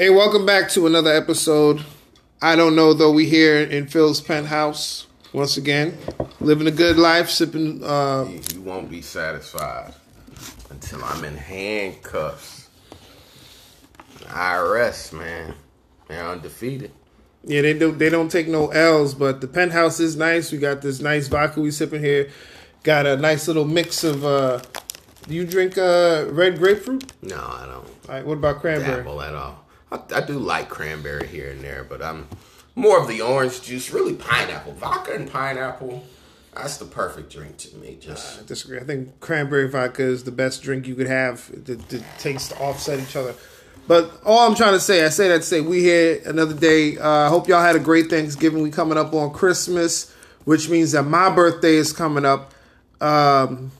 Hey, welcome back to another episode. I don't know though. We here in Phil's penthouse once again, living a good life, sipping. Uh, You, won't be satisfied until I'm in handcuffs. IRS, man, they're undefeated. yeah, they don't they don't take no L's, but the penthouse is nice. We got this nice vodka we sipping here. Got a nice little mix of. uh Do you drink uh red grapefruit? No, I don't All right, what about cranberry? dabble at all. I, I do like cranberry here and there, but I'm more of the orange juice. Really, pineapple, vodka, and pineapple. That's the perfect drink to me. Just I disagree. I think cranberry vodka is the best drink you could have. The, the taste offset each other. But all I'm trying to say, I say that to say we here another day. Uh, I hope y'all had a great Thanksgiving. We coming up on Christmas, which means that my birthday is coming up. Um,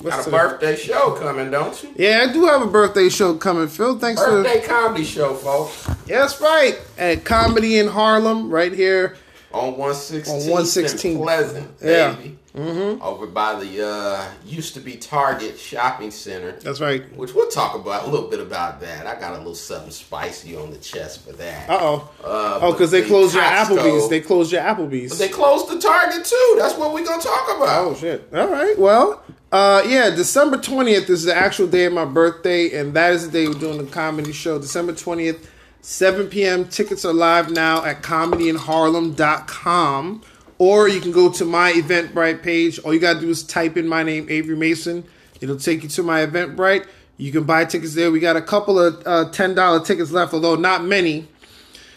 what's got a birthday show coming, don't you? Yeah, I do have a birthday show coming, Phil. Thanks for Birthday comedy show, folks. yeah, that's right at Comedy in Harlem, right here. On one sixteen. On one sixteen, Pleasant, Yeah. baby. Mm-hmm. Over by the uh, used to be Target shopping center. That's right. Which we'll talk about a little bit about that. I got a little something spicy on the chest for that. Uh oh. Uh, oh, because they the closed your Applebee's. They closed your Applebee's. They closed the Target too. That's what we're gonna talk about. Oh shit! All right. Well, uh, yeah. December twentieth is the actual day of my birthday, and that is the day we're doing the comedy show. December twentieth, seven p.m. Tickets are live now at comedyinharlem.com, or you can go to my Eventbrite page. All you gotta do is type in my name, Avery Mason. It'll take you to my Eventbrite. You can buy tickets there. We got a couple of uh, ten dollar tickets left, although not many.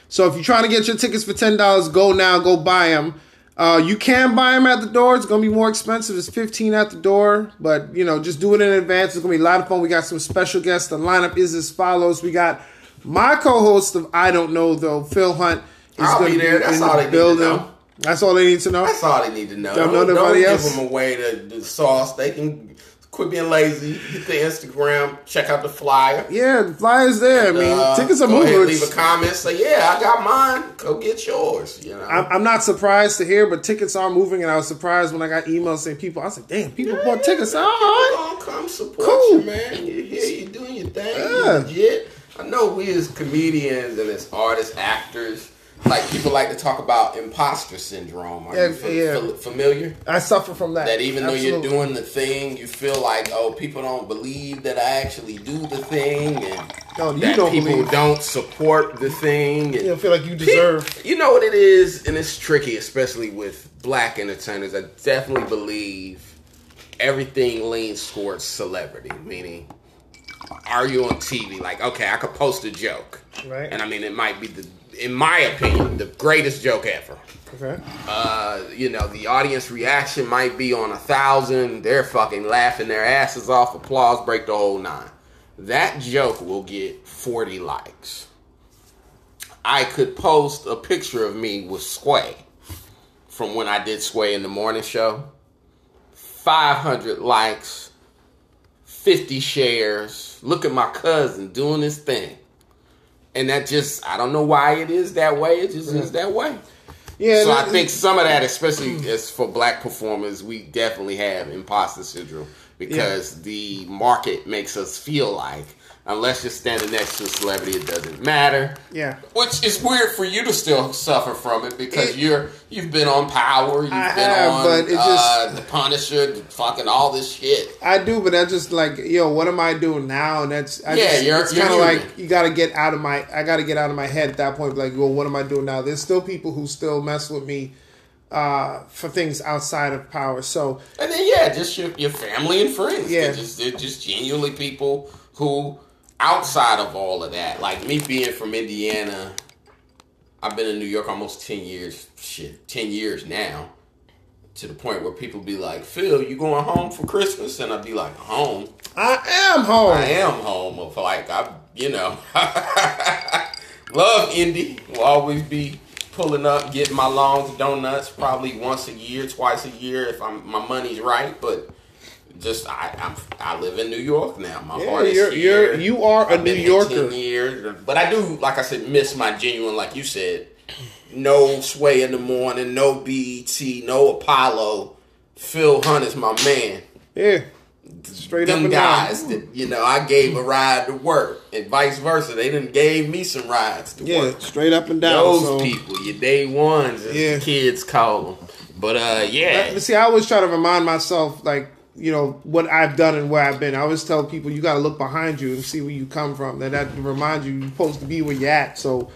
So if you're trying to get your tickets for ten dollars, go now, go buy them. Uh, you can buy them at the door. It's gonna be more expensive. It's fifteen at the door, but you know, just do it in advance. It's gonna be a lot of fun. We got some special guests. The lineup is as follows: We got my co-host of I don't know though, Phil Hunt. Is I'll gonna be there. That's all they need to know. That's all they need to know. That's all they need to know. Don't know nobody don't else? give them away the, the sauce. They can quit being lazy. Hit the Instagram. Check out the flyer. Yeah, the flyers there. I mean, Uh, tickets are moving. leave a comment. Say, yeah, I got mine. Go get yours. You know. I'm, I'm not surprised to hear, but tickets are moving, and I was surprised when I got emails saying people. I was like, "Damn, people bought tickets." All right. Come support Cool. you, man. You're here, you're doing your thing. Yeah. You're legit. I know we as comedians and as artists, actors, like people like to talk about imposter syndrome. Are Yeah, you fa- yeah. fa- familiar? I suffer from that. That even though Absolutely. you're doing the thing, you feel like, oh, people don't believe that I actually do the thing, and No, you that don't people believe. don't support the thing. you And don't feel like you deserve. you know what it is, and it's tricky, especially with black entertainers. I definitely believe everything leans towards celebrity, meaning, are you on TV? Like, okay, I could post a joke, Right. and I mean, it might be the, in my opinion, the greatest joke ever. Okay. Uh, you know, the audience reaction might be on a thousand. They're fucking laughing their asses off, applause, break the whole nine. That joke will get 40 likes. I could post a picture of me with Sway from when I did Sway in the morning show. 500 likes, 50 shares. Look at my cousin doing his thing. And that just, I don't know why it is that way. It just is that way. Yeah. So I think some of that, especially as for black performers, we definitely have imposter syndrome because the market makes us feel like unless you're standing next to a celebrity, it doesn't matter. Yeah. Which is weird for you to still suffer from it because It- you're you've been on Power, you've I been have, on but it uh, just- the Punisher, fucking all this shit. I do, but that's just like, yo, what am I doing now? And that's, I Yeah, just, you're- it's kind of like you got to get out of my, I got to get out of my head at that point. Like, well, what am I doing now? There's still people who still mess with me uh, for things outside of power. So And then yeah, just your, your family and friends. Yeah. They're just, they're just genuinely people who outside of all of that, like me being from Indiana, I've been in New York almost ten years. Shit, ten years now. To the point where people be like, Phil, you going home for Christmas? And I'd be like, home? I am home. I am home. Of like I, you know, love Indy. Will always be pulling up, getting my longs donuts probably once a year, twice a year if I'm my money's right. But just I I'm, I live in New York now. My Yeah, heart is you're- here. you're- you are a I've New Yorker. years, but I do, like I said, miss my genuine, like you said. No sway in the morning, no BET, no Apollo. Phil Hunt is my man. Yeah. Straight up them and down. guys that you know I gave a ride to work, and vice versa. They didn't gave me some rides to Yeah, work. straight up and down. Those so- people, your day ones, as Yeah. the kids call them. But uh, yeah, But see, I always try to remind myself, like, you know, what I've done and where I've been. I always tell people you got to look behind you and see where you come from. That that reminds you you're supposed to be where you're at. So,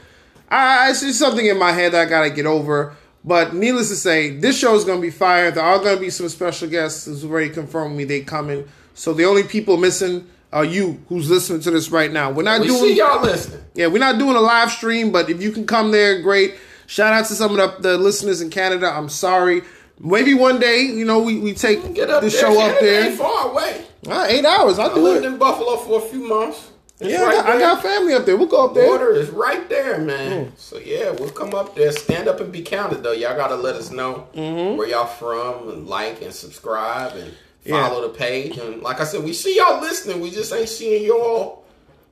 I it's just something in my head that I got to get over. But needless to say, this show is going to be fire. There are going to be some special guests who's already confirmed me they coming. So the only people missing are you who's listening to this right now. We're not we doing see y'all listening. yeah, we're not doing a live stream, but if you can come there, great. Shout out to some of the, the listeners in Canada. I'm sorry. Maybe one day, you know, we, we take the show up there. Ain't far away. Eight hours, I'll I do lived it. in Buffalo for a few months. It's Yeah, I got, I got family up there. We'll go up there. The water is right there, man. Hmm. So yeah, we'll come up there. Stand up and be counted, though. Y'all gotta let us know mm-hmm. where y'all from, and like and subscribe and Yeah. follow the page. And like I said, we see y'all listening. We just ain't seeing y'all.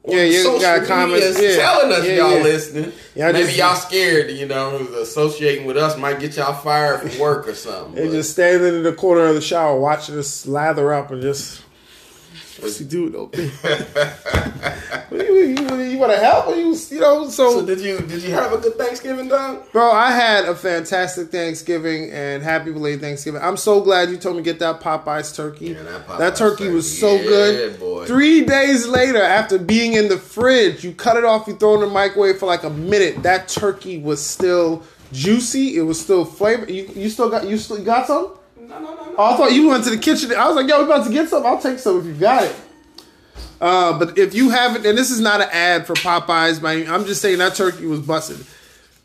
Yeah, you social got comments, yeah. telling us Yeah, y'all yeah. listening. I Maybe just- y'all scared, you know, associating with us might get y'all fired from work or something. They but- just standing in the corner of the shower watching us lather up and just. What's he doing there? you, you, you want to help? Or you, you know, so so. did you did you have a good Thanksgiving, Doug? Bro, I had a fantastic Thanksgiving and happy belated Thanksgiving. I'm so glad you told me to get that Popeyes turkey. Yeah, that Popeyes that turkey was so Yeah, good. boy. Three days later, after being in the fridge, you cut it off, you throw it in the microwave for like a minute. That turkey was still juicy. It was still flavor. You, you still got you still you got some? No, no, no, no. Oh, I thought you went to the kitchen. I was like, yo, we about to get some. I'll take some if you got it. Uh, but if you haven't, and this is not an ad for Popeyes, by I'm just saying that turkey was busted.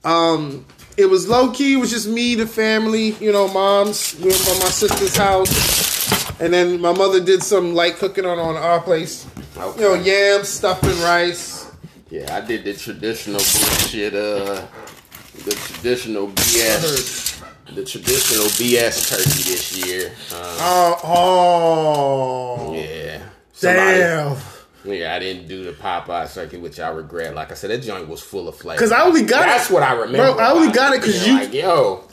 Um, it was low key. It was just me, the family, you know, moms. We were from my sister's house, and then my mother did some light cooking on on our place. Okay. You know, yams, stuffing rice. Yeah, I did the traditional bullshit, uh, the traditional BS, the traditional BS turkey this year. Oh, oh, yeah. Somebody- damn! Yeah, I didn't do the Popeye turkey, which I regret. Like I said, that joint was full of flavor. Cause I only got That's it- what I remember. Bro, I only got it 'cause Being you- like, yo,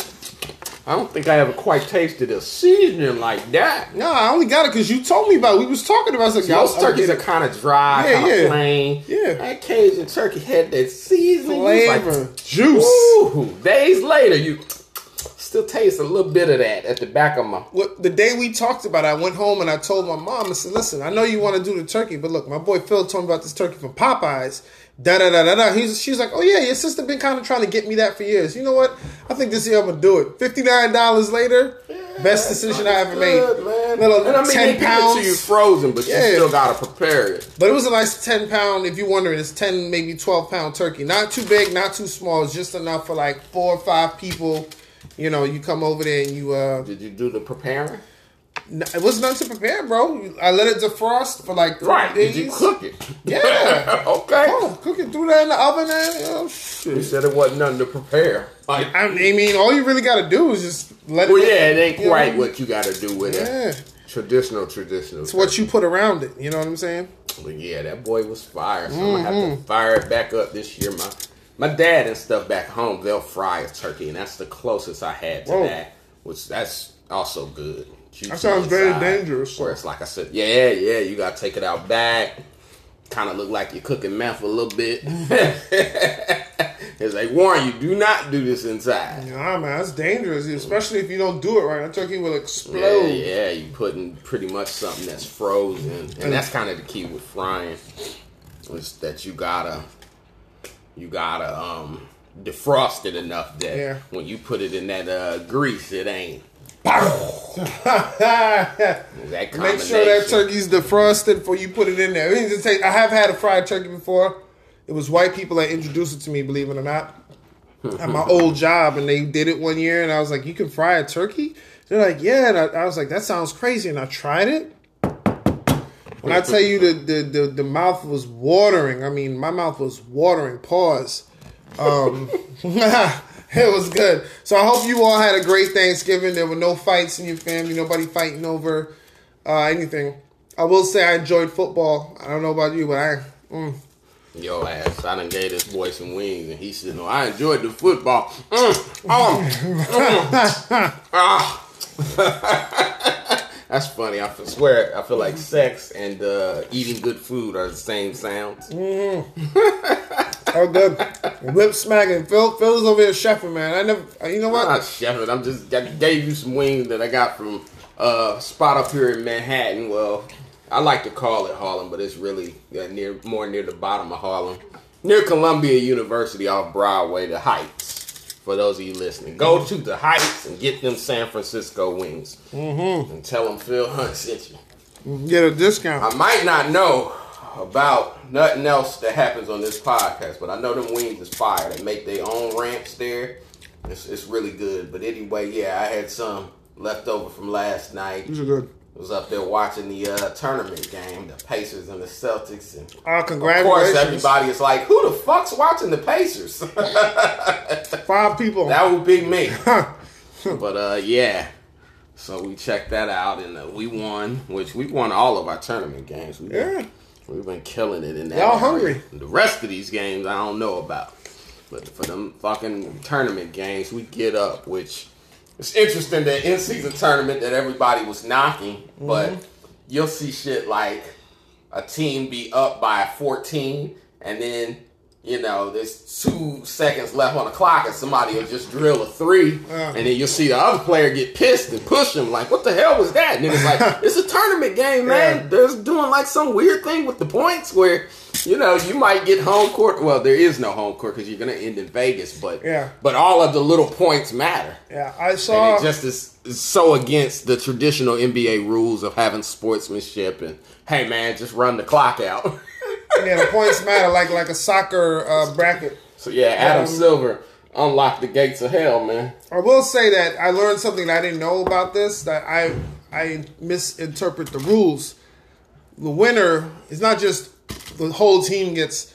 I don't think I ever quite tasted a seasoning like that. No, I only got it because you told me about. it. We was talking about. like, Those turkeys are kind of dry, Yeah, kind of yeah. plain. Yeah. That Cajun turkey had that seasoning. Was like, juice. Ooh, days later, you still taste a little bit of that at the back of my. What, the day we talked about, it, I went home and I told my mom. I said, "Listen, I know you want to do the turkey, but look, my boy Phil told me about this turkey from Popeyes. Da da da da da." He's, she's like, "Oh yeah, your sister been kind of trying to get me that for years. You know what? I think this year I'm gonna do it. Fifty nine dollars later, best decision I ever made. Man. Little and I mean, ten they give it pounds. to you frozen, but Yeah. you still gotta prepare it. But it was a nice 10 pound, if you're wondering, it's 10, maybe 12 pound turkey. Not too big, not too small. It's just enough for like four or five people. You know, you come over there and you, uh, Did you do the preparing? n- it was nothing to prepare, bro. I let it defrost for like three Right. days. Did you cook it? Yeah. okay. Oh, cook it, threw that in the oven and, you know, You said it wasn't nothing to prepare. Like, I mean, all you really got to do is just let well, it. yeah, it ain't you know, quite what you gotta do with Yeah. it. Traditional, traditional. It's what you put around it. You know what I'm saying? But yeah, that boy was fire. So I'm gonna have Mm-hmm. to fire it back up this year. My my dad and stuff back home, they'll fry a turkey, and that's the closest I had to Whoa. that. Which that's also good. Juicy That sounds very dangerous. Where it's like I said, yeah, yeah, you gotta take it out back. Kind of look like you're cooking meth a little bit. it's like warn you, do not do this inside. Nah, man, that's dangerous, especially if you don't do it right. That turkey will Yeah, explode. yeah, you putting pretty much something that's frozen, and that's kind of the key with frying, is that you gotta, you gotta um defrost it enough that Yeah. when you put it in that uh, grease, it ain't that Make sure that turkey's defrosted before you put it in there. It take- I have had a fried turkey before. It was white people that introduced it to me, believe it or not, at my old job, and they did it one year, and I was like, "You can fry a turkey?" They're like, "Yeah," and I, I was like, "That sounds crazy," and I tried it. When I tell you the, the the the mouth was watering, I mean, my mouth was watering. Pause. Um, it was good. So I hope you all had a great Thanksgiving. There were no fights in your family. Nobody fighting over uh, anything. I will say I enjoyed football. I don't know about you, but I. Mm, Yo ass, I done gave this boy some wings, and he said, "No, I enjoyed the football." Mm, oh, mm, ah. That's funny. I swear, I feel like sex and uh, eating good food are the same sounds. Oh, good. Whip smacking. Phil, Phil's over here chefing, man. I never, you know I'm what? not chefing. I'm just I gave you some wings that I got from uh spot up here in Manhattan. Well, I like to call it Harlem, but it's really uh, near more near the bottom of Harlem, near Columbia University off Broadway, the Heights. For those of you listening, go to the Heights and get them San Francisco wings, mm-hmm. and tell them Phil Hunt sent you. Get a discount. I might not know about nothing else that happens on this podcast, but I know them wings is fire. They make their own ramps there. It's, it's really good. But anyway, yeah, I had some left over from last night. These are good. Was up there watching the uh, tournament game, the Pacers and the Celtics, and Oh, of congratulations. course everybody is like, "Who the fuck's watching the Pacers?" Five people. that would be me. but uh, yeah, so we checked that out, and uh, we won, which we won all of our tournament games. We yeah. We've been killing it in that. Y'all hungry. The rest of these games I don't know about, but for them fucking tournament games, we get up. Which it's interesting that in season tournament that everybody was knocking, but Mm-hmm. you'll see shit like a team be up by 14, and then you know there's two seconds left on the clock, and somebody will just drill a three, Yeah. and then you'll see the other player get pissed and push him like, "What the hell was that?" And then it's like, "It's a tournament game, man." Yeah. There's doing like some weird thing with the points where you know you might get home court. Well, there is no home court because you're gonna end in Vegas, but Yeah. but all of the little points matter. Yeah. I saw. And it just is, is so against the traditional NBA rules of having sportsmanship and hey man, just run the clock out. yeah, the points matter like like a soccer uh, bracket. so yeah, Adam Um, Silver unlocked the gates of hell, man. I will say that I learned something that I didn't know about this. That I I misinterpret the rules. The winner is not just the whole team gets.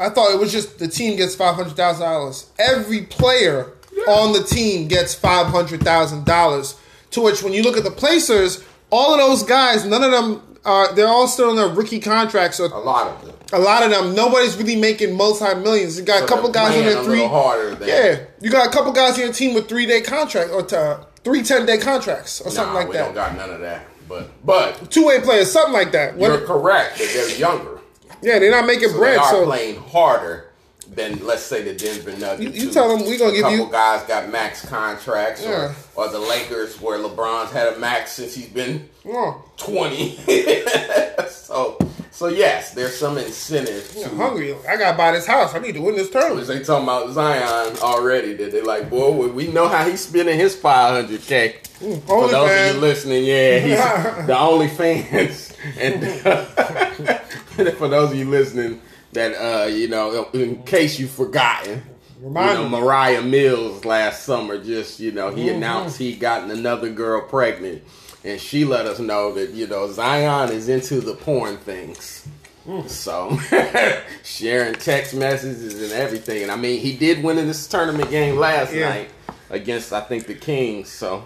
I thought it was just the team gets five hundred thousand dollars. Every player on the team gets five hundred thousand dollars. To which, when you look at the Pacers, all of those guys, none of them are. They're all still on their rookie contracts. So A lot of them. a lot of them, nobody's really making multi millions. You got So a couple guys on their three. harder than Yeah, you got a couple guys in your team with three day contract or uh, three 10 day contracts or something nah, like we don't got none of that. But but Two way players, something like that. When- you're correct that they're younger. yeah, they're not making So bread. they are So playing harder than let's say the Denver Nuggets. You- you tell them we're gonna a give couple you- guys got max contracts, Yeah. or, or the Lakers where LeBron's had a max since he's been oh, 20. so so yes, there's some incentive I'm hungry. I gotta buy this house. I need to win this tournament. they talking about Zion already that they like, boy, we- know how he's spending his 500k. For those of you listening, yeah, he's the only fans. And for those of you listening, that uh, you know, in case you've forgotten, Remind you know. Moriah Mills last summer just, you know, Mm-hmm. he announced he'd gotten another girl pregnant. And she let us know that, you know, Zion is into the porn things. Mm. So, sharing text messages and everything. And I mean, he did win in this tournament game last Yeah. night against, I think, the Kings. So,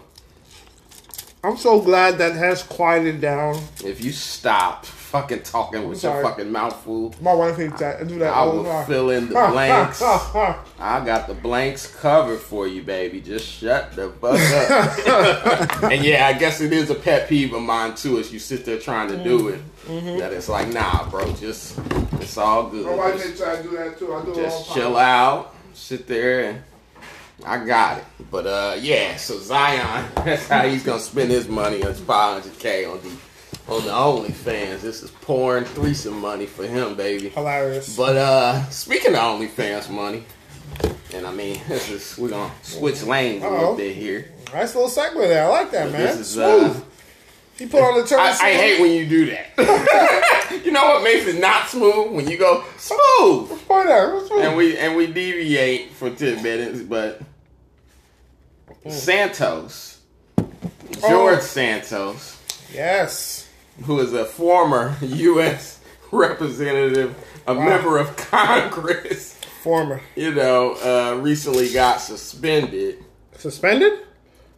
I'm so glad that has quieted down. if you stop fucking talking with your fucking mouth full, My wife hates that. I do that I will time. fill in the blanks. I got the blanks covered for you, baby. Just shut the fuck up. and yeah, I guess it is a pet peeve of mine too. As you sit there trying to do it, that it's like, nah, bro, just it's all good. My wife hates. I do that too. I do just chill out, sit there, and I got it. But uh, yeah, so Zion, that's how he's gonna spend his money on his 500k on the on the OnlyFans. This is pouring threesome money for him, baby. Hilarious. But uh speaking of OnlyFans money, and I mean this is we're gonna switch lanes a Uh-oh. little bit here. nice little segue there. I like that, man. This is Smooth. uh he put on the turn. I, I hate when you do that. you know what makes it not smooth? When you go smooth. Out. Smooth? And we and we deviate for ten minutes, but Santos, George Oh. Santos, yes. Who is a former U.S. representative, a member of Congress, Former. you know, uh, recently got suspended. Suspended?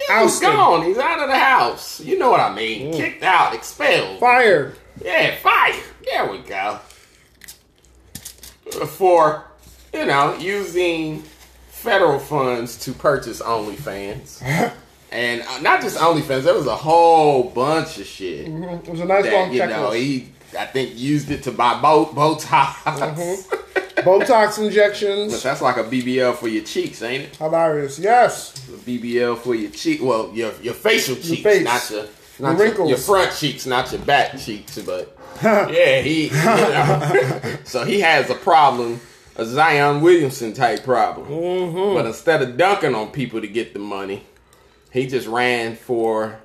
He's gone. He's out of the house. You know what I mean? Kicked out, expelled. Fired. Yeah, fired. There we go. For, you know, using federal funds to purchase OnlyFans. And uh, not just OnlyFans, there was a whole bunch of shit. It was a nice That, long you know, he, I think, used it to buy boat, Botox. Mm-hmm. Botox injections. But that's like a BBL for your cheeks, ain't it? Hilarious. Yes. A BBL for your cheek. Well, your your facial cheeks, face. not your not your, wrinkles. your front cheeks, not your back cheeks. But yeah, he. You know, so he has a problem, a Zion Williamson type problem. Mm-hmm. But instead of dunking on people to get the money, he just ran for,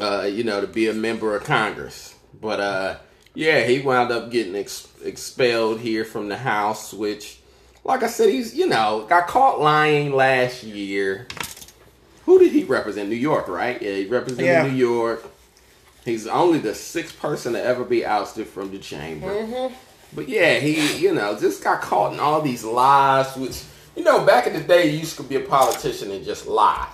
uh, you know, to be a member of Congress. But uh, yeah, he wound up getting ex- expelled here from the House, which, like I said, he's you know got caught lying last year. Who did he represent? New York, right? Yeah, he represented Yeah. New York. He's only the sixth person to ever be ousted from the chamber. Mm-hmm. But yeah, he, you know, just got caught in all these lies, which, you know, back in the day, you used to be a politician and just lie.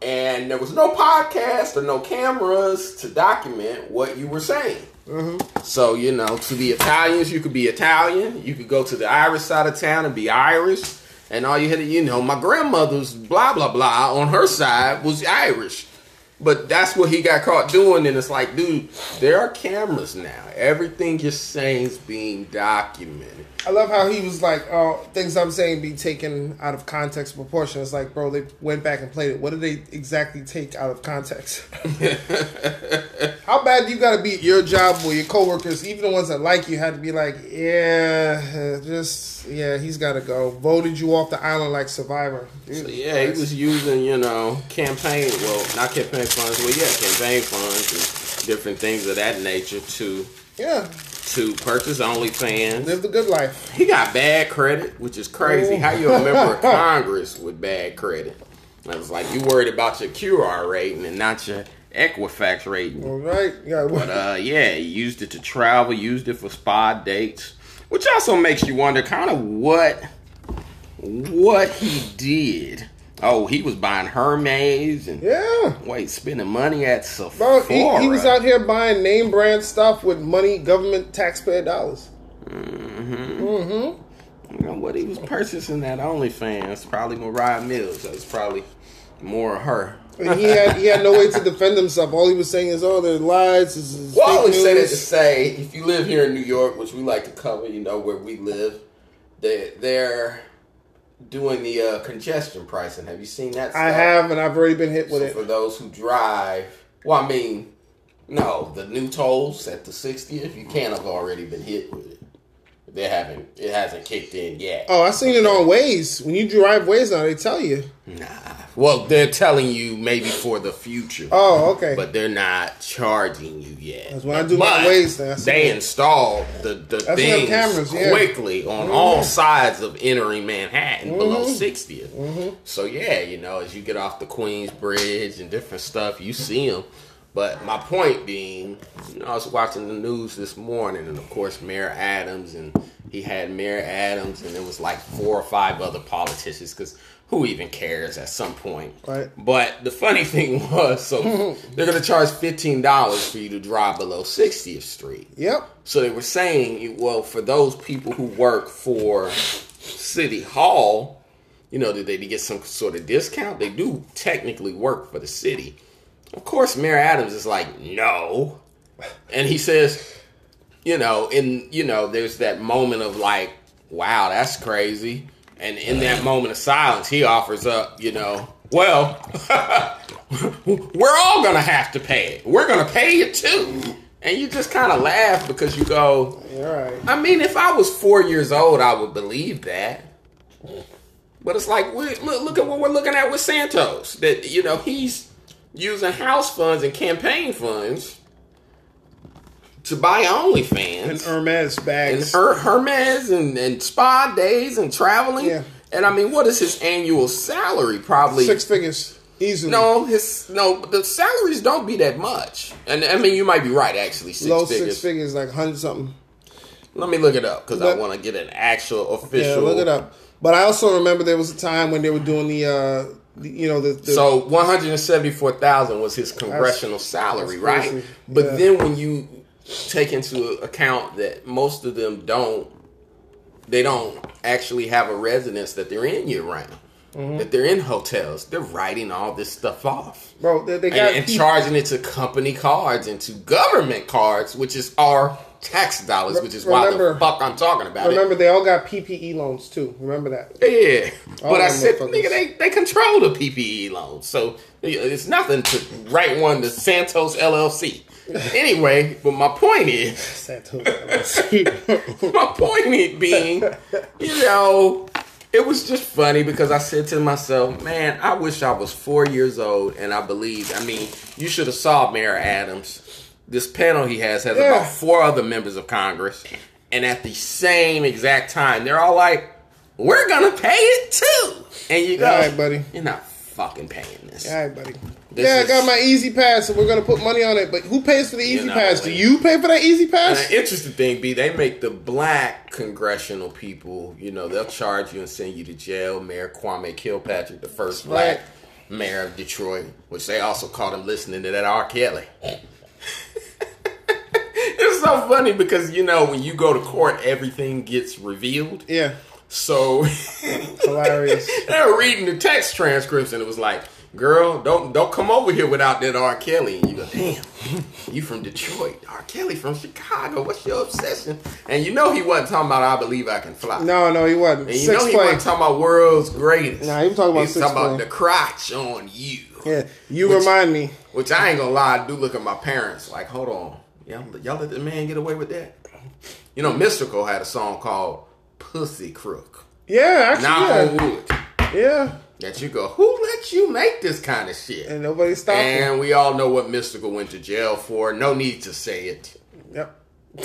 And there was no podcast or no cameras to document what you were saying. Mm-hmm. So, you know, to the Italians, you could be Italian. You could go to the Irish side of town and be Irish. And all you had to, you know, my grandmother's blah, blah, blah on her side was Irish. But that's what he got caught doing, and it's like, dude, there are cameras now. Everything you're saying is being documented. I love how he was like, "Oh, things I'm saying be taken out of context, proportion." It's like, bro, they went back and played it. What did they exactly take out of context? how bad do you got to be at your job where your coworkers, even the ones that like you, had to be like, "Yeah, just yeah, he's got to go." Voted you off the island like Survivor. So yeah, he was using, you know, campaign, well, not campaign funds, well, yeah, campaign funds and different things of that nature to yeah, to purchase OnlyFans. live the good life. He got bad credit, which is crazy. How you a member of Congress with bad credit? I was like, you worried about your QR rating and not your Equifax rating. All right, yeah. But uh, yeah, he used it to travel, used it for spa dates, which also makes you wonder kind of what what he did. Oh, he was buying Hermes and yeah. wait, spending money at Sephora. Bro, he, he was out here buying name brand stuff with money, government, taxpayer dollars. Mm-hmm. Mm-hmm. You know what he was purchasing that OnlyFans? Probably Moriah Mills. That was probably more of her. And he had he had no way to defend himself. All he was saying is, "Oh, they're lies. This is Well, I fake always say that to say, if you live here in New York, which we like to cover, you know where we live, they they're doing the uh, congestion pricing. Have you seen that? I have, and I've already been hit with So it. for those who drive, well, I mean, no, the new tolls at the 60th, you can't have already been hit with it. They haven't. It hasn't kicked in yet. Oh, I seen it on Waze. When you drive Waze now, they tell you. Nah. Well, they're telling you maybe for the future. Oh, okay. But they're not charging you yet. That's when I do my But Waze thing. They installed the, the things cameras, yeah. quickly on mm-hmm. all sides of entering Manhattan below mm-hmm. 60th. Mm-hmm. So, yeah, you know, as you get off the Queens Bridge and different stuff, you see them. But my point being, you know, I was watching the news this morning, and of course, Mayor Adams, and he had Mayor Adams, and it was like four or five other politicians, because who even cares at some point? Right. But the funny thing was, so they're going to charge fifteen dollars for you to drive below 60th Street. Yep. So they were saying, well, for those people who work for City Hall, you know, did they get some sort of discount? They do technically work for the city. Of course, Mayor Adams is like, no. And he says, you know, in you know, there's that moment of like, wow, that's crazy. And in that moment of silence, he offers up, you know, well, we're all gonna have to pay it. We're gonna pay it too. And you just kind of laugh because you go, right. I mean, if I was four years old, I would believe that. But it's like, look, look at what we're looking at with Santos. That, you know, he's using house funds and campaign funds to buy OnlyFans And. Hermes And, bags. Her- Hermes and, and spa days and traveling. Yeah. And I mean, what is his annual salary? Probably Six figures. Easily. no, his no. The salaries don't be that much, and I mean you might be right. Actually, six Low figures. six figures, like 100 something. Let me look it up because I want to get an actual Yeah, official. look it up. But I also remember there was a time when they were doing the, uh, the you know, the, the So one hundred and seventy four thousand was his congressional salary, right? But Yeah. then when you take into account that most of them don't, they don't actually have a residence that they're in year round. Mm-hmm. that they're in hotels, they're writing all this stuff off bro. They, they got and, and charging it to company cards and to government cards, which is our tax dollars, which is why the fuck I'm talking about Remember, they all got PPE loans too. Remember that? Yeah, All but I said, nigga, they they control the PPE loans, so it's nothing to write one to Santos LLC. Anyway, but my point is. Santos. LLC. my point being, you know, it was just funny because I said to myself, man, I wish I was four years old and I believed. I mean, you should have saw Mayor Adams. This panel he has has Yeah. about four other members of Congress, and at the same exact time, they're all like, "We're gonna pay it too," and you go, All right, buddy. you're not fucking paying this." All right, buddy. This yeah, I got my E-ZPass, and we're gonna put money on it. But who pays for the Easy know, Pass? Do you pay for that E-ZPass? interesting thing be they make the black congressional people, you know, they'll charge you and send you to jail. Mayor Kwame Kilpatrick, the first black Right. mayor of Detroit, which they also caught him listening to that R. Kelly. It's so funny because you know when you go to court, everything gets revealed. Yeah, So hilarious. they were reading the text transcripts and it was like, "Girl, don't don't come over here without that R. Kelly." And you go, "Damn, you from Detroit? R. Kelly from Chicago? What's your obsession?" And you know he wasn't talking about "I Believe I Can Fly." No, no, he wasn't. and you Six know he play. wasn't talking about "World's Greatest." Nah, he was talking about He's Six talking about the crotch on you. Yeah, you Which- remind me. Which I ain't gonna lie, I do look at my parents like, hold on, y'all, y'all let the man get away with that? You know, Mystikal had a song called "Pussy Crook." Yeah, actually, Now yeah. wood. yeah. That you go, who let you make this kind of shit? And nobody stopped him. And we all know what Mystikal went to jail for. No need to say it. Yep.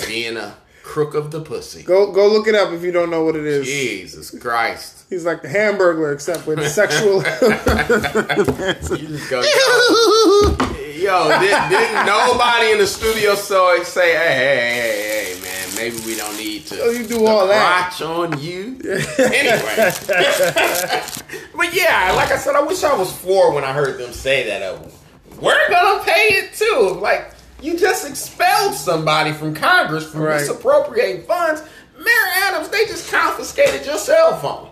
Being a crook of the pussy. Go, go look it up if you don't know what it is. Jesus Christ. He's like the Hamburglar, except with sexual. You just go, yo, did, didn't nobody in the studio so say, hey, hey, hey, hey, man, maybe we don't need to. Oh, you do all that. crotch on you. anyway. but yeah, like I said, I wish I was four when I heard them say that. Uh, We're gonna pay it too. Like you just expelled somebody from Congress for Right. misappropriating funds. Mayor Adams, they just confiscated your cell phone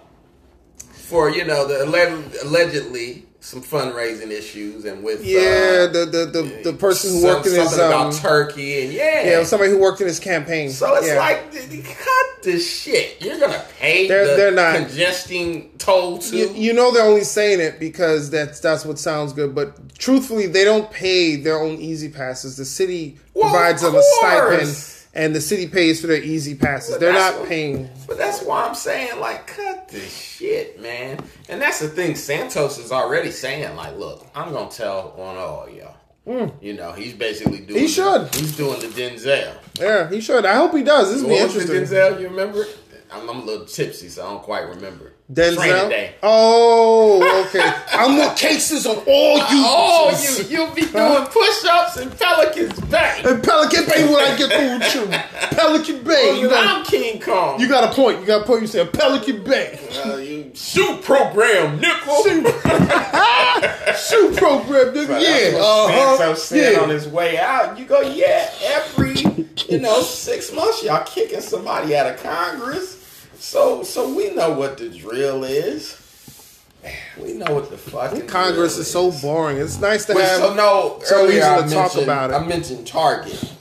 for you know the alleged, allegedly some fundraising issues and with yeah, uh, the, the the the person who some- worked in his um, about Turkey and yeah, yeah, somebody who worked in his campaign. so it's yeah. like, cut this shit. You're gonna pay They're- the they're not. congesting toll too. You, you know they're only saying it because that's that's what sounds good, but truthfully, they don't pay their own E-ZPasses. The city Well, provides them a stipend. And the city pays for their E-ZPasses. But They're not what- paying. But that's why I'm saying, like, cut this shit, man. And that's the thing. Santos is already saying, like, look, I'm gonna tell on all of y'all. Hmm. You know, he's basically doing. He the- should. he's doing the Denzel. Yeah, he should. I hope he does. This will be the interesting. Denzel? You remember? I'm, I'm a little tipsy, so I don't quite remember. Training Denzel. Day. Oh, okay. I'm more cases on all you. Oh, you you'll be doing push-ups in Pelican's Bay. And Pelican Bay when I get through with you. Pelican Bay. You got, I'm King Kong. you got a point. You got a point. You said Pelican Bay. Uh, you shoot program, nickel. Shoot program, nigga. Yeah. uh Uh-huh. said Yeah. on his way out. You go, yeah. Every you know six months, y'all kicking somebody out of Congress. So so we know what the drill is. We know what the fucking Congress drill is so boring. It's nice to have. so no, so easy to talk about it. I mentioned Target.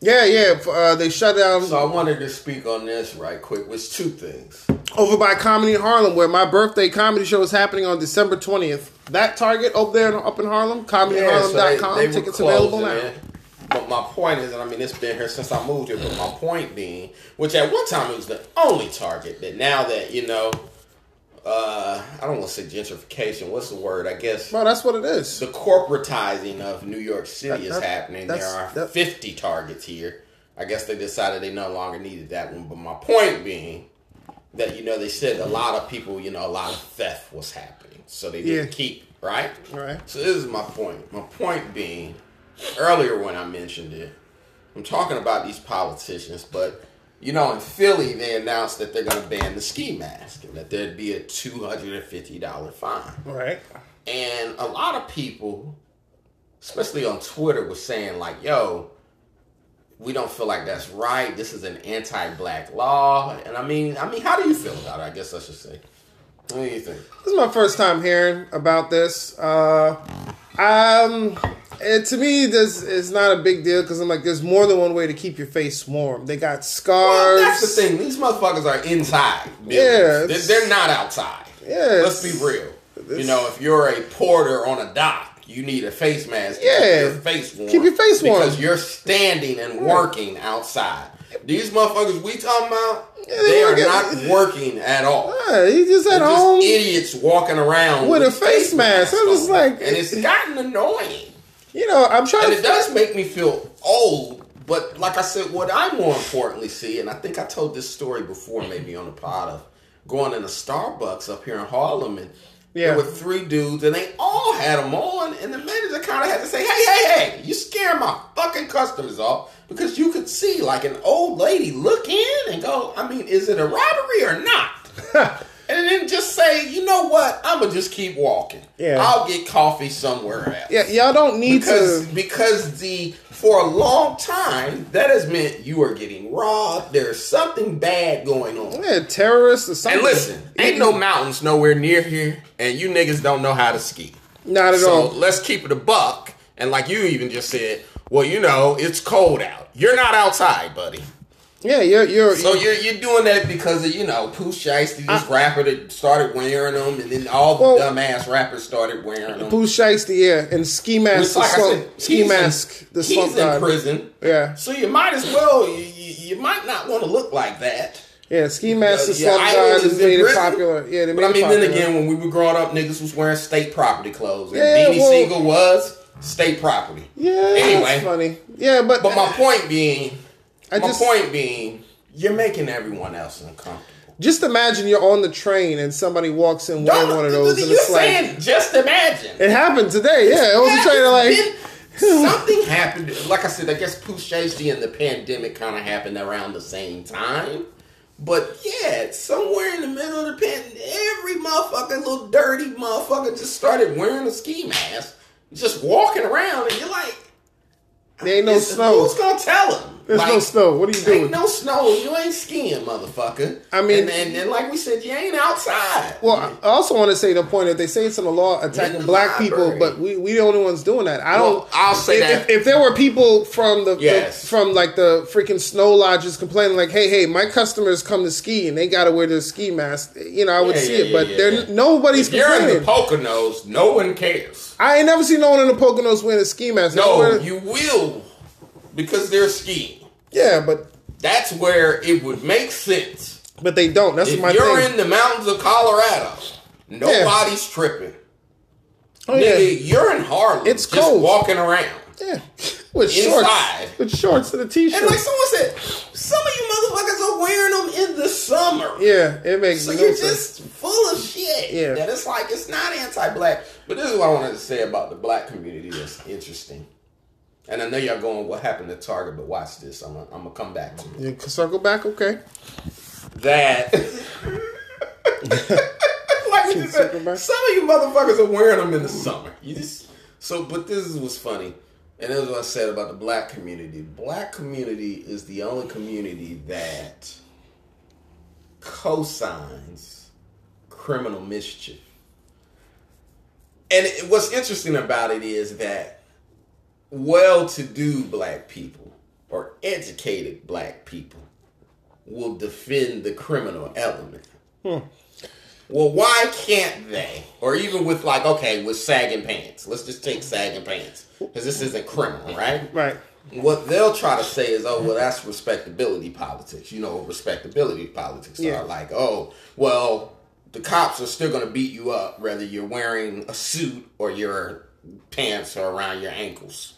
Yeah, yeah. Uh, they shut down So I wanted to speak on this right quick. Which two things. over by Comedy Harlem, where my birthday comedy show is happening on December twentieth. That Target up there up in Harlem, comedyharlem.com. they were Tickets available now. it. But my point is, and I mean, it's been here since I moved here. But my point being, which at one time it was the only Target, that now that you know, uh, I don't want to say gentrification. What's the word? I guess Well, that's what it is. the corporatizing of New York City That- is that- happening. There are that- 50 targets here. I guess they decided they no longer needed that one. But my point being that, you know, they said a lot of people, you know, a lot of theft was happening. So they didn't Yeah. keep, right? Right. So this is my point. My point being, earlier when I mentioned it, I'm talking about these politicians, but you know, in Philly, they announced that they're going to ban the ski mask and that there'd be a $250 fine. Right. And a lot of people, especially on Twitter, was saying like, "Yo, we don't feel like that's right. This is an anti-black law." And I mean, I mean, how do you feel about it? I guess I should say. What do you think? This is my first time hearing about this. Uh, um, it, to me, this is not a big deal because I'm like, there's more than one way to keep your face warm. They got scars. Well, that's the thing. These motherfuckers are inside. Yeah, They're, they're not outside. Yeah, Let's be real. You know, if you're a porter on a dock, you need a face mask to Yeah. keep your face warm. Keep your face warm. Because you're standing and working outside. These motherfuckers we talking about, Yeah, they they are not working at all. Yeah, he just at They're just home. idiots walking around with a face mask. I'm just on. like- and it's gotten annoying. You know, I'm trying And to. it does make me feel old, but like I said, what I more importantly see, and I think I told this story before, maybe on the pod of going in a Starbucks up here in Harlem, and Yeah. there were three dudes, and they all had them on, and the manager kind of had to say, "Hey, hey, hey, you scaring my fucking customers off." Because you could see like an old lady look in and go, I mean, is it a robbery or not? and then just say, you know what? I'm gonna just keep walking. Yeah. I'll get coffee somewhere else yeah, y'all don't need because to. because the for a long time that has meant you are getting robbed. There's something bad going on. Yeah, terrorists or something. And listen, ain't no mountains nowhere near here, and you niggas don't know how to ski. Not at all. So all. let's keep it a buck. And like you even just said, well, you know, it's cold out. You're not outside, buddy. Yeah, you're you're. So you're you're doing that because of you know Pooh Shiesty, this rapper that started wearing them, and then all the Well- dumbass rappers started wearing them. Pooh Shiesty, yeah, and Ski Mask, like I slump, said, Ski Mask, in, the he's slump in prison. Yeah, So you might as well. You, you, you might not want to look like that. yeah, Ski Mask, yeah, slump Idol is made it popular. Yeah, they made But I mean, then again, when we were growing up, niggas was wearing state property clothes. And Yeah, Beanie well- Siegel was state property. yeah, Anyway. that's funny. Yeah, but But my point being, I my just point being, you're making everyone else uncomfortable. just imagine you're on the train and somebody walks in wearing one of those, and you're it's like saying, just imagine. it happened today. Yeah, I was trying to like. Then hmm. something happened. Like I said, I guess Shiesty and the pandemic kind of happened around the same time. But yeah, somewhere in the middle of the pandemic, every motherfucker, little dirty motherfucker, just started wearing a ski mask, just walking around, and you're like, There ain't no snow. Who's gonna tell him? There's Like, no snow. What are you Ain't doing? no snow. You ain't skiing, motherfucker. I mean- and, and, and like we said, you ain't outside. Well, I also want to say the point that they say it's in the law attacking the black people, but we we the only ones doing that. I Well, don't. I'll say if, that- if, if there were people from the, the- from like the freaking snow lodges complaining like, hey, hey, my customers come to ski and they got to wear their ski mask, you know, I would Yeah, see yeah, it. But there nobody's if you're in the complaining. Poconos, no one cares. I ain't never seen no one in the Poconos wearing a ski mask. No, Nowhere- you will because they're skiing. yeah, but That's where it would make sense. but they don't. That's If my you're thing. in the mountains of Colorado, nobody's tripping. oh yeah, Nigga, you're in Harlem. It's just cold. walking around. yeah, with Inside. shorts, with shorts and a t-shirt. And like someone said, some of you motherfuckers are wearing them in the summer. yeah, it makes So no you're sense. just full of shit. Yeah. That it's like it's not anti-black. But this is what I wanted to say about the black community that's interesting. And I know y'all going, what happened to Target? But watch this. I'm gonna, I'm gonna come back to it. You can circle back, okay? That. like just Circle said, back. some of you motherfuckers are wearing them in the summer. You just so, but this is what's funny, and this is what I said about the black community. Black community is the only community that cosigns criminal mischief. And it, what's interesting about it is that well-to-do black people or educated black people will defend the criminal element. Hmm. Well, why can't they? Or even with like, okay, with sagging pants. Let's just take sagging pants because this isn't criminal, right? Right. What they'll try to say is, oh, well, that's respectability politics. You know, respectability politics Yeah. are like, oh, well, the cops are still going to beat you up whether you're wearing a suit or your pants are around your ankles.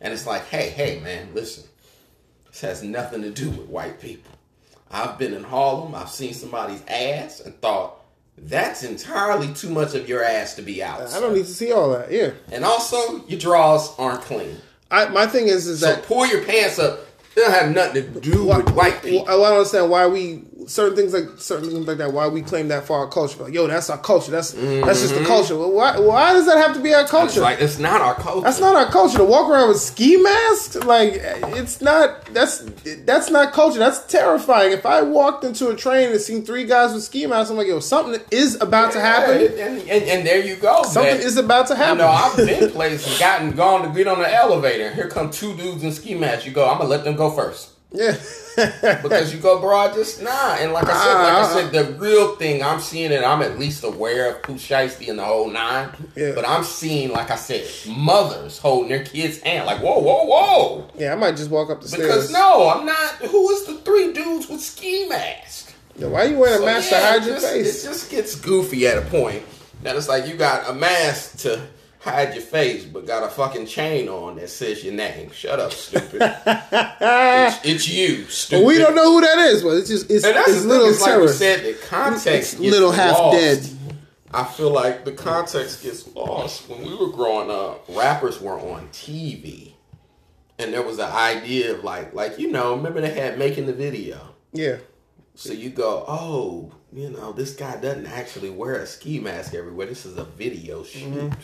And it's like, hey, hey, man, listen, this has nothing to do with white people. I've been in Harlem, I've seen somebody's ass and thought, that's entirely too much of your ass to be out. I don't need to see all that. Yeah. And also, your drawers aren't clean. I, my thing is, is So that pull your pants up. It don't have nothing to do why, with white people. I don't understand why we certain things like certain things like that. Why we claim that for our culture? Like, yo, that's our culture. That's that's just the mm-hmm. culture. Well, why why does that have to be our It's culture? like it's not our culture. That's not our culture. To walk around with ski masks, like it's not. That's that's not culture. That's terrifying. If I walked into a train and seen three guys with ski masks, I'm like, yo, something is about to happen. And, and, and there you go. Something man. is about to You happen. know, I've been places, gotten gone to get on the elevator. Here come two dudes in ski masks. You go, I'm gonna let them go first. Yeah. Because you go, bro, just nah. And like I said, like I said, the real thing I'm seeing it, I'm at least aware of Pooh Shiesty and the whole nine. Yeah. But I'm seeing, like I said, mothers holding their kids' hand, like, whoa, whoa, whoa. yeah, I might just walk up the stairs. Because no, I'm not. Who is the three dudes with ski masks? Yo, why you wearing a mask yeah, to hide your just- face? It just gets goofy at a point. That it's like you got a mask to hide your face, but got a fucking chain on that says your name. Shut up, stupid. it's, it's you, stupid. But we don't know who that is. But it's just it's, And that's it's the little thing. It's like terror. we said, the context It's gets little half lost. dead. I feel like the context gets lost. When we were growing up, rappers were on TV, and there was an idea of like, like you know, remember they had making the video. yeah. So you go, oh, you know, this guy doesn't actually wear a ski mask everywhere. This is a video shoot. Mm-hmm.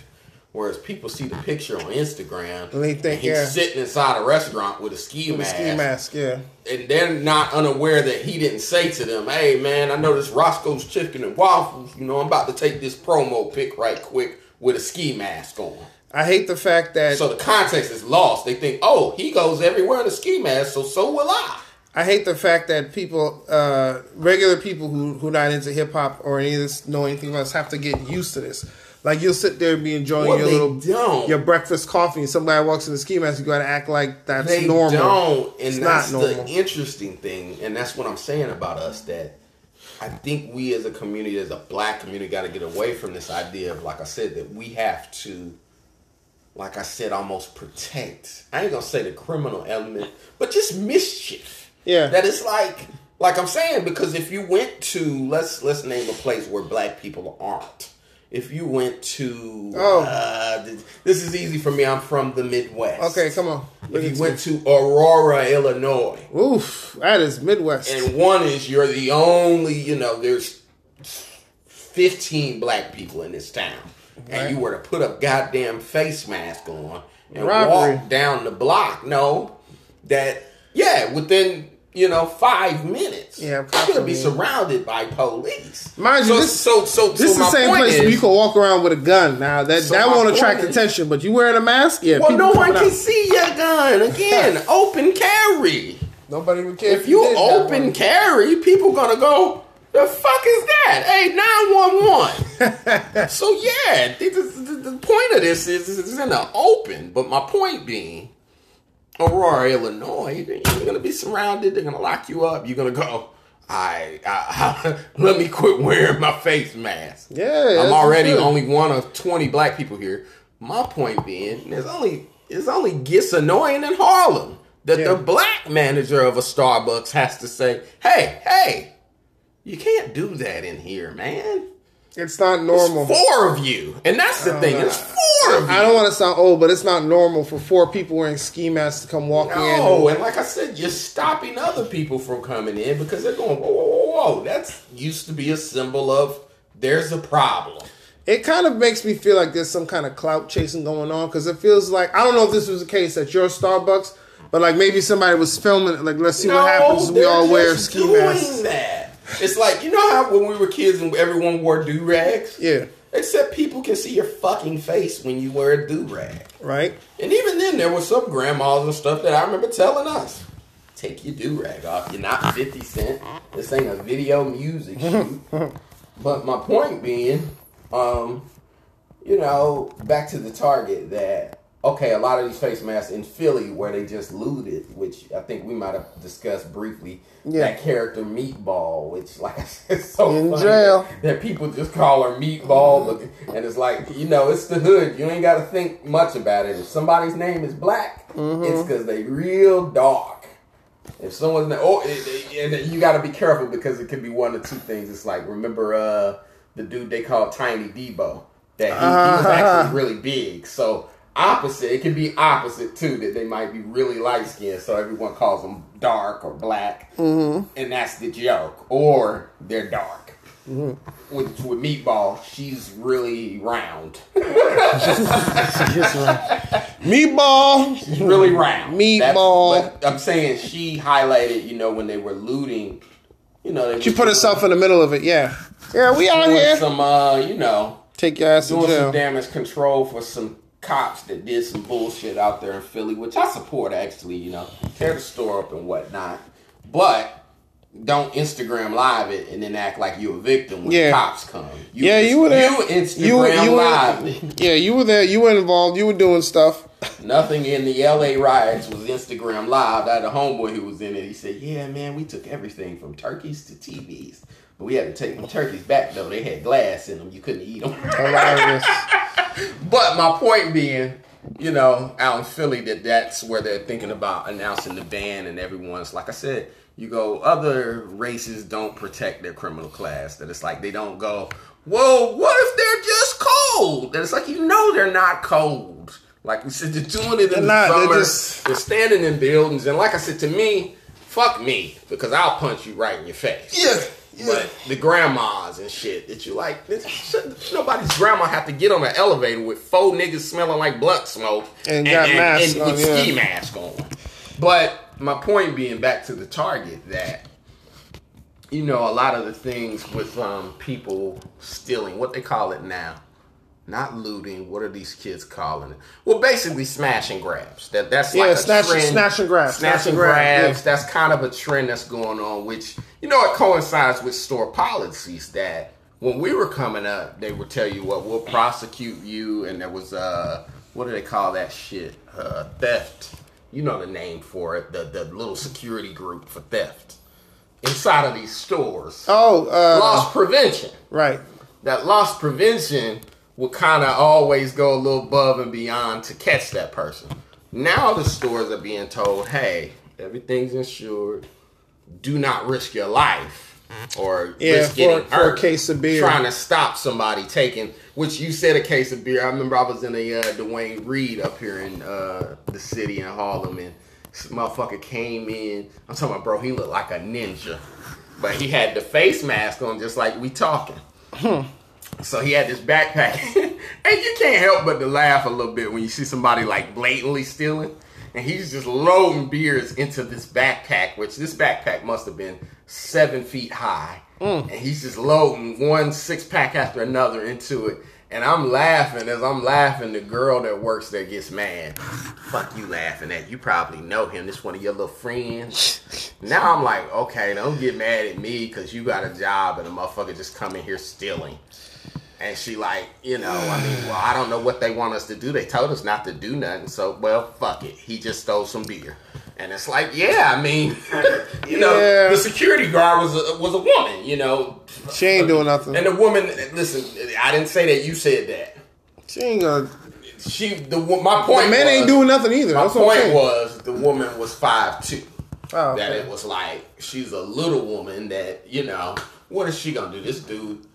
Whereas people see the picture on Instagram, And they think, he's yeah. sitting inside a restaurant with a ski With a mask, ski mask, yeah. and they're not unaware that he didn't say to them, "Hey, man, I know this Roscoe's Chicken and Waffles. You know, I'm about to take this promo pic right quick with a ski mask on." I hate the fact that So the context is lost. They think, "Oh, he goes everywhere in a ski mask, so so will I." I hate the fact that people, uh, regular people who who not into hip hop or any of this know anything about this have to get used to this. Like you'll sit there and be enjoying Well, your little don't. your breakfast coffee, and somebody walks in the ski mask, you got to act like that's they normal. don't, and It's that's not the interesting thing, and that's what I'm saying about us. That I think we as a community, as a black community, got to get away from this idea of, like I said, that we have to, like I said, almost protect. I ain't gonna say the criminal element, but just mischief. Yeah. that it's like, like I'm saying, because if you went to let's let's name a place where black people aren't. If you went to, Oh. uh, this is easy for me. I'm from the Midwest. Okay, come on. If you went to Aurora, Illinois, Oof, that is Midwest. and one is you're the only, you know, there's 15 black people in this town, and you were to put a goddamn face mask on and Robbery. walk down the block, no, that, yeah, within, you know, five minutes, Yeah, cops gonna be surrounded by police. Mind you, this- so, so, this so is the same place where is- you can walk around with a gun. Now that So that won't attract is- attention, but you wearing a mask, yeah. Well, no one coming can out. see your gun. Again, open carry. Nobody would care If you did open one. carry, people gonna go, the fuck is that? Hey, 911. so yeah, the, the, the point of this is it's in the open. But my point being, Aurora, Illinois, you're gonna be surrounded. They're gonna lock you up. You're gonna go. I, I, let me quit wearing my face mask. Yeah, I'm already good. only one of 20 black people here. My point being, there's only it's only gets annoying in Harlem that Yeah. the black manager of a Starbucks has to say, "Hey, hey, you can't do that in here, man. It's not normal. four of you, and that's the oh, thing. It's four of you. I don't want to sound old, but it's not normal for four people wearing ski masks to come walking No, in. Oh, and like I said, you're stopping other people from coming in because they're going, whoa, whoa, whoa, whoa. That's used to be a symbol of there's a problem. It kind of makes me feel like there's some kind of clout chasing going on because it feels like I don't know if this was the case at your Starbucks, but like maybe somebody was filming. it, Like, let's see what happens. We all wear ski doing masks. that. It's like you know how when we were kids and everyone wore do rags. Yeah, Except people can see your fucking face when you wear a do rag. right. And even then, there were some grandmas and stuff that I remember telling us, "Take your do rag off. You're not Fifty Cent. This ain't a video music shoot." but my point being, um, you know, back to the target that okay, a lot of these face masks in Philly where they just looted, which I think we might have discussed briefly. Yeah. That character Meatball, which like I said, it's so In funny jail. that people just call her Meatball, but- and it's like you know, it's the hood. You ain't got to think much about it. If somebody's name is Black, Mm-hmm. it's because they real dark. If someone's name, oh, it, it- and you got to be careful because it could be one of two things. It's like remember uh, the dude they called Tiny Debo that he, he was actually really big. So opposite, it can be opposite too that they might be really light skinned. So everyone calls them dark or black, and that's the joke, or they're dark. With, with meatball, she's really round. Meatball. She's really round. Meatball. That's- but I'm saying she highlighted, you know, when they were looting, you know, they She put herself in the middle of it. Yeah. Yeah, we out doing here. some, uh, you know, Take your ass to doing some damage control for some cops that did some bullshit out there in Philly, which I support actually, you know, tear the store up and whatnot. But don't Instagram live it and then act like you're a victim when Yeah. the cops come. You, Yeah, you were there. You Instagram You were- you were- live it. Yeah, you were there. You were involved. You were doing stuff. Nothing in the LA riots was Instagram live. I had a homeboy who was in it. He said, Yeah, man, we took everything from turkeys to TVs. But we had to take the turkeys back, though. They had glass in them. You couldn't eat them. Hilarious. But my point being, you know, out in Philly, that that's where they're thinking about announcing the ban, and everyone's like I said, you go, other races don't protect their criminal class. That it's like they don't go, whoa, what if they're just cold? That it's like you know they're not cold. Like we said, they're doing it They're in not, the they're summer. just- they're standing in buildings, and like I said, to me, fuck me because I'll punch you right in your face. Yeah, yeah. But the grandmas and shit that you like. Nobody's grandma have to get on an elevator with four niggas smelling like blunt smoke And got masks on, with yeah. ski mask on. But my point being back to the target that you know a lot of the things with um, people stealing, what they call it now, not looting. What are these kids calling it? Well, basically smash and grabs. That that's Yeah, like a snatch- trend. snatch and grab, snatch, snatch and and grab, grabs. yeah. That's kind of a trend that's going on, which you know it coincides with store policies that. When we were coming up, they would tell you what we'll prosecute you, and there was uh, what do they call that shit? Uh, theft. You know the name for it. The the little security group for theft inside of these stores. Oh, uh, Loss prevention right. that loss prevention would kind of always go a little above and beyond to catch that person. Now the stores are being told, hey, everything's insured. Do not risk your life or Yeah, risk for- getting for a case of beer. Trying to stop somebody taking, which you said a case of beer. I remember I was in a uh, Duane Reade up here in uh, the city in Harlem and this motherfucker came in. I'm talking about, bro, he looked like a ninja. But he had the face mask on just like we talking. So he had this backpack, and you can't help but to laugh a little bit when you see somebody like blatantly stealing, and he's just loading beers into this backpack, which this backpack must have been seven feet high, mm. and he's just loading one six pack after another into it. And I'm laughing as I'm laughing. The girl that works there gets mad. Fuck you laughing at? You probably know him. This one of your little friends. Now I'm like, okay, don't get mad at me because you got a job and a motherfucker just coming here stealing. And she like, you know, I mean, well, I don't know what they want us to do. They told us not to do nothing. So, well, fuck it. He just stole some beer. And it's like, yeah, I mean, you know, Yeah. the security guard was a, was a woman, you know. She ain't doing nothing. And the woman, listen, I didn't say that. You said that. She ain't gonna. She, the my point. The man was, ain't doing nothing either. My That's point was the woman was five two. Oh, That it was like she's a little woman that you know what is she gonna do? This dude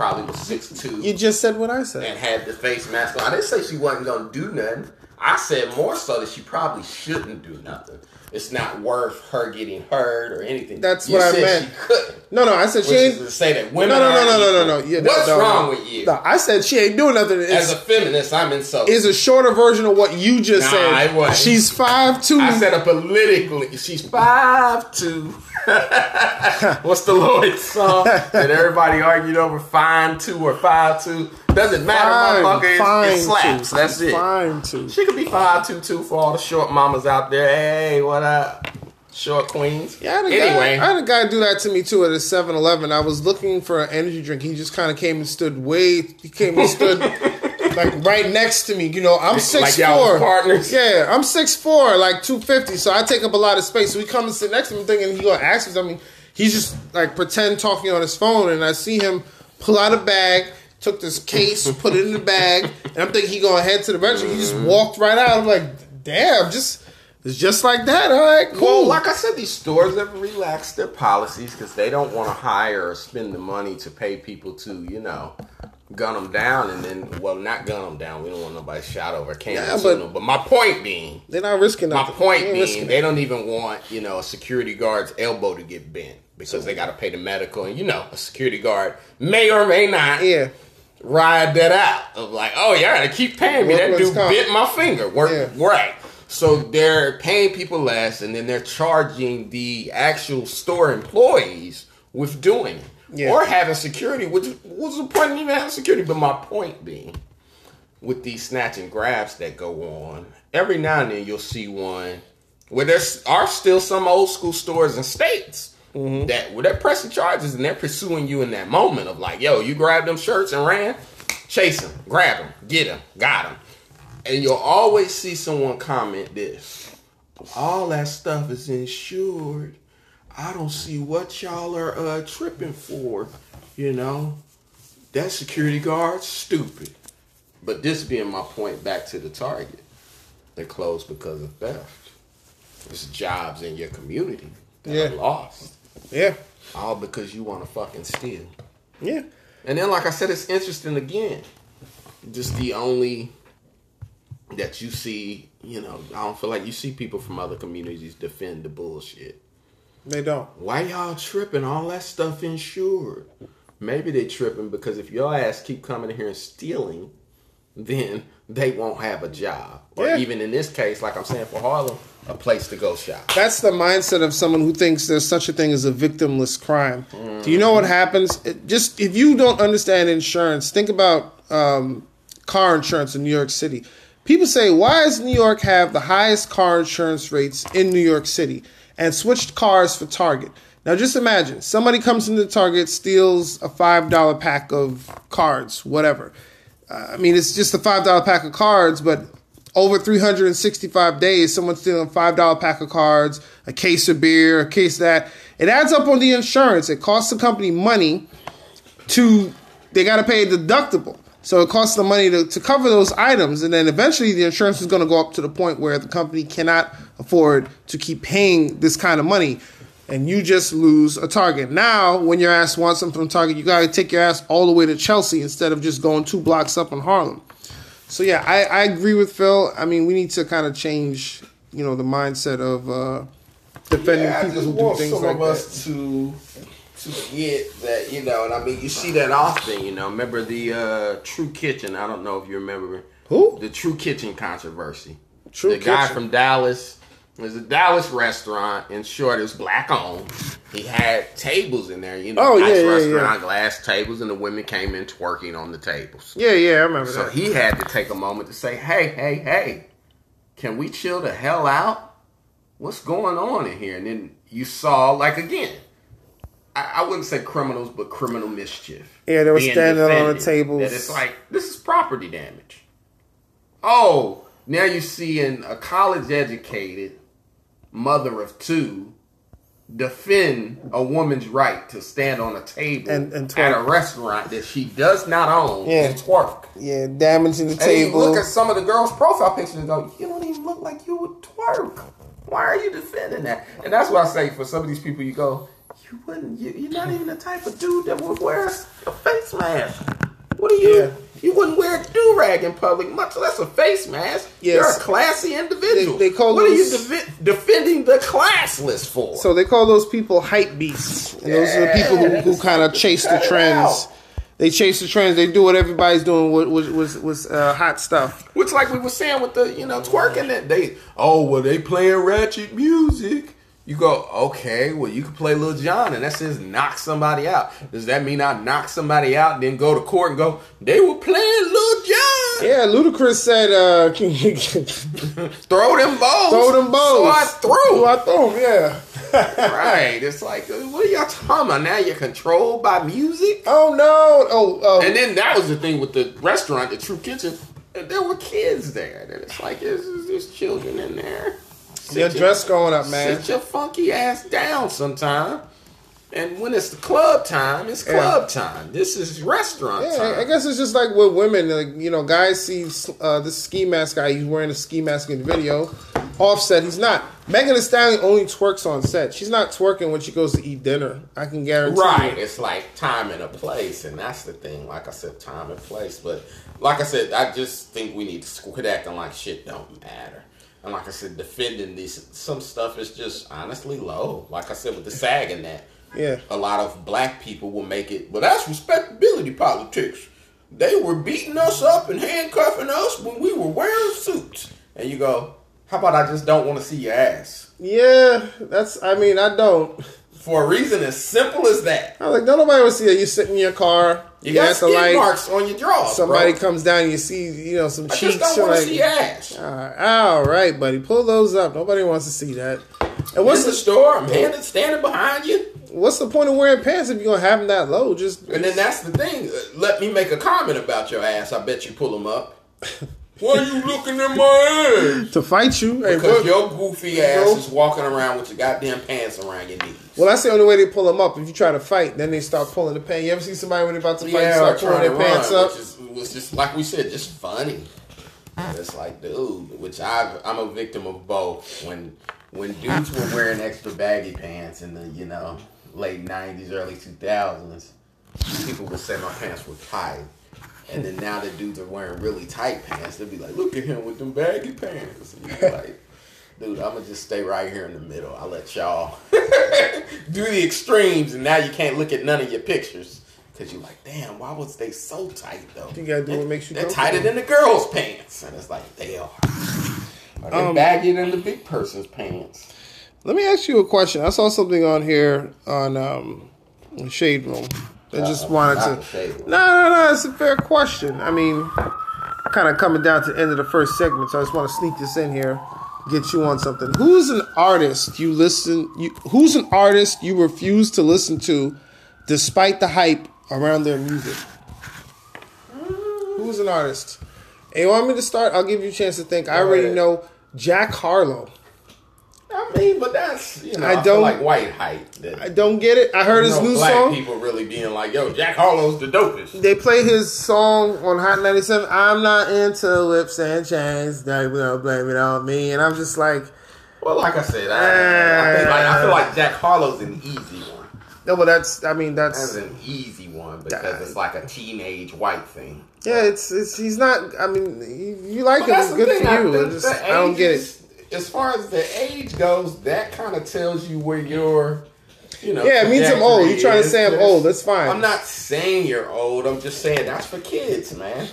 probably was six two You just said what I said. and had the face mask on. I didn't say she wasn't gonna do nothing. I said more so that she probably shouldn't do nothing. It's not worth her getting hurt or anything. That's You what I said meant. She couldn't. No, no, I said she ain't. to say that No, women no, no, aren't no, no, no, no. Yeah, What's no, no, wrong no. with you? No, I said she ain't doing nothing. It's, As a feminist, I'm insulted. is a shorter version of what you just Nah, it said. wasn't. She's five two. I said a politically. She's five two. What's the Lloyd song that everybody argued over? Fine two or five two? Doesn't matter, fine, motherfucker. fine It, slaps. two. That's it. Fine two. She could be five two two for all the short mamas out there. Hey, what up, short queens? Yeah, I had, a anyway, guy, I had a guy do that to me too at a 7-Eleven. I was looking for an energy drink. He just kind of came and stood way. He came and stood like right next to me. You know, I'm six Like four. partners? Yeah, I'm six four, like two fifty. So I take up a lot of space. So he come and sit next to me, thinking he gonna ask me something. He's just like pretend talking on his phone, and I see him pull out a bag. Took this case, put it in the bag, and I'm thinking he gonna head to the register. He just walked right out. I'm like, damn, just it's just like that. All right, cool. Well, like I said, these stores have relaxed their policies because they don't want to hire or spend the money to pay people to, you know, gun them down, and then well, not gun them down. We don't want nobody shot over cancer. Yeah, but, but- but my point being, They're not risking my nothing. point being, they don't even want you know a security guard's elbow to get bent because they got to pay the medical, and you know a security guard may or may not. Yeah. Ride that out of like, oh yeah, I gotta keep paying me. That dude comp. bit my finger. Work Yeah. right. So they're paying people less, and then they're charging the actual store employees with doing it, Yeah. or having security. Which what's the point of even having security? But my point being, with these snatch and grabs that go on, every now and then you'll see one where there are still some old school stores and states that where they're pressing charges and they're pursuing you in that moment of like, yo, you grabbed them shirts and ran, chase them, grab them, get them, got them. And you'll always see someone comment this. All that stuff is insured. I don't see what y'all are uh, tripping for. You know, that security guard's stupid. But this being my point back to the target, they're closed because of theft. It's jobs in your community that Yeah. are lost. Yeah. All because you want to fucking steal. Yeah. And then, like I said, it's interesting again. Just the only that you see, you know, I don't feel like you see people from other communities defend the bullshit. They don't. Why y'all tripping? All that stuff insured. Maybe they tripping because if your ass keep coming in here and stealing, then they won't have a job. Or Yeah. even in this case, like I'm saying for Harlem, a place to go shop. That's the mindset of someone who thinks there's such a thing as a victimless crime. Do you know what happens? It just if you don't understand insurance, think about um, car insurance in New York City. People say, "Why does New York have the highest car insurance rates in New York City?" and switched cars for Target. Now, just imagine somebody comes into Target, steals a five dollar pack of cards, whatever. I mean, it's just a five dollar pack of cards, but over 365 days, someone's stealing a five dollar pack of cards, a case of beer, a case that. It adds up on the insurance. It costs the company money to they got to pay a deductible. So it costs the money to, to cover those items, and then eventually the insurance is going to go up to the point where the company cannot afford to keep paying this kind of money, and you just lose a target. Now, when your ass wants something from Target, you got to take your ass all the way to Chelsea instead of just going two blocks up in Harlem. So yeah, I, I agree with Phil. I mean, we need to kind of change, you know, the mindset of uh, defending Yeah, people who do things like that. us to to get that, you know, and I mean, you see that often, you know. Remember the uh, True Kitchen? I don't know if you remember Who? the True Kitchen controversy. True the guy from Dallas. There's a Dallas restaurant. In short, it was black owned. He had tables in there, you know, Oh, nice yeah, yeah, restaurant, yeah. glass tables, and the women came in twerking on the tables. Yeah, yeah, I remember So that. he had to take a moment to say, "Hey, hey, hey, can we chill the hell out? What's going on in here?" And then you saw, like again, I, I wouldn't say criminals, but criminal mischief. Yeah, they were standing on the tables. That it's like this is property damage. Oh, now you see in a college-educated mother of two defend a woman's right to stand on a table And- and at a restaurant that she does not own Yeah. and twerk. Yeah, damaging the And you table. look at some of the girls' profile pictures and go, you don't even look like you would twerk. Why are you defending that? And that's why I say for some of these people, you go, you wouldn't, you, you're not even the type of dude that would wear a face mask. What are you? Yeah. You wouldn't wear a do rag in public, much less a face mask. Yes. You're a classy individual. They- they call what are you those- defi- defending the classless for? so they call those people hype beasts, and those are the people who, who kind of chase the Cut trends. They chase the trends. They do what everybody's doing with was was, was uh, hot stuff. Which, like we were saying with the, you know, twerking that they, oh, well, they playing ratchet music. You go, okay, well, you can play Lil Jon, and that says knock somebody out. Does that mean I knock somebody out and then go to court and go, they were playing Lil Jon? Yeah, Ludacris said, uh, Throw them bows. "Throw them bows." So I threw. So I threw 'em, Yeah. right. It's like, uh, what are y'all talking about? Now you're controlled by music? Oh no! Oh, oh. And then that was the thing with the restaurant, the True Kitchen. and There were kids there. And it's like, there's, there's children in there. Your Sit dress going up, man. Sit your funky ass down sometime. And when it's the club time, it's Yeah. club time. This is restaurant Yeah, time. I guess it's just like with women. Like you know, guys see uh, this ski mask guy. He's wearing a ski mask in the video. Offset, he's not. Megan Thee Stallion only twerks on set. She's not twerking when she goes to eat dinner. I can guarantee. Right. You. It's like time and a place, and that's the thing. Like I said, time and place. But like I said, I just think we need to quit acting like shit don't matter. And like I said, defending these some stuff is just honestly low. Like I said, with the SAG and that, Yeah. a lot of black people will make it. But that's respectability politics. They were beating us up and handcuffing us when we were wearing suits. And you go, how about I just don't want to see your ass? Yeah, that's. I mean, I don't. For a reason as simple as that. I was like, don't nobody want to see that. You sitting in your car. You You got skin light. marks on your drawers. Somebody bro. comes down. and You see, you know, some I cheeks. just don't want to like, see ass. All right, all right, buddy, pull those up. Nobody wants to see that. And What's the the store? I'm handing, standing behind you. what's the point of wearing pants if you're gonna have them that low? Just And then that's the thing. Let me make a comment about your ass. I bet you pull them up. Why are you looking at my ass? to fight you. Hey, Because your goofy ass Bro. is walking around with your goddamn pants around your knees. well, that's the only way they pull them up. If you try to fight, then they start pulling the pants. You ever see somebody when they're about to fight yeah, start pulling their pants run, up? which is, was just like we said, just funny. It's like, dude, which I I'm a victim of both. When when dudes were wearing extra baggy pants in the you know late '90s, early 2000s, people would say my pants were tight. And then now the dudes are wearing really tight pants, they'll be like, "Look at him with them baggy pants." And you're like, dude, I'm gonna just stay right here in the middle. I'll let y'all do the extremes, and now you can't look at none of your pictures because you're like, damn, why was they so tight though? You gotta do what makes you They're tighter than the girls' pants, and it's like they are. Are they Um, baggier than the big person's pants? Let me ask you a question. I saw something on here on um, Shade Room. I just wanted to. the Shade Room. No, no, no. It's a fair question. I mean, kind of coming down to the end of the first segment, so I just want to sneak this in here, get you on something. Who's an artist you listen? You, who's an artist you refuse to listen to, despite the hype around their music? Who's an artist? Hey, you want me to start? I'll give you a chance to think. I already ahead. know Jack Harlow. I mean, but that's you know, I I, don't- like white hype. That, I don't get it. I heard his know, new song. people really being like, "Yo, Jack Harlow's the dopest." They play his song on Hot 97. I'm not into whips and chains. They will blame it on me. And I'm just like, Well, like I said, I, I, think like, I feel like Jack Harlow's an easy one. no, but that's, I mean, That's that's, an easy one because it's like a teenage white thing. yeah, it's, it's, he's not, I mean, you, you like But him. that's It's good thing, for you. I, just, I don't get it. As far as the age goes, that kind of tells you where you're. you know. Yeah, it means I'm old. You're trying to say I'm There's- old. That's fine. I'm not saying you're old. I'm just saying that's for kids, man.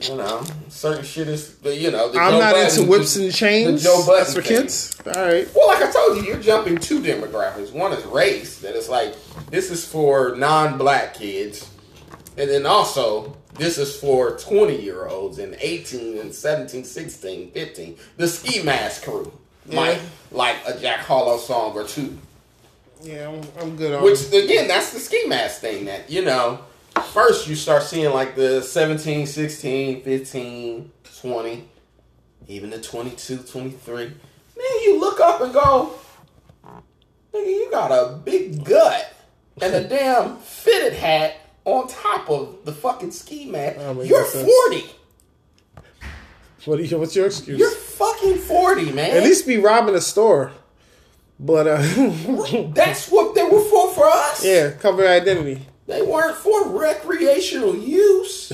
You know, certain shit is, you know. The I'm Joe not Budden- into whips the- and chains. The Joe That's for thing. kids. All right. Well, like I told you, you're jumping two demographics. One is race, That is like this is for non-black kids, and then also this is for 20 year olds and 18 and 17, 16, 15. The ski mask crew might like a Jack Harlow song or two. Yeah, I'm, I'm good on Which again, that's the ski mask thing that, you know, first you start seeing like the 17, 16, 15, 20, even the 22, 23. Then you look up and go, nigga, you got a big gut and a damn fitted hat on top of the fucking ski mask. Oh, You're 40. What do you, what's your excuse? You're fucking 40, man. At least be robbing a store. But, uh, that's what they were for for us. yeah, cover identity. They weren't for recreational use.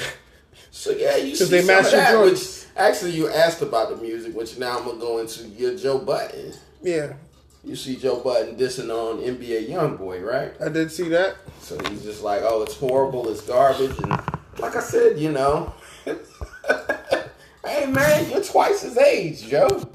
So yeah, you see they some match of your that. Which actually, you asked about the music, which now I'm gonna go into your Joe Budden. Yeah, You see Joe Budden dissing on NBA YoungBoy, right? I did see that. So he's just like, "Oh, it's horrible, it's garbage," and like I said, you know, hey man, you're twice his age, Joe.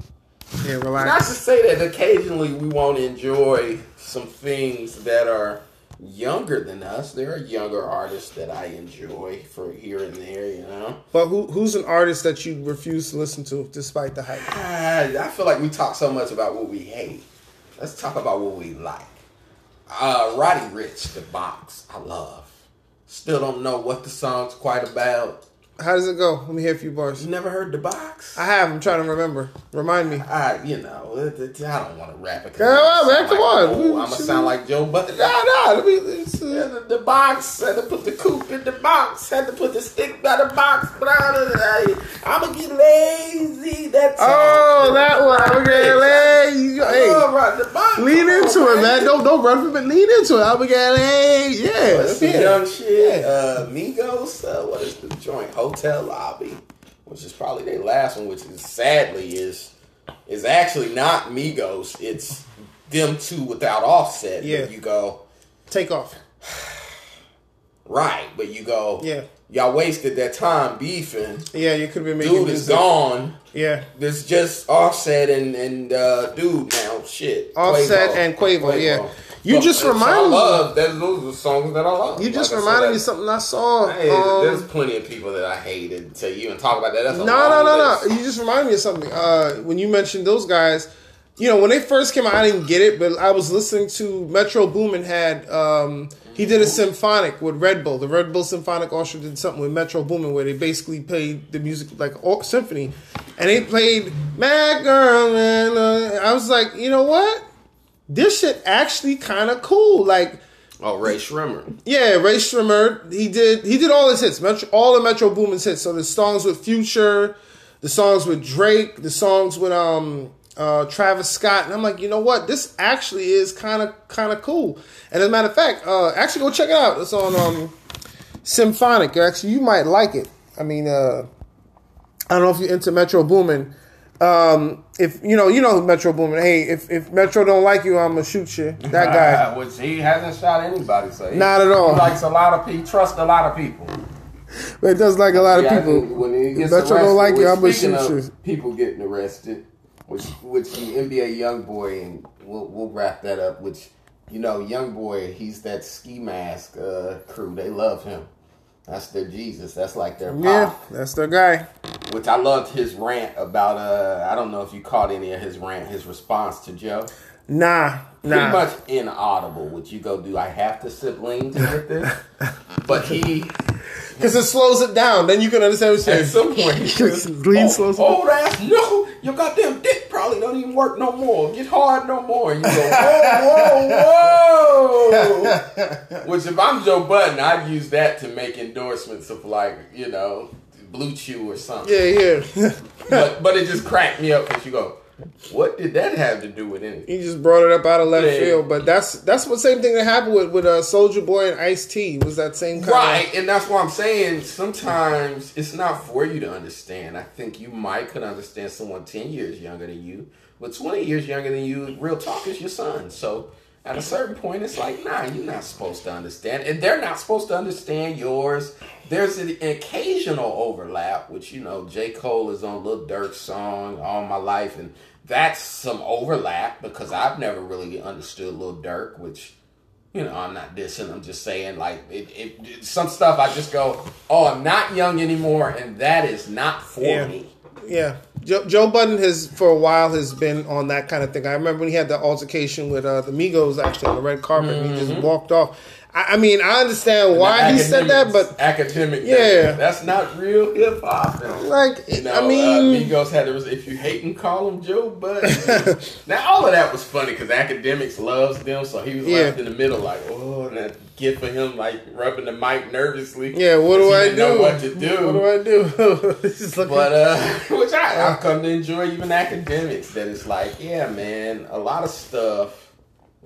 Yeah, relax. Not to say that occasionally we won't enjoy some things that are younger than us. There are younger artists that I enjoy for here and there, you know. But who who's an artist that you refuse to listen to despite the hype? Ah, I feel like we talk so much about what we hate. Let's talk about what we like. Uh, Roddy Ricch, The Box, I love. Still don't know what the song's quite about. How does it go? Let me hear a few bars. You never heard the box? I have. I'm trying to remember. Remind me. I, you know, it, it, I don't want to rap it. Come on, I man, come like- on. oh, I'm gonna sound like Joe Budden. Nah, nah. Let me. It's, Yeah, uh, the, the box had to put the coop in the box. Had to put the stick by the box. I'm gonna get lazy. That's oh, that one. Okay, hey, hey. Oh, right, the box. Lean into on, it, man. Don't don't run from it. Lean into it. I'm gonna get hey, yeah. That's the yeah. young shit. Yeah. Uh, Migos. Uh, what is the joint? Hotel Lobby, which is probably their last one. Which is sadly is is actually not Migos. It's them two without Offset. Yeah. You go Takeoff. right, but you go. Yeah. Y'all wasted that time beefing. Yeah, you could be making Dude is gone. Yeah, There's just Offset and and uh, dude now. Shit. Offset and Quavo, yeah. You just reminded I me- love that. Those are songs that I love. you just Like reminded me of something I saw. Hey, um, there's plenty of people that I hated to even talk about that. That's No, no, no, list. no. You just reminded me of something. Uh, when you mentioned those guys, you know, when they first came out, I didn't get it, but I was listening to Metro Boomin had um, he did a symphonic with Red Bull. The Red Bull Symphonic Orchestra did something with Metro Boomin where they basically played the music like symphony, and they played "Mad Girl." Man, uh, I was like, you know what? This shit actually kind of cool. Like, Oh, Rae Sremmurd. yeah, Rae Sremmurd. He did he did all his hits, Metro, all the Metro Boomin's hits. So the songs with Future, the songs with Drake, the songs with um uh Travis Scott, and I'm like, you know what? This actually is kind of kind of cool. And as a matter of fact, uh, actually go check it out. It's on um Symphonic. Actually, you might like it. I mean, uh, I don't know if you're into Metro Boomin. Um, if you know, you know Metro Boomin. Hey, if if Metro don't like you, I'm gonna shoot you. That guy. Which he hasn't shot anybody, so he, Not at all. He likes a lot of people. Trust a lot of people. But it does like a lot of Yeah, people. when he gets Metro arrested, don't like you, I'm gonna shoot you. People getting arrested, which which the NBA young boy, and we'll we'll wrap that up. Which you know, young boy, he's that ski mask uh, crew. They love him. That's their Jesus. That's like their pop. Yeah, that's their guy. Which I loved his rant about. Uh, I don't know if you caught any of his rant, his response to Joe. Nah, Pretty nah. much inaudible. Which you go, do I have to sip lean to get this? but he, Because it slows it down. Then you can understand what at you're some point, he says, Lean "Oh, slows down. old ass, no, your goddamn dick probably don't even work no more. Get hard no more. And you go, whoa, whoa, whoa. Which if I'm Joe Budden, I'd use that to make endorsements of like, you know, BlueChew or something. Yeah, yeah. But but it just cracked me up because you go, what did that have to do with anything? he just brought it up out of left Yeah. field. But that's that's the same thing that happened with with uh, Soulja Boy and Ice T. Was that same kind of Right, and that's why I'm saying sometimes it's not for you to understand. I think you might could understand someone 10 years younger than you, but 20 years younger than you, real talk is your son. So at a certain point, it's like, nah, you're not supposed to understand. And they're not supposed to understand yours. There's an occasional overlap, which, you know, J. Cole is on Lil Durk's song all my life, and that's some overlap because I've never really understood Lil Durk, which you know, I'm not dissing. I'm just saying, like, it, it, some stuff I just go, oh, I'm not young anymore, and that is not for Yeah. me. Yeah, Joe, Joe Budden has for a while has been on that kind of thing. I remember when he had the altercation with uh, the Migos actually on the red carpet. and He Mm-hmm. just walked off. I, mean, I understand why he said that, but academic, Yeah. that's not real hip hop. Like, You know, I mean, uh, Migos had to. If you hate him, call him Joe Budden. now all of that was funny because academics loves them, so he was Yeah. left in the middle, like, oh, that gift for him, like rubbing the mic nervously. yeah. What do I do? Know what to do? What do I do? But uh, which I, I've come to enjoy even academics. That it's like, yeah, man, a lot of stuff.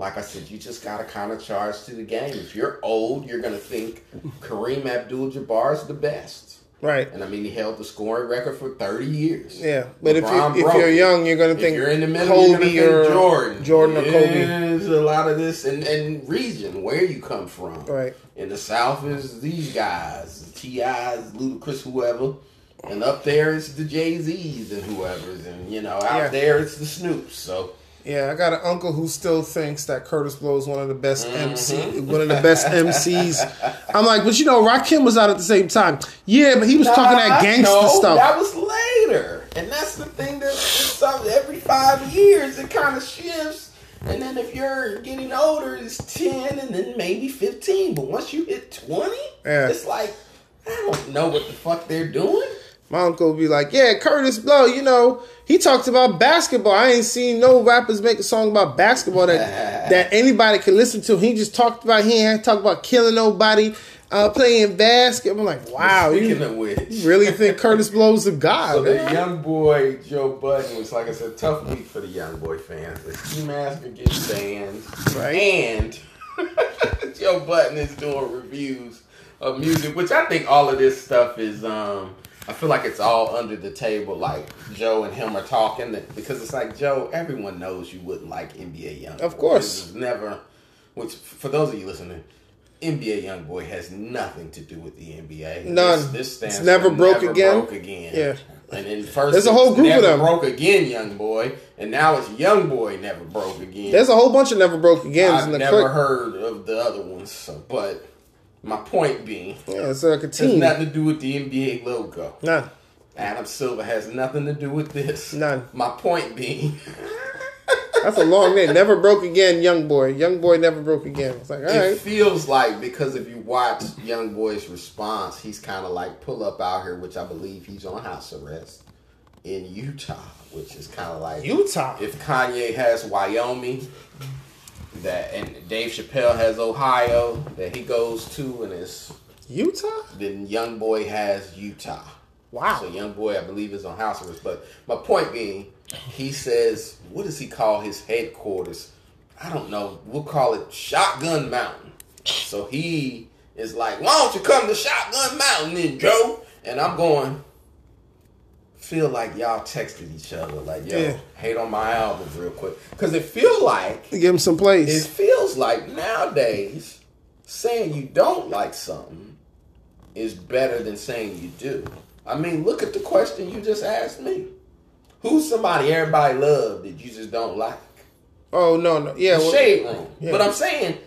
Like I said, you just gotta kind of charge to the game. If you're old, you're gonna think Kareem Abdul-Jabbar is the best, right. and I mean he held the scoring record for 30 years. Yeah, but if you, if you're young, you're gonna think you're in the middle, Kobe or Jordan, Jordan or Kobe. There's a lot of this, and, and region where you come from. Right. In the South is these guys, T.I.'s, Ludacris, whoever. And up there it's the Jay Z's and whoever's, and you know out Yeah. there it's the Snoops. So Yeah, I got an uncle who still thinks that Kurtis Blow is one of the best MC, Mm-hmm. one of the best MCs. I'm like, but you know, Rakim was out at the same time. Yeah, but he was talking that gangster no, stuff. That was later, and that's the thing that every five years it kind of shifts. And then if you're getting older, it's ten, and then maybe fifteen. But once you hit twenty, Yeah. it's like I don't know what the fuck they're doing. My uncle would be like, "Yeah, Kurtis Blow, you know, he talks about basketball. I ain't seen no rappers make a song about basketball that that anybody can listen to. He just talked about he ain't talked about killing nobody, uh, playing basketball. I'm like, wow, Speaking you which, really think Kurtis Blow's a god? So the young boy Joe Budden was like I said, tough week for the young boy fans. The ski mask gets banned, Right. And Joe Budden is doing reviews of music, which I think all of this stuff is. um I feel like it's all under the table. Like Joe and him are talking that- because it's like Joe. Everyone knows you wouldn't like NBA young. Of course. Never. Which for those of you listening. NBA young boy has nothing to do with the NBA. None. This, this stands It's never broke never again. Broke again. Yeah. And then first, There's a whole group of them. Broke again, young boy, and now it's young boy never broke again. There's a whole bunch of never broke agains I've in the never clip. heard of the other ones, so, but my point being, Yeah, it's like a it has nothing to do with the NBA logo. None. Adam Silver has nothing to do with this. None. My point being, That's a long name. Never broke again, young boy. Young boy never broke again. It's like, all it right. feels like because if you watch Young Boy's response, he's kind of like pull up out here, which I believe he's on house arrest in Utah, which is kind of like Utah. if Kanye has Wyoming, that and Dave Chappelle has Ohio that he goes to, and it's Utah? then Young Boy has Utah. Wow. So Young Boy, I believe, is on house arrest. But my point being, he says, what does he call his headquarters? I don't know. We'll call it Shotgun Mountain. So he is like, why don't you come to Shotgun Mountain then, Joe? And I'm going, feel like y'all texted each other, like, yo, Yeah. hate on my album real quick. Because it feel like Give him some place. it feels like nowadays saying you don't like something is better than saying you do. I mean, look at the question you just asked me. Who's somebody everybody loved that you just don't like? Oh, no, no. Yeah. Well- shade room. yeah. But I'm saying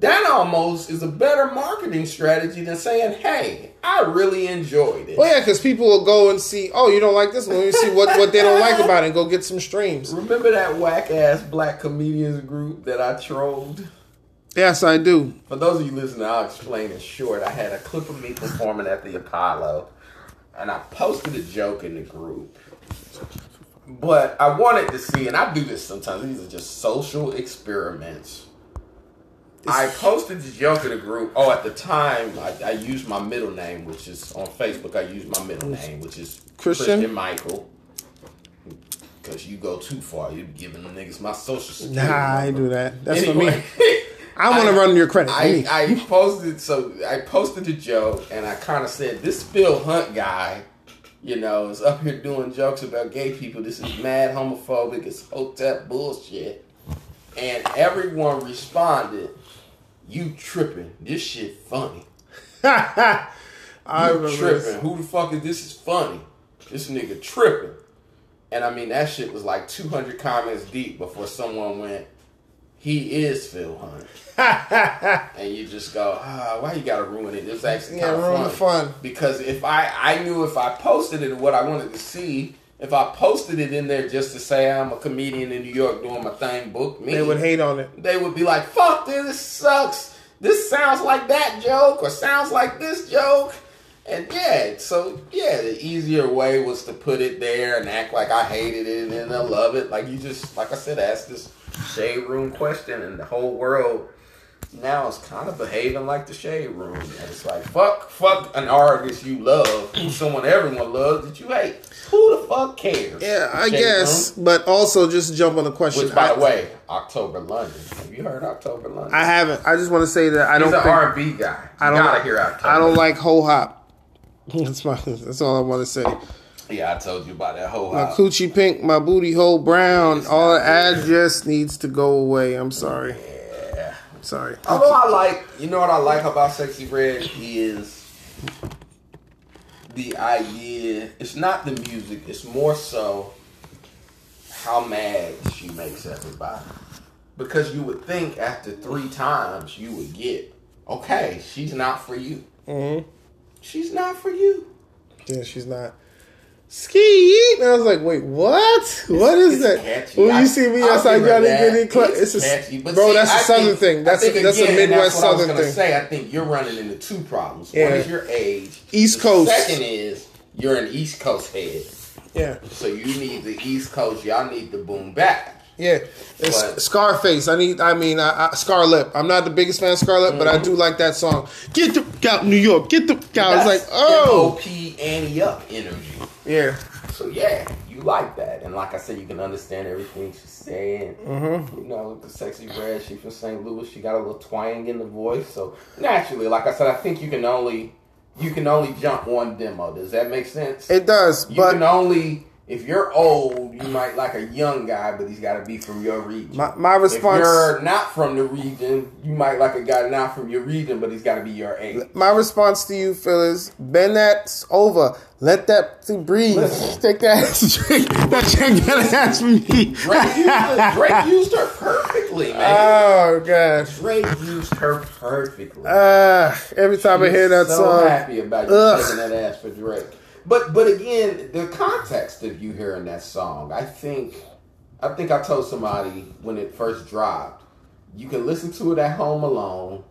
that almost is a better marketing strategy than saying, "Hey, I really enjoyed it." Well, yeah, because people will go and see, oh, you don't like this one. You see what, what they don't like about it and go get some streams. Remember that whack ass black comedians group that I trolled? Yes, I do. For those of you listening, I'll explain in short. I had a clip of me performing at the Apollo, and I posted a joke in the group. But I wanted to see, and I do this sometimes, these are just social experiments. I posted the joke in the group. Oh, at the time, I, I used my middle name, which is on Facebook, I used my middle name, which is Christian? Christian Michael. Because you go too far, you're giving the niggas my social security. Nah, I do that. That's Anyway. for me. I want to run your credit. I, I posted so I posted the joke and I kind of said this Phil Hunt guy, you know, is up here doing jokes about gay people. This is mad homophobic. It's hotep bullshit. And everyone responded, "You tripping? This shit funny. I You remember tripping? this. Who the fuck is this? Is funny? This nigga tripping." And I mean that shit was like 200 comments deep before someone went, "He is Phil Hunt." and you just go, ah, why you gotta ruin it? It's actually Yeah, kind of ruin fun. the fun. Because if I, I knew if I posted it what I wanted to see, if I posted it in there just to say I'm a comedian in New York doing my thing, book me, They would hate on it. they would be like, fuck this, this sucks. This sounds like that joke or sounds like this joke. And yeah, so yeah, the easier way was to put it there and act like I hated it and then I love it. Like you just, like I said, ask this shade room question and the whole world now is kind of behaving like the shade room. And it's like, fuck, fuck an artist you love, someone everyone loves that you hate. Who the fuck cares? Yeah, I guess. Room? But also, just jump on the question. Which, by I, the way, October London. Have you heard October London? I haven't. I just want to say that I He's don't an. R&B guy. You I don't. gotta hear October. I don't like whole hop. That's my. That's all I want to say. Yeah, I told you about that whole hop. My coochie pink, my booty hole brown. All that just needs to go away. I'm sorry. Yeah. I'm sorry. Although I like, you know what I like about Sexyy Redd is the idea. It's not the music. It's more so how mad she makes everybody. Because you would think after three times you would get, okay, she's not for you. hmm She's not for you. Yeah, she's not. Ski. And I was like, wait, what? What is It's that? catchy. When I- you see me outside, y'all didn't get any cl- It's It's a, but bro, see, that's a I southern think- thing. That's I a that's again, a Midwest that's I southern gonna thing. Say, I think you're running into two problems. Yeah. One is your age. East The Coast. Second is you're an East Coast head, Yeah, so you need the East Coast. Y'all need the boom back. yeah. It's But- Scarface. I need. I mean, I, I, Scarlett. I'm not the biggest fan of Scarlett, but I mm-hmm. do like that song. Get the out, New York. Get the out. It's like, oh, MOP Ante Up energy. Yeah. So yeah, you like that, and like I said, you can understand everything she's saying. Mm-hmm. You know, the Sexyy Redd. She from St. Louis. She got a little twang in the voice. So naturally, like I said, I think you can only you can only jump one demo. Does that make sense? It does, you but can only if you're old, you might like a young guy, but he's got to be from your region. my my if response. you're not from the region, you might like a guy not from your region, but he's got to be your age. My response to you, Phil, is bend that over. Let that thing breathe. Listen. Take that drink. That drink that ass from me. Drake used, her, Drake used her perfectly, man. Oh gosh. Drake used her perfectly. Uh, every time I hear that song, so song, happy about you taking that ass for Drake. But but again, the context of you hearing that song, I think I think I told somebody when it first dropped, you can listen to it at home alone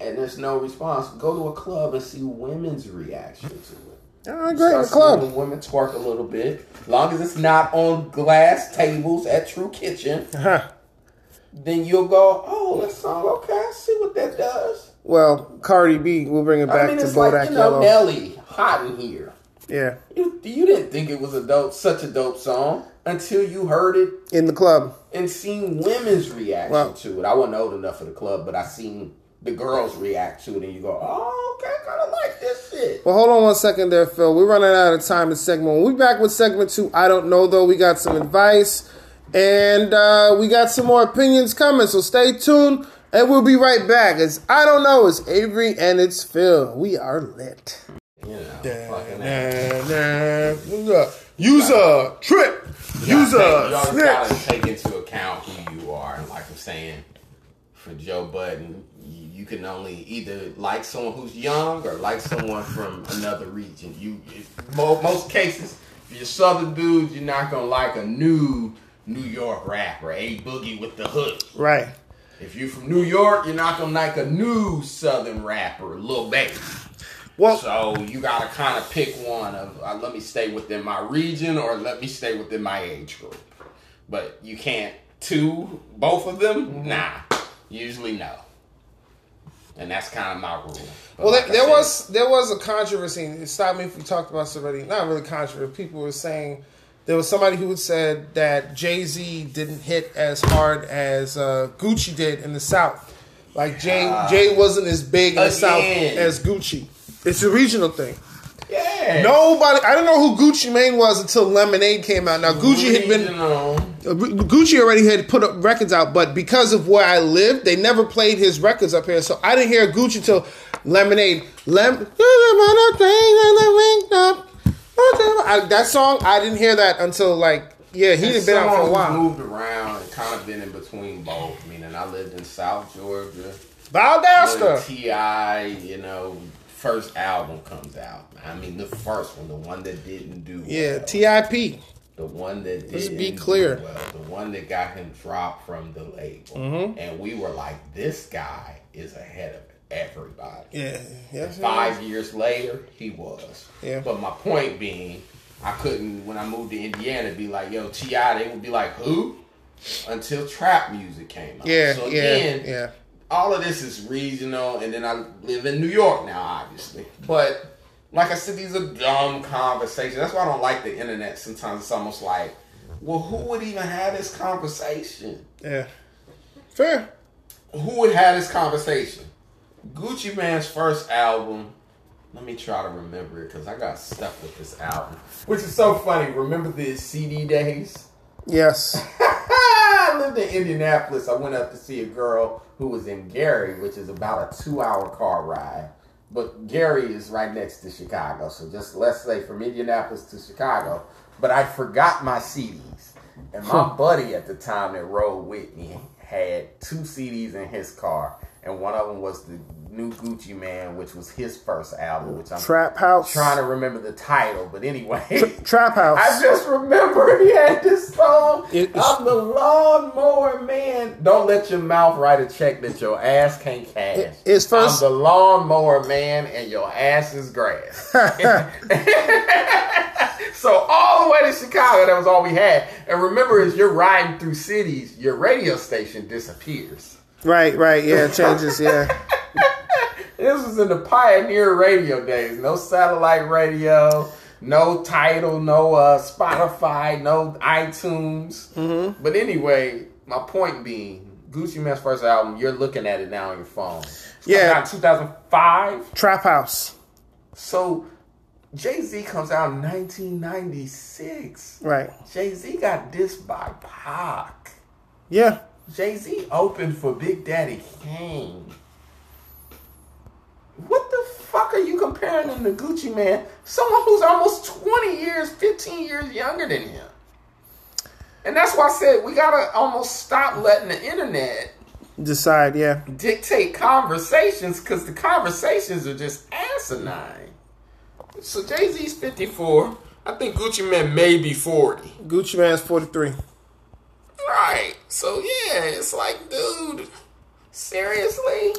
and there's no response. Go to a club and see women's reaction to it. oh, great in the club. seeing Women twerk a little bit. Long as it's not on glass tables at True Kitchen, Huh. then you'll go, oh, that song, okay, I see what that does. Well, Cardi B, we'll bring it back I mean, to it's Bodak like, you know, Yellow. Nelly, hot in here. Yeah, You, you didn't think it was a dope, such a dope song until you heard it in the club. and seen women's reaction Well- to it. I wasn't old enough for the club, but I seen the girls react to it, and you go, oh, okay, I kind of like this shit. Well, hold on one second there, Phil. We're running out of time in segment. We'll back with segment two. I don't know, though. We got some advice and uh, we got some more opinions coming, so stay tuned and we'll be right back. It's I don't know. It's Avery and it's Phil. We are lit. You know, fucking ass. Nah, nah. User trip. Use a gotta take- you always snitch. gotta take into account who you are. And like I'm saying, for Joe Budden, you, you can only either like someone who's young or like someone from another region. You, most cases, if you're Southern dudes, you're not gonna like a new New York rapper, a boogie with the hood. Right. If you're from New York, you're not gonna like a new Southern rapper, Lil Baby. Well, So you gotta kind of pick one of uh, let me stay within my region or let me stay within my age group. But you can't two both of them. Nah, usually no. And that's kind of my rule. But Well, like there, said, was there was a controversy. Stop me if we talked about this already. Not really controversy. People were saying there was somebody who had said that Jay Z didn't hit as hard as uh, Gucci did in the South. Like Jay Jay wasn't as big in the South as Gucci. It's a regional thing. yeah. Nobody, I don't know who Gucci Mane was until Lemonade came out. Now Gucci had been Gucci already had put up records out, but because of where I lived, they never played his records up here. So I didn't hear Gucci till Lemonade. Lem- I, that song, I didn't hear that until like yeah, he had been out for a while. Moved around and kind of been in between both. Meaning, I lived in South Georgia. Valdosta. T.I., you know, first album comes out. I mean, the first one, the one that didn't do Yeah, well. Tip. the one that Let's be clear. well, the one that got him dropped from the label, Mm-hmm. and we were like, this guy is ahead of everybody. Yeah, yeah. Five years later, he was. Yeah. But my point being, I couldn't when I moved to Indiana be like, yo, Ti. They would be like, who? Until trap music came out. Yeah, So yeah, yeah. All of this is regional, and then I live in New York now, obviously. But like I said, these are dumb conversations. That's why I don't like the internet. Sometimes it's almost like, well, who would even have this conversation? Yeah. Fair. Who would have this conversation? Gucci Mane's first album. Let me try to remember it because I got stuck with this album, which is so funny. Remember the CD days? Yes. I lived in Indianapolis. I went up to see a girl who was in Gary, which is about a two-hour car ride. But Gary is right next to Chicago, so just let's say from Indianapolis to Chicago. But I forgot my CDs, and my buddy at the time that rode with me had two CDs in his car, and one of them was the new Gucci Mane, which was his first album, which I'm Trap House. trying to remember the title. But anyway, Trap House. I just remember he had this song. It- it's- I'm the lawnmower man. Don't let your mouth write a check that your ass can't cash. It- it's first- I'm the lawnmower man, and your ass is grass. so all the way to Chicago, that was all we had. And remember, as you're riding through cities, your radio station disappears. right, right. Yeah, it changes. Yeah. This was in the pioneer radio days. No satellite radio, no Tidal, no uh, Spotify, no iTunes. Mm-hmm. But anyway, my point being, Gucci Mane's first album, you're looking at it now on your phone. Yeah. 2005. Trap House. So Jay Z comes out in 1996. Right. Jay Z got dissed by Pac. Yeah. Jay Z opened for Big Daddy Kane. What the fuck are you comparing him to Gucci Mane? Someone who's almost 20 years, 15 years younger than him. And that's why I said we gotta almost stop letting the internet Decide. Yeah. dictate conversations because the conversations are just asinine. So Jay Z's 54. I think Gucci Mane may be 40. Gucci Mane's forty three. Right. So yeah, it's like, dude, seriously?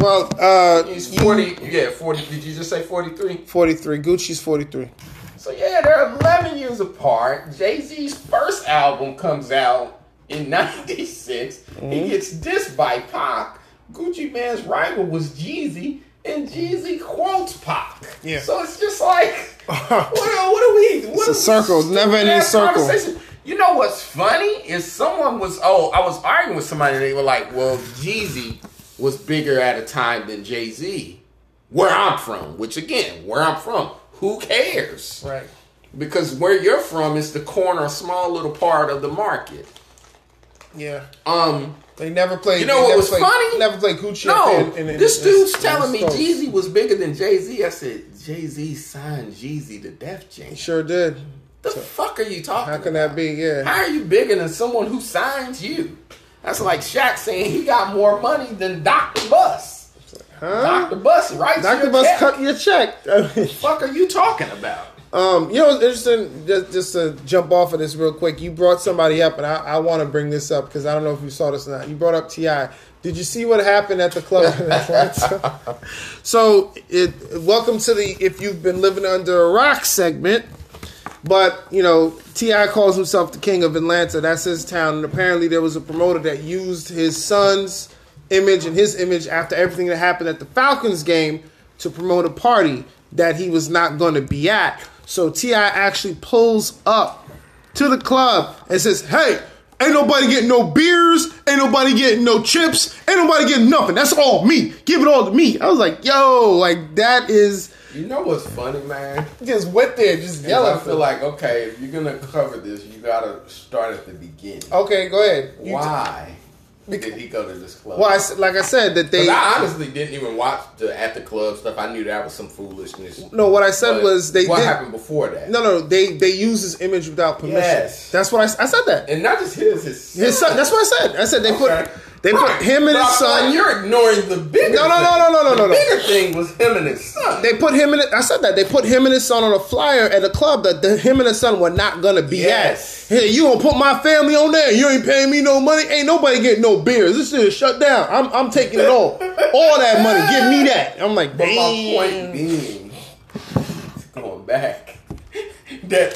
Well, uh, He's you- 40. Yeah, 40. Did you just say 43? 43. Gucci's 43. So yeah, they're 11 years apart. Jay Z's first album comes out in 96. He gets dissed by Pac. Gucci Mane's rival was Jeezy, and Jeezy quotes Pac. Yeah. So it's just like, what, are- what are we? What a are we circle, never-ending ass circle. You know what's funny is someone was oh I was arguing with somebody and they were like well Jeezy was bigger at a time than Jay Z where I'm from which again where I'm from who cares Right. because where you're from is the corner, small little part of the market. Yeah. Um, They never played. You know what was played, funny? Never played Gucci. no, in- in- in- this dude's in- telling me. Jeezy was bigger than Jay Z. I said Jay Z signed Jeezy to Def Jam. He sure did. The fuck are you talking? How can about? that be? Yeah. How are you bigger than someone who signs you? That's like Shaq saying he got more money than Dr. Buss. Huh? Dr. Buss writes Dr. Buss check. cut your check. fuck are you talking about? um, you know, it's interesting. Just, just to jump off of this real quick, you brought somebody up, and I, I want to bring this up because I don't know if you saw this or not. You brought up Ti. Did you see what happened at the club? in Atlanta? so, it, welcome to the "If You've Been Living Under a Rock" segment. But you know, T.I. calls himself the king of Atlanta. That's his town, and apparently there was a promoter that used his son's image and his image after everything that happened at the Falcons game to promote a party that he was not going to be at. So T.I. actually pulls up to the club and says, "Hey." Ain't nobody getting no beers. Ain't nobody getting no chips. Ain't nobody getting nothing. That's all me. Give it all to me. I was like, yo, like that is You know what's funny, man? just went there, just Because yelling. I feel like okay, if you're gonna cover this, you gotta start at the beginning. Okay, go ahead. You Why did he go to this club? Well, I like I said, that they. I honestly didn't even watch the at the club stuff. I knew that was some foolishness. no, what I said But was they What did. happened before that? No, no, they they use his image without permission. Yes. That's what I said. That and not just his, his son. his son. That's what I said. I said they Okay. put they put him and his son. you're ignoring the bigger. No, no, no, no, no, no, The no, no. bigger thing was him and his son. They put him in. I said that they put him and his son on a flyer at a club that the, him and his son were not gonna be Yes. at. Hey, you gonna put my family on there? You ain't paying me no money. Ain't nobody getting no beers. This shit is shut down. I'm I'm taking it all. All that money. Give me that. I'm like, But my point being, going back, that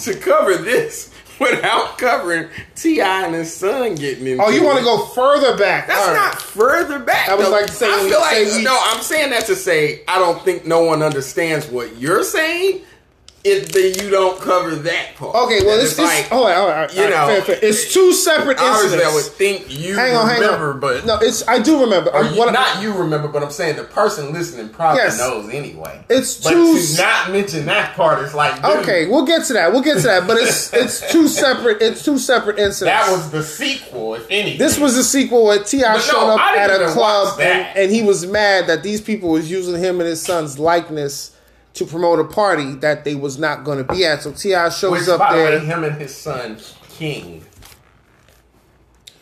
to cover this without covering T.I. and his son getting into Oh, you want to go further back? That's right. not further back. I was though. like saying- I feel like we- no. I'm saying that to say I don't think no one understands what you're saying. If that you don't cover that part. Okay, well, it's, it's like all right, all right, you all right, know, fair, fair. it's two separate obviously I would think you Hang on, hang remember, on. but no, it's I do remember. or you- what I- not you remember, but I'm saying the person listening probably Yes. knows anyway. It's but two to not mention that part is like dude, okay, we'll get to that. We'll get to that. But it's it's two separate. It's two separate incidents. That was the sequel, if anything. This was the sequel where T.I. no, showed up at a club and, and he was mad that these people was using him and his son's likeness to promote a party that they was not going to be at. So T.I. shows Which, up by the there. way, him and his son King.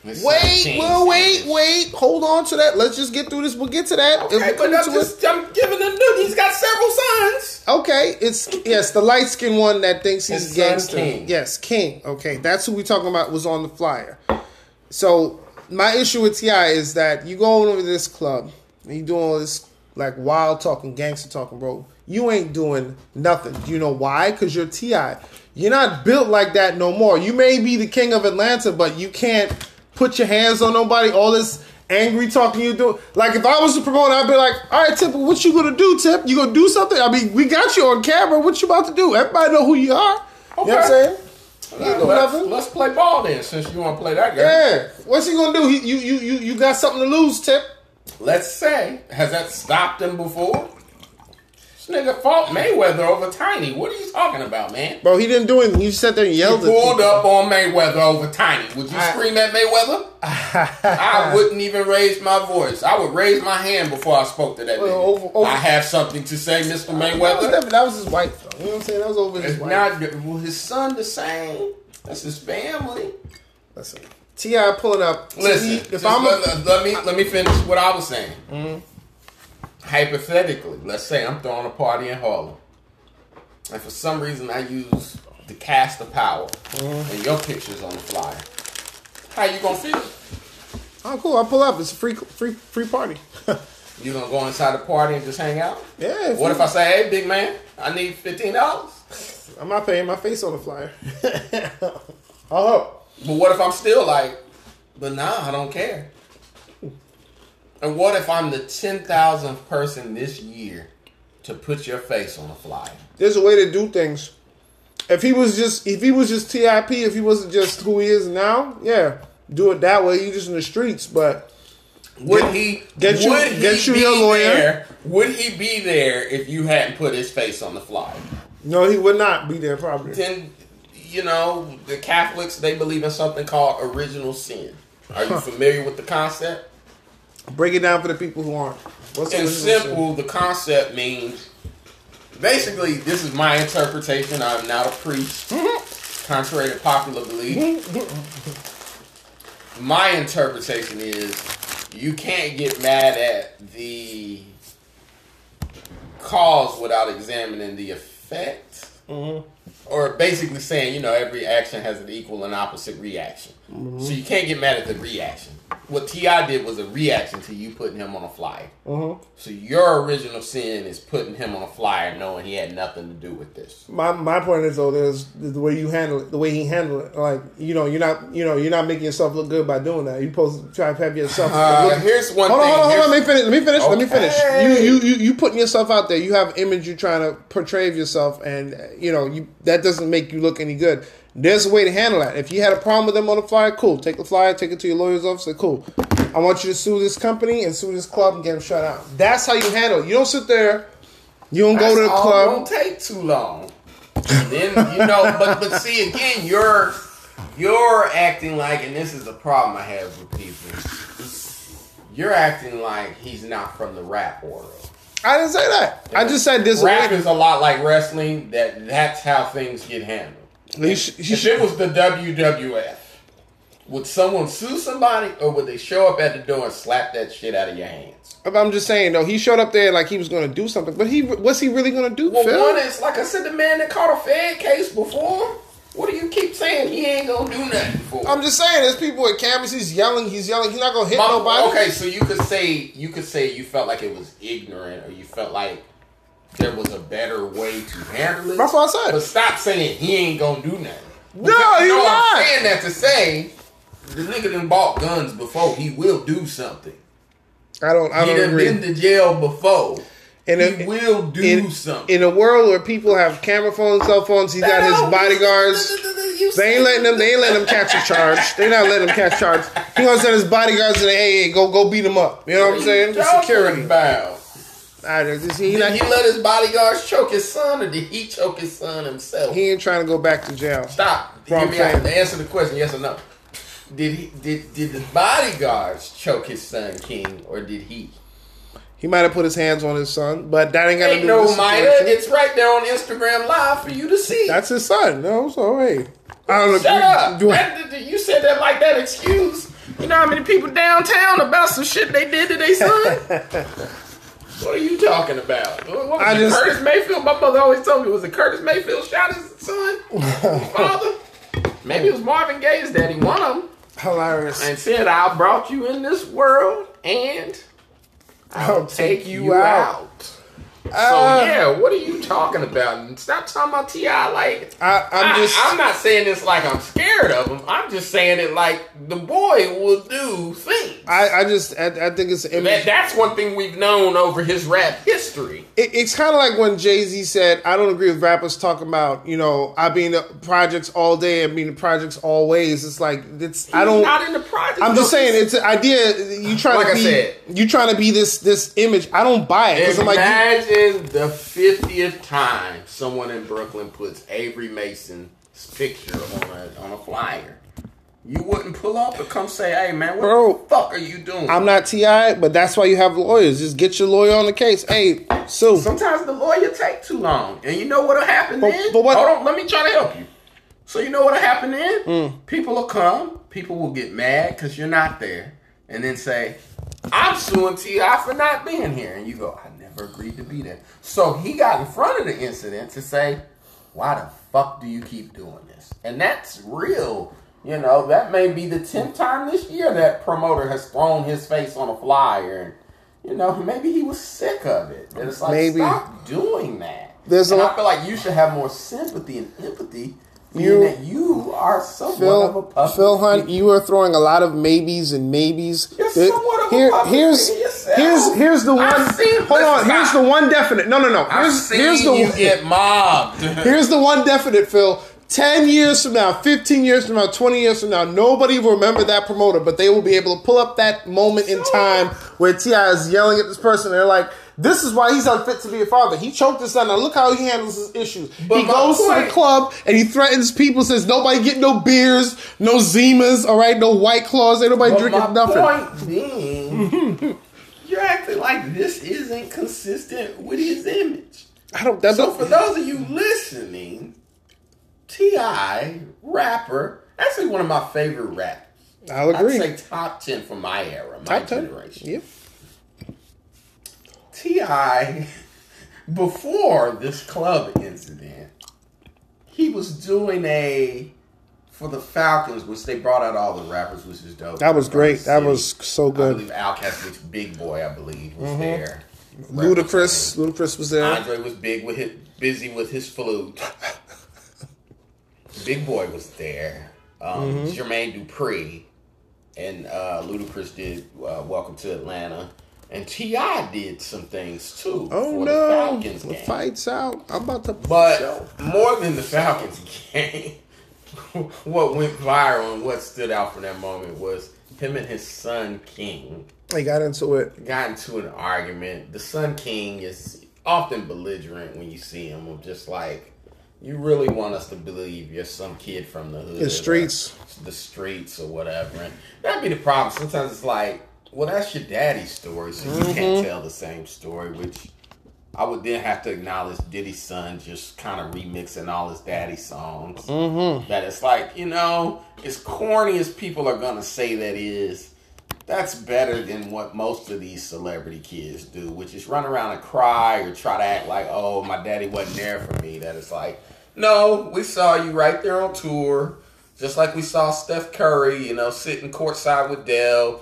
His son Wait, King well, wait, wait. Hold on to that. Let's just get through this. We'll get to that. If Okay, we but I'm it- just I'm giving him. He's got several sons. Okay, it's yes, the light skinned one that thinks he's His son gangster. King. Yes, King. Okay, that's who we talking about was on the flyer. So my issue with T.I. is that you going over to this club and you doing all this like wild talking, gangster talking, bro. You ain't doing nothing. Do you know why? Because you're Ti. You're not built like that no more. You may be the king of Atlanta, but you can't put your hands on nobody. All this angry talking you do. Like if I was the promoter, I'd be like, all right, Tip, what you gonna do, Tip? You gonna do something? I mean, we got you on camera. What you about to do? Everybody know who you are. You know what I'm Okay. saying? You Let's, let's play ball then, since you want to play that game. Yeah. What's he gonna do? He, you you you you got something to lose, Tip. Let's say, has that stopped him before? This nigga fought Mayweather over Tiny. What are you talking about, man? Bro, he didn't do anything. You sat there and yelled at pulled people. up on Mayweather over Tiny. Would you I- scream at Mayweather? I wouldn't even raise my voice. I would raise my hand before I spoke to that Well, nigga. over- over- I have something to say, Mr. That was, Mayweather. that, that was his wife, though. You know what I'm saying? That was over his It's wife. not well, his son the same. That's his family. Listen, T.I. pulling up. Listen, See, just if I'm let, a, let me let me finish what I was saying. Mm-hmm. Hypothetically, let's say I'm throwing a party in Harlem, and for some reason I use the cast of power, mm-hmm. and your picture's on the flyer. How you gonna feel? oh cool, I pull up. It's a free free free party. You gonna go inside the party and just hang out? yeah. If What you- if I say, "Hey, big man, I need fifteen dollars"? I'm not paying my face on the flyer. I'll help. Uh-huh. But what if I'm still like, but nah, I don't care. And what if I'm the ten thousandth person this year to put your face on a flyer? There's a way to do things. If he was just if he was just TIP, if he wasn't just who he is now, yeah, do it that way. You just in the streets, but Would Get- he get you- would he get you be your lawyer. There, would he be there if you hadn't put his face on the flyer? no, he would not be there probably. Then you know the Catholics they believe in something called original sin. Are you familiar with the concept? Break it down for the people who aren't. What's In simple, the concept means basically this is my interpretation. I'm not a priest, mm-hmm. contrary to popular belief. Mm-hmm. my interpretation is you can't get mad at the cause without examining the effect. Mm-hmm. Or basically saying, you know, every action has an equal and opposite reaction. So you can't get mad at the reaction. What T.I. did was a reaction to you putting him on a flyer. So your original sin is putting him on a flyer knowing he had nothing to do with this. My my point is though, is the way you handle it, the way he handled it. Like you know, you're not you know you're not making yourself look good by doing that. You're supposed to try to have yourself. Uh, look- here's one hold on, hold on, hold on. Let me finish. Let me finish. Let me finish. You, you you you putting yourself out there. You have image you're trying to portray of yourself, and you know you that doesn't make you look any good. There's a way to handle that. If you had a problem with them on the flyer, cool. Take the flyer, take it to your lawyer's office. Say, cool. I want you to sue this company and sue this club and get them shut out. That's how you handle it. You don't sit there. You don't go to the That's club. Won't take too long. then you know, but but see again, you're you're acting like, and this is the problem I have with people. You're acting like he's not from the rap world. I didn't say that. I just said this. Rap way. is a lot like wrestling. That that's how things get handled. You sh- you If it was the WWF, would someone sue somebody, or would they show up at the door and slap that shit out of your hands? I'm just saying though, he showed up there like he was going to do something, but he what's he really going to do? Well, Phil? one is like I said, the man that caught a Fed case before. What do you keep saying? He ain't gonna do nothing for. I'm just saying, there's people at cameras. He's yelling. He's yelling. He's not going to hit My- nobody. Okay, so you could say you could say you felt like it was ignorant, or you felt like there was a better way to handle it. That's what I said. But stop saying he ain't gonna do nothing. No, Because- he's not. I'm saying that to say the nigga done bought guns before. He will do something. I don't. I he don't done agree. been to jail before. In he a- will do in, something. in a world where people have camera phones, cell phones, he's got his bodyguards. They ain't letting them. They ain't letting them catch a charge. They not letting them catch charge. He gonna send his bodyguards to the AA. Go go beat him up. You know what I'm saying? The security. About? I just, he, Did not, he let his bodyguards choke his son, or did he choke his son himself? he ain't trying to go back to jail. Stop. Give me out. Answer the question. Yes or no. Did he? Did did the bodyguards choke his son King, or did he? He might have put his hands on his son, but that ain't got to do no minor. It's right there on Instagram Live for you to see. That's his son. No, so hey, I don't Shut up. Do That- you said that like that excuse You know how many people downtown about some shit they did to their son? what are you talking about? What I just- Curtis Mayfield. My mother always told me, was it Curtis Mayfield shot his son, his father? Maybe it was Marvin Gaye's daddy, one of them, Hilarious. and said, "I brought you in this world, and I'll take you out." So Uh, yeah, what are you talking about? Stop talking about Ti. Like I, I'm I, just. I'm not saying this like I'm scared of him. I'm just saying it like the boy will do things. I, I just. I, I think it's an image. That, that's one thing we've known over his rap history. it, it's kind of like when Jay Z said, "I don't agree with rappers talking about you know I be in the projects all day and be in the projects always." It's like it's I don't. not in the project. I'm just saying it's an idea. You trying Like to I be said. you trying to be this this image. I don't buy it because I'm like you- The fiftieth time someone in Brooklyn puts Avery Mason's picture on a on a flyer. You wouldn't pull up and come say, "Hey man, what Bro, the fuck are you doing?" I'm not T.I., but that's why you have lawyers. Just get your lawyer on the case. Hey, sue. Sometimes the lawyer take too long, and you know what'll happen But- then. but what- Hold on, let me try to help you. So you know what'll happen then? Mm. People will come, people will get mad because you're not there, and then say, "I'm suing T.I. for not being here," and you go, "I agreed to be there." So he got in front of the incident to say, "Why the fuck do you keep doing this?" And that's real. You know, that may be the tenth time this year that promoter has thrown his face on a flyer and you know, maybe he was sick of it. And it's like, Maybe. stop doing that. There's a and I feel like you should have more sympathy and empathy. You- You, that you are somewhat of a Phil, puppet. Phil Hunt, you are throwing a lot of maybes and maybes. You're There- somewhat of a here- puppet here's here's here's the one. Hold on, here's the one definite. No, no, no. Here's here's the you one- get mobbed. Here's the one definite, Phil. 10 years from now, 15 years from now, 20 years from now, nobody will remember that promoter, but they will be able to pull up that moment in time where T.I. is yelling at this person. They're like, this is why he's unfit to be a father. He choked his son. Now look how he handles his issues. But he goes to the club and he threatens people, says nobody get no beers, no Zimas, all right, no White Claws, ain't nobody But drinking nothing. point being, you're acting like this isn't consistent with his image. I don't, that So don't, for those of you listening, T.I. rapper, actually one of my favorite rappers. I'll agree. I'd say top ten for my era, my Top 10. generation. Yep. T.I., before this club incident, he was doing a for the Falcons, which they brought out all the rappers, which is dope. That was great. That was so I good. believe Outkast, which Big Boi, I believe, was there. Ludacris, Ludacris was there. Andre was big with his, busy with his flute. Big Boi was there. Um, Mm-hmm. Jermaine Dupri and uh, Ludacris did uh, Welcome to Atlanta, and T.I. did some things too. Oh for the no, Falcons the fight's out. I'm about to But more than the Falcons game, what went viral and what stood out from that moment was him and his son King He got into it. got into an argument. The son King is often belligerent when you see him. Of just like, you really want us to believe you're some kid from the hood, The streets. the streets, or whatever. And that'd be the problem. Sometimes it's like, well, that's your daddy's story, so you Mm-hmm. can't tell the same story. Which I would then have to acknowledge Diddy's son just kind of remixing all his daddy songs. Mm-hmm. That it's like, you know, as corny as people are gonna say that is that's better than what most of these celebrity kids do, which is run around and cry or try to act like, oh, my daddy wasn't there for me. That it's like, no, we saw you right there on tour, just like we saw Steph Curry, you know, sitting courtside with Dell.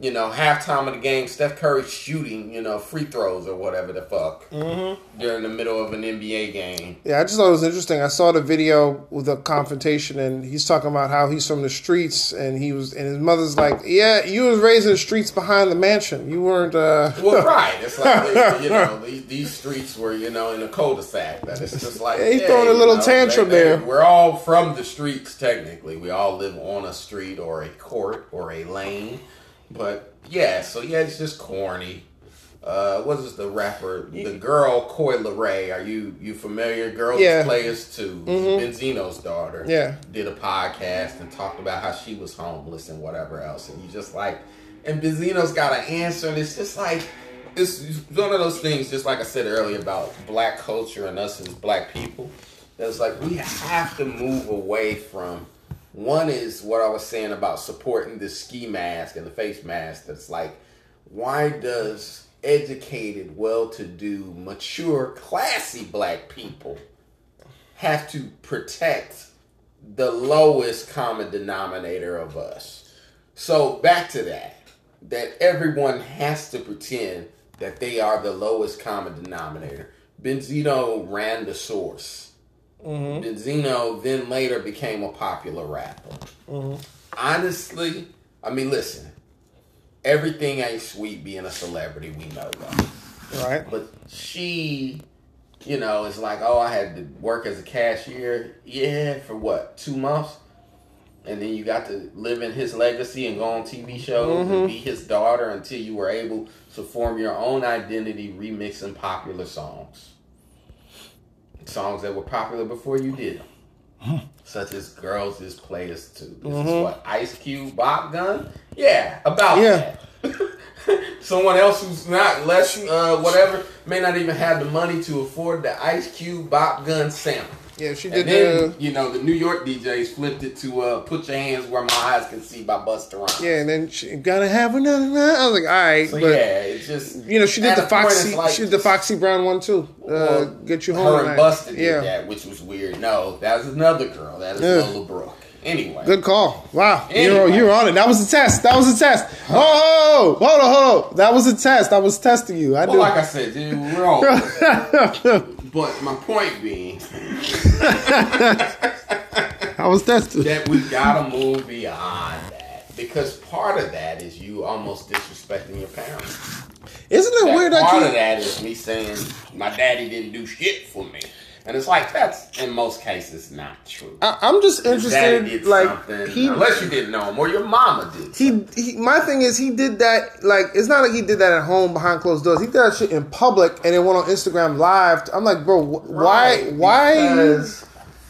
You know, halftime of the game, Steph Curry shooting, you know, free throws or whatever the fuck during the middle of an NBA game. Yeah, I just thought it was interesting. I saw the video with the confrontation, and he's talking about how he's from the streets, and he was, and his mother's like, "Yeah, you was raised in the streets behind the mansion. You weren't." uh Well, right. It's like they, you know these, these streets were you know in a cul-de-sac. That it's just like Yeah, he hey, throwing a you little know, tantrum they- they- there. We're all from the streets technically. We all live on a street or a court or a lane. But yeah, so yeah, it's just corny. Uh, what is the rapper? The girl Coi Leray. Are you you familiar? Girls Yeah. Mm-hmm. Players too. Benzino's daughter. Yeah. did a podcast and talked about how she was homeless and whatever else. And you just like, and Benzino's got an answer, and it's just like, it's one of those things, just like I said earlier about black culture and us as black people. That's like we have to move away from One is what I was saying about supporting the ski mask and the face mask. That's like, why does educated, well-to-do, mature, classy black people have to protect the lowest common denominator of us? So back to that, that everyone has to pretend that they are the lowest common denominator. Benzino ran the source. Mm-hmm. Benzino then later became a popular rapper. Mm-hmm. Honestly, I mean, listen, everything ain't sweet being a celebrity. We know that. Right. But she, you know, is like, oh, I had to work as a cashier. Yeah, for what, two months? And then you got to live in his legacy and go on TV shows Mm-hmm. and be his daughter until you were able to form your own identity remixing popular songs. Songs that were popular before you did them. Such as Girls is Players Too. This is what? Ice Cube, Bop Gun? Yeah, about Yeah. that. Someone else who's not less, uh, whatever, may not even have the money to afford the Ice Cube Bop Gun sample. Yeah, she And did then, the. you know, the New York DJs flipped it to uh, Put Your Hands Where My Eyes Can See by Busta Rhymes. Yeah, and then she gotta have another. I was like, all right, So, but yeah, it's just. you know, she did the Foxy. like- she did the Foxy Brown one too. Uh, well, get you home. Her and Busta did yeah. that, which was weird. No, that was another girl. That is Yeah. Lola Brooke. Anyway. Good call. Wow, Anyway. you're you're on it. That was a test. That was a test. Oh, hold on, hold on. That was a test. I was testing you. I Well, do. like I said, dude, we're all. but my point being I was tested. that we gotta move beyond that because part of that is you almost disrespecting your parents. Isn't it weird That weird part that of that is me saying my daddy didn't do shit for me, and it's like that's in most cases not true. I, I'm just interested. Like something, he, unless you didn't know him or your mama did. he, he. My thing is, he did that. Like, it's not like he did that at home behind closed doors. He did that shit in public and then went on Instagram live. I'm like, bro, wh- why? Right, Why? Because,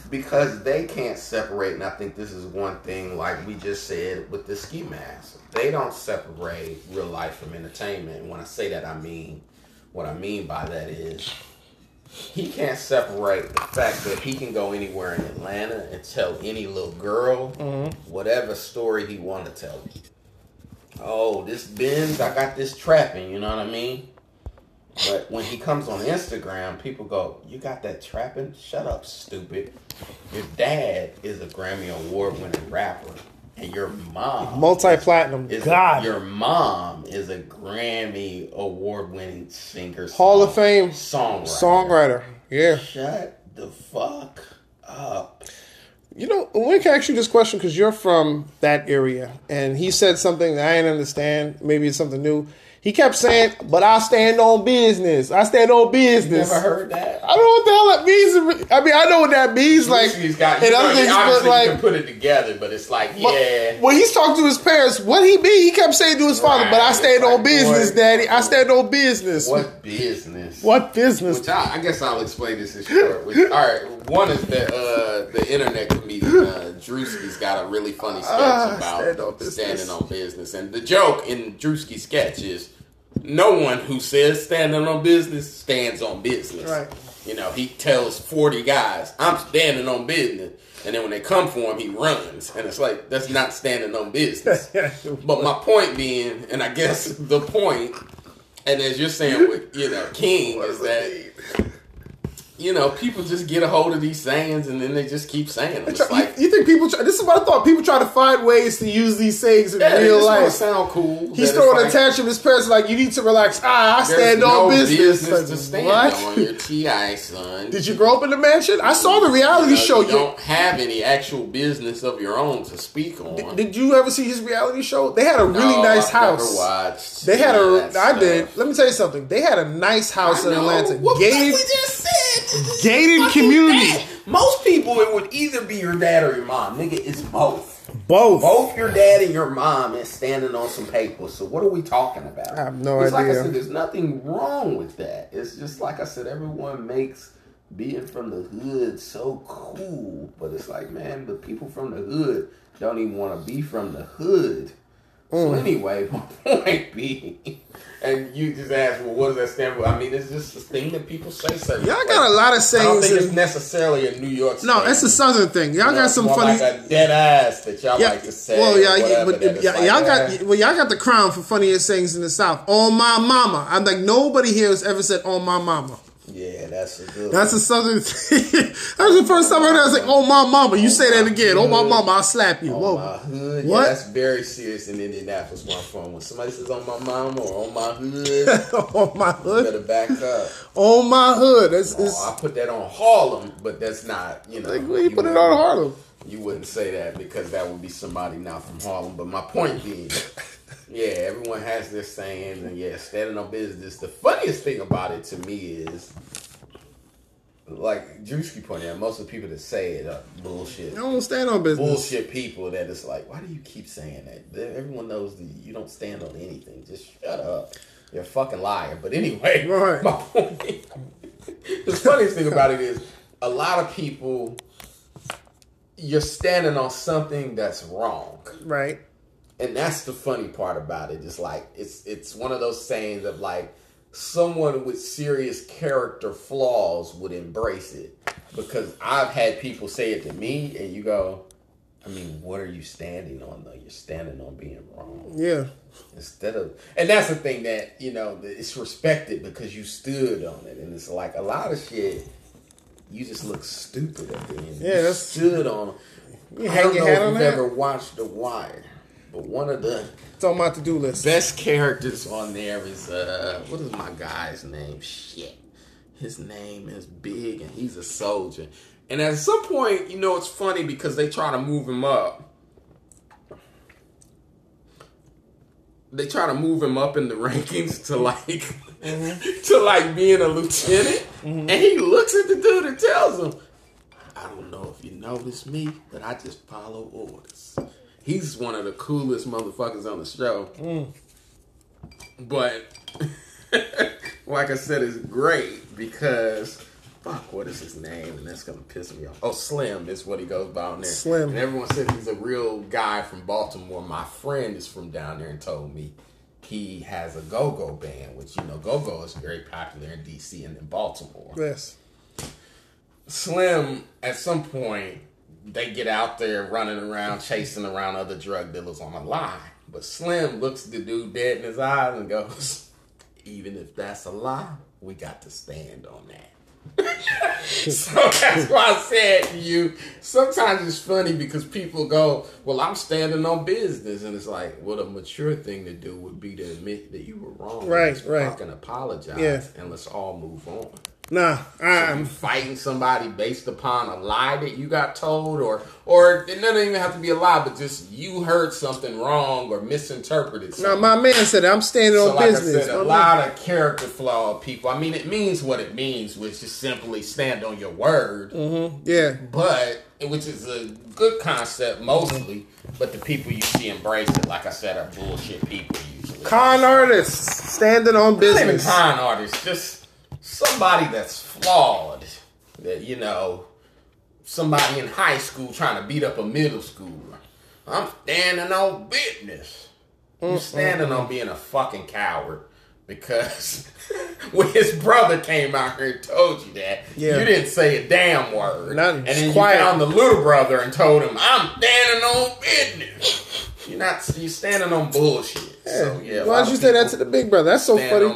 because they can't separate, and I think this is one thing, like we just said with the ski mask. They don't separate real life from entertainment. And when I say that, I mean what I mean by that is he can't separate the fact that he can go anywhere in Atlanta and tell any little girl mm-hmm. whatever story he want to tell. Oh, this Benz, I got this trapping. You know what I mean? But when he comes on Instagram, people go, "You got that trapping? Shut up, stupid! Your dad is a Grammy award winning rapper, and your mom Multi platinum. is God. your mom is a Grammy award winning singer, Hall of Fame songwriter. songwriter. Yeah. Shut the fuck up. You know, we can ask you this question because you're from that area, and he said something that I didn't understand. Maybe it's something new. He kept saying, "But I stand on business. I stand on You business." never heard that? I don't know what the hell that means. I mean, I know what that means, like, He's got, and know, other things, but obviously you like, can put it together, but it's like, but yeah. when he's talking to his parents, what he mean? He kept saying to his father, "But I stand on like, business, Daddy. I stand on business." What business? What business? Which I, I guess I'll explain this in short. Which, all right, one is that uh, the internet comedian uh, Drewski's got a really funny sketch Ah, about stand standing on business, and the joke in Drewski's sketch is no one who says standing on business stands on business. Right. You know, he tells forty guys, "I'm standing on business," and then when they come for him, he runs, and it's like that's not standing on business. But my point being, and I guess the point, and as you're saying with you know King is that you know people just get a hold of these sayings and then they just keep saying them. Try- like you, you think people? Try, this is what I thought. People try to find ways to use these sayings in yeah, real life. sound cool. He's throwing it's a tantrum. His parents like, you need to relax. Ah, I stand no on business. business Like, to stand what? on your T.I. son. Did you grow up in the mansion? I saw the reality You know, show. You You- don't have any actual business of your own to speak on. Did you ever see his reality show? They had a really No, nice I've house. Never watched. They had a. I stuff. did. Let me tell you something. They had a nice house in. Atlanta. What Gated, we just said. Gated community. dad. Most people, it would either be your dad or your mom. Nigga, it's both. Both. Both your dad and your mom is standing on some paper. So what are we talking about? I have no it's Like I idea. said, there's nothing wrong with that. It's just like I said, everyone makes being from the hood so cool, but it's like, man, the people from the hood don't even want to be from the hood. So mm. anyway, my point being, and you just ask, well, what does that stand for? I mean, it's just a thing that people say. Certain Y'all got a lot of sayings. I don't think it's necessarily a New York. no, it's a southern thing. Y'all You know, got some funny. like a dead ass that y'all Yeah, like to say. well, or yeah, but yeah, like, y'all got well, y'all got the crown for funniest sayings in the South. On my mama, I'm like nobody here has ever said on my mama. Yeah, that's a good. That's a southern thing. that was the first time I heard that. I was like, oh my mama. You say that again. Oh my mama, I'll slap you. on Whoa. my hood. What? Yeah, that's very serious in Indianapolis where I'm from. When somebody says on my mama or on my hood, on my you hood. better back up. On my hood. That's, Oh, I put that on Harlem, but that's not, you know. like, well, you put it on Harlem. You wouldn't say that because that would be somebody not from Harlem. But my point being, yeah, everyone has their sayings, and yeah, standing on business. The funniest thing about it to me is, like Drewski pointed out, most of the people that say it are bullshit. I don't stand on business. Bullshit people that it's like, why do you keep saying that? Everyone knows that you don't stand on anything. Just shut up. You're a fucking liar. But anyway, Right. point. the funniest thing about it is a lot of people you're standing on something that's wrong. Right. And that's the funny part about it. It's like it's it's one of those sayings of like someone with serious character flaws would embrace it. Because I've had people say it to me and you go, I mean, what are you standing on though? You're standing on being wrong. Yeah. Instead of and that's the thing that, you know, it's respected because you stood on it. And it's like a lot of shit you just look stupid at the end. Yeah, you that's- stood on You I don't know if you've that. ever watched The Wire, but one of the It's on my to do list. best characters on there is uh, what is my guy's name? Shit, his name is Big, and he's a soldier. And at some point, you know, it's funny because they try to move him up. They try to move him up in the rankings to like to like being a lieutenant, and he looks at the dude and tells him, I don't know if you notice me, but I just follow orders. He's one of the coolest motherfuckers on the show. Mm. But like I said, it's great because fuck, what is his name? And that's gonna piss me off. Oh, Slim is what he goes by on there. Slim. And everyone says he's a real guy from Baltimore. My friend is from down there and told me he has a go-go band, which you know, go-go is very popular in DC and in Baltimore. Yes. Slim, at some point, they get out there running around, chasing around other drug dealers on a lie. But Slim looks the dude dead in his eyes and goes, Even if that's a lie, we got to stand on that. so that's why I said to you, sometimes it's funny because people go, Well, I'm standing on business. And it's like, well, a mature thing to do would be to admit that you were wrong. Right, right. Fucking apologize Yeah. and let's all move on Nah. I'm. fighting somebody based upon a lie that you got told, or or it doesn't even have to be a lie, but just you heard something wrong or misinterpreted. Now Something. my man said I'm standing so on like business. I said, a lot of character flawed people. I mean, it means what it means, which is simply stand on your word. man- yeah. But which is a good concept mostly, but the people you see embrace it, like I said, are bullshit people usually. Con artists standing on Not even business. con artists, just somebody that's flawed. That you know, somebody in high school trying to beat up a middle schooler. I'm standing on business. You standing on being a fucking coward because when his brother came out here and told you that, Yeah. you didn't say a damn word. Not- and then quiet. you found the little brother and told him, "I'm standing on business." You're not. You're standing on bullshit. So yeah. Why don't you say that to the big brother? That's so funny.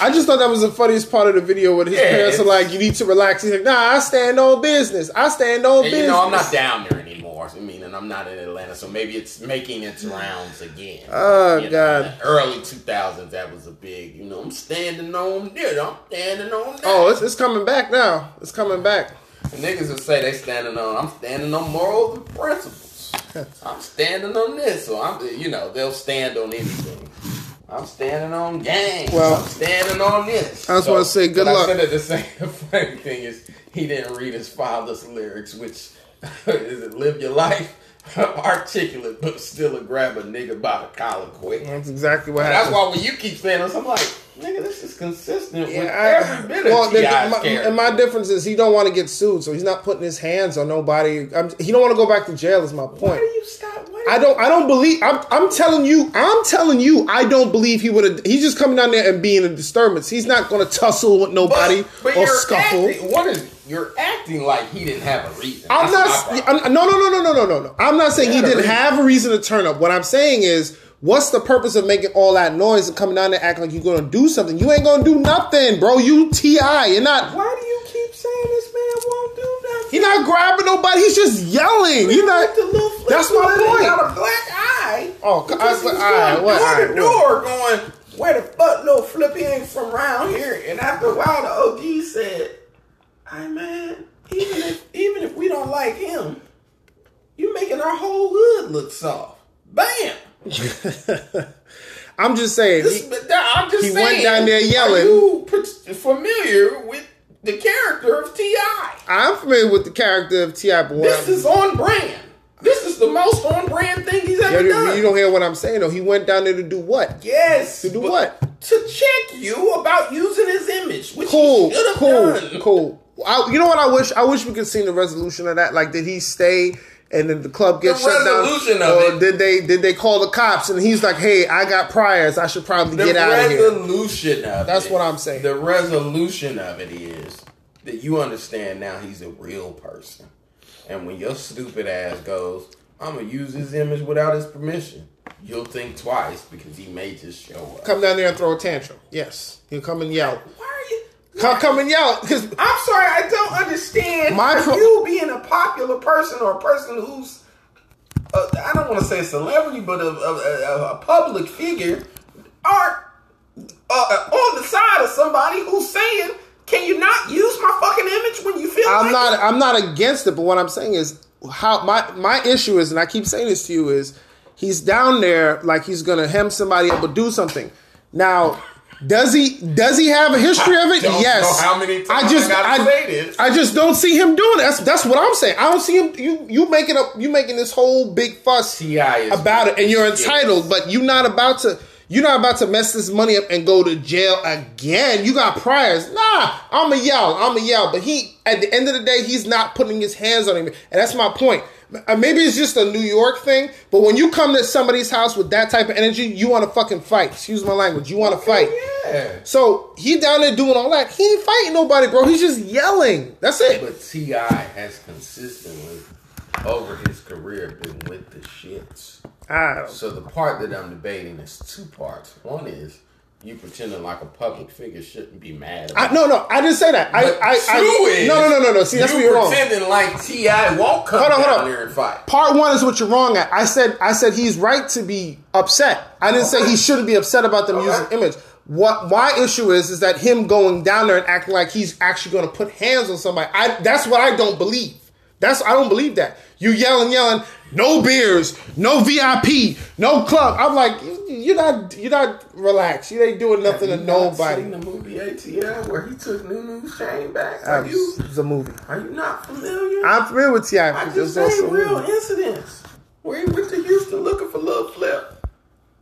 I just thought that was the funniest part of the video when his Yeah, parents are like, "You need to relax." He's like, "Nah, I stand on business. I stand on And business." you know, I'm not down there I mean, and I'm not in Atlanta, so maybe it's making its rounds again. Oh, You know, God. the early 2000s, that was a big. You know, I'm standing on this. I'm standing on that. Oh, it's, it's coming back now. It's coming back. The niggas will say they standing on. I'm standing on morals and principles. I'm standing on this, so I'm. You know, they'll stand on anything. I'm standing on gang. Well, I'm standing on this. I just wanna say good luck. I said the same funny thing is he didn't read his father's lyrics, which is it live your life. articulate, but still a grab a nigga by the collar quick. That's exactly what happened. That's why when you keep saying this, I'm like, nigga, this is consistent with Yeah, I- every bit of well, the- T.I.'s my, and my difference is he don't want to get sued, so he's not putting his hands on nobody. I'm, he don't want to go back to jail. Is my point. Why do you stop? Do I don't. I don't believe. I'm. I'm telling you. I'm telling you. I don't believe he would have. He's just coming down there and being a disturbance. He's not going to tussle with nobody or you're scuffle. Acting, what is you're acting like he didn't have a reason. I'm That's not. I'm, no, no, no, no, no, no, no, no. I'm not saying he had a didn't reason. have a reason to turn up. What I'm saying is, what's the purpose of making all that noise and coming down there acting like you're going to do something? You ain't going to do nothing, bro. You Ti. You're not. Why do you keep saying this man won't do nothing? He's not grabbing nobody. He's just yelling. He's not. The That's my point. Got a black eye. Oh, Because I- he's all going right, what- door all to right, door, going where the fuck little flippy ain't from around here. And after a while, the OG said, "Hey man, even if even if we don't like him, you're making our whole hood look soft." Bam. I'm just saying. This, he- I'm just he saying, went down there yelling. Are you familiar with the character of T.I.? I'm familiar with the character of T.I., This I'm- is on brand. This is the most on brand thing he's ever you, done. you don't hear what I'm saying though. He went down there to do what? Yes. To do what? To check you about using his image, which Cool, he should have cool, done. cool. I, you know what I wish? I wish we could see the resolution of that. Like, did he stay and then the club get The shut down, resolution of or it- did they did they call the cops and he's like, "Hey, I got priors. I should probably The get out of here." resolution of That's it. what I'm saying. The resolution of it is that you understand now he's a real person. And when your stupid ass goes, I'm gonna use his image without his permission, you'll think twice because he may just show up. Come down there and throw a tantrum. Yes, he'll come and yell. Why are you Come, and yell because I'm sorry, I don't understand My pro- you being a popular person or a person who's, uh, I don't want to say a celebrity, but a, a, a, a public figure, are uh, on the side of somebody who's saying, "Can you not use my fucking image when you feel?" I'm like not it?" I'm not against it, but what I'm saying is how my my issue is, and I keep saying this to you is he's down there like he's gonna hem somebody up or do something. Now, does he does he have a history of it? Don't know yes. how many times I just I I. I just don't see him doing it. That's that's what I'm saying. I don't see him. You you making up you making this whole big fuss about it, and you're yes. entitled, but you're not about to. You're not about to mess this money up and go to jail again. You got priors. Nah, I'm a yell. I'm a yell. But he, at the end of the day, he's not putting his hands on him, and that's my point. Uh, Maybe it's just a New York thing, but when you come to somebody's house with that type of energy, you want to fucking fight. Excuse my language. You want to fight. Yeah. So he down there doing all that. He ain't fighting nobody, bro. He's just yelling. That's it. But T.I. has consistently, over his career, been with the shits. So the part that I'm debating is two parts. One is you pretending like a public figure shouldn't be mad. I, no, no, I didn't say that. I, But I, I, is no, no, no, no, no. See, that's where you're wrong. You pretending like T.I. won't come Hold on, hold down on. there and fight. Part one is what you're wrong at. I said I said he's right to be upset. I didn't say he shouldn't be upset about them Okay. using image. What my issue is is that him going down there and acting like he's actually going to put hands on somebody. I that's what I don't believe. That's I don't believe that. You yelling, yelling, no beers, no VIP, no club. I'm like, you- you're not, you're not relaxed. You ain't doing nothing to Have you not nobody. Seen the movie ATL where he took Nunu's chain back? Are you It's a movie. are you not familiar? I'm familiar with Ti. I just say real movie. incidents where he went to Houston looking for Lil Flip.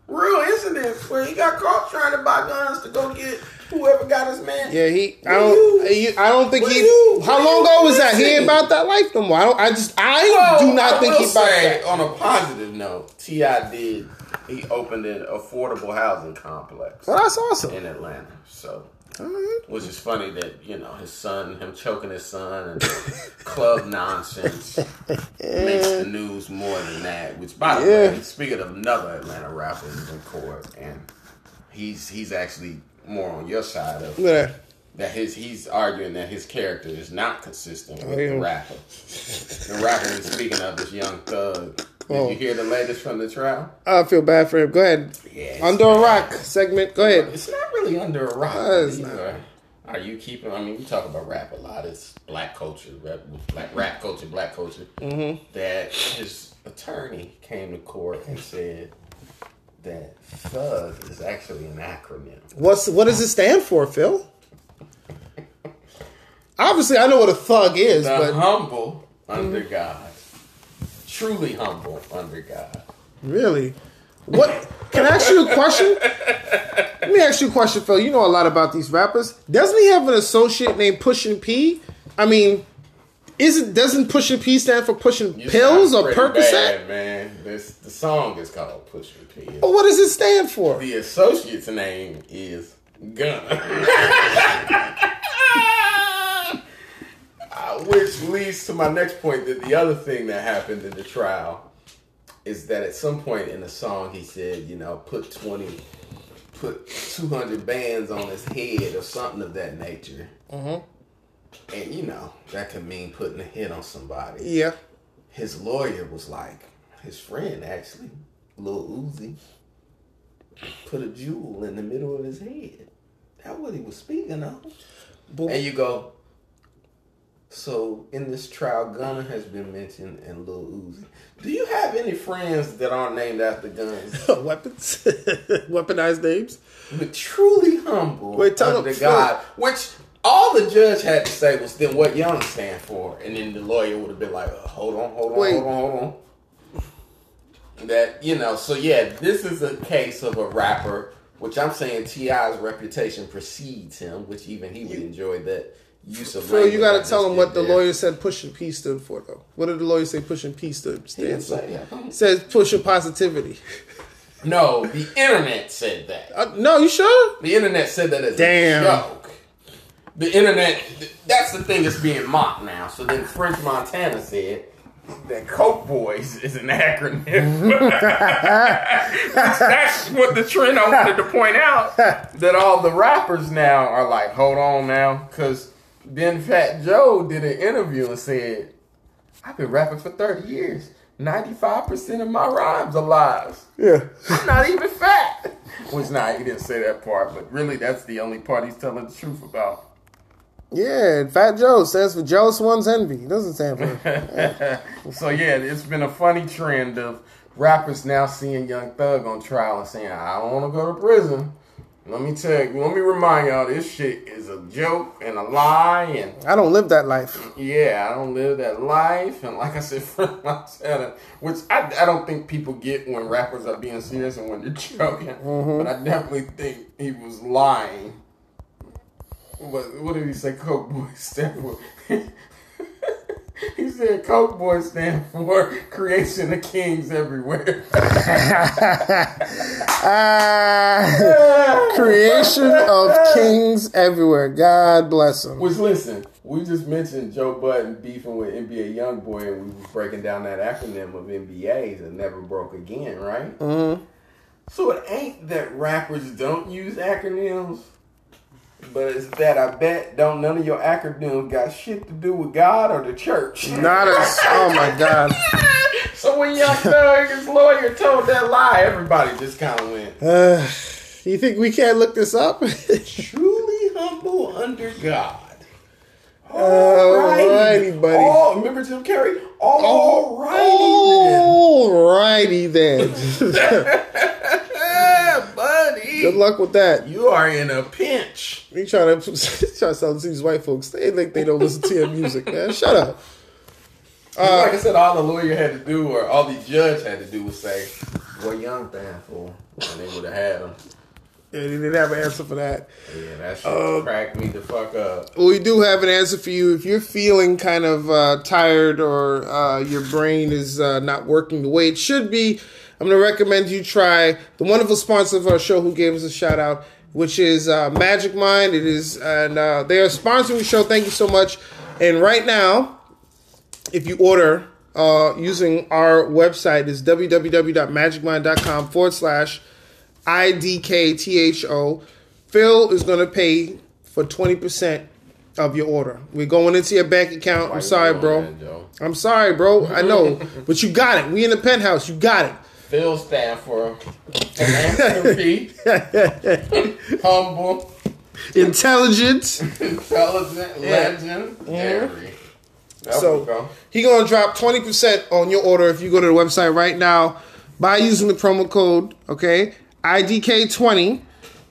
Real incidents where he got caught trying to buy guns to go get whoever got his man. Yeah, he. I don't. you- I don't think he. you- how long ago was that? He ain't about that life no more. I don't. I just. I Well, do not I think he's about that. On a positive note, T.I. did. He opened an affordable housing complex Well, that's awesome. in Atlanta. So, Alright. which is funny that you know his son, him choking his son, and club nonsense makes the news more than that. Which, by the Yeah. way, speaking of another Atlanta rapper in court, and he's he's actually more on your side of at that. his he's arguing that his character is not consistent with Oh, the rapper. The rapper is speaking of this young thug. Did Oh. you hear the latest from the trial? I feel bad for him. Go ahead. Yeah, Under a rock segment. Go ahead. It's not really under a rock. It's either. Are you keeping? I mean, we talk about rap a lot. It's black culture, rap, black rap culture, black culture. Mm-hmm. That his attorney came to court and said that thug is actually an acronym. What's what does it stand for, Phil? Obviously, I know what a thug is, The but humble under God, truly humble under God. Really? What? Can I ask you a question? Let me ask you a question, Phil. You know a lot about these rappers. Doesn't he have an associate named Pushin P? I mean, isn't doesn't Pushin P stand for pushing You pills or Percocet? bad, man. This the song is called Pushing P. But what does it stand for? The associate's name is Gunna. Uh, Which leads to my next point that the other thing that happened in the trial is that at some point in the song he said, you know, put 20, put 200 bands on his head or something of that nature. Mhm. And, you know, that could mean putting a hit on somebody. Yeah. His lawyer was like, his friend actually, Lil Uzi, put a jewel in the middle of his head. That's what he was speaking of. But- And you go, so in this trial, Gunna has been mentioned and Lil Uzi. Do you have any friends that aren't named after guns? Weapons, weaponized names. but truly humble Wait, tell under him- God, which all the judge had to say was then what Young stand for, and then the lawyer would have been like, uh, hold on, hold on, Wait. hold on, hold on. That you know, so yeah, this is a case of a rapper, which I'm saying T.I.'s reputation precedes him, which even he would enjoy that use of. Phil, you got to tell just him what did the there. lawyer said pushing P stood for, though. What did the lawyer say pushing P stood He didn't stand for? say that. Says pushing positivity. No, the internet said that. Uh, no, you sure? The internet said that as Damn. a joke. The internet, that's the thing that's being mocked now. So then French Montana said that Coke Boys is an acronym. that's what the trend I wanted to point out. That all the rappers now are like, hold on now. Because then Fat Joe did an interview and said, I've been rapping for 30 years. 95% of my rhymes are lies. Yeah. I'm not even fat. Which not, he didn't say that part, but really that's the only part he's telling the truth about. Yeah, Fat Joe stands for jealous one's envy. It doesn't stand for. So yeah, it's been a funny trend of rappers now seeing Young Thug on trial and saying, I don't want to go to prison. Let me tell you, let me remind y'all, this shit is a joke and a lie, and I don't live that life. yeah, I don't live that life. And like I said, which I, I don't think people get when rappers are being serious and when they're joking, mm-hmm. but I definitely think he was lying. What, what did he say? Coke Boy stand for? he said Coke Boy stand for creation of kings everywhere. Ah, creation of kings everywhere. God bless him. Which listen, we just mentioned Joe Budden beefing with NBA YoungBoy, and we was breaking down that acronym of NBAs and never broke again, right? Mm-hmm. So it ain't that rappers don't use acronyms, but it's that I bet don't none of your acronyms got shit to do with God or the church. Not as. Oh my God. so when Young Thug, his lawyer, told that lie, everybody just kind of went Uh, you think we can't look this up? truly humble under God. Alrighty, buddy. Oh, remember Jim Carrey? Alrighty Alrighty then. then. buddy. Good luck with that. You are in a pinch. You trying to try to sell to these white folks? They think they don't listen to your music, man. Shut up. like I said, all the lawyer had to do, or all the judge had to do, was say, "What young fan for?" And they would have had him. Yeah, they didn't have an answer for that. Yeah, that shit Um, cracked me the fuck up. Well, we do have an answer for you. If you're feeling kind of uh, tired or uh, your brain is uh, not working the way it should be, I'm going to recommend you try the wonderful sponsor of our show who gave us a shout out, which is uh, Magic Mind. It is, and uh, they are sponsoring the show. Thank you so much. And right now, if you order uh, using our website, is www.magicmind.com forward slash IDKTHO. Phil is going to pay for 20% of your order. We're going into your bank account. I'm sorry, bro. I'm sorry, bro. I know. but you got it. We in the penthouse. You got it. Phil stand for philanthropy, humble, Intelligent. intelligent, legend, every. There So- go. He gonna drop 20% on your order if you go to the website right now by using the promo code, okay? IDK20,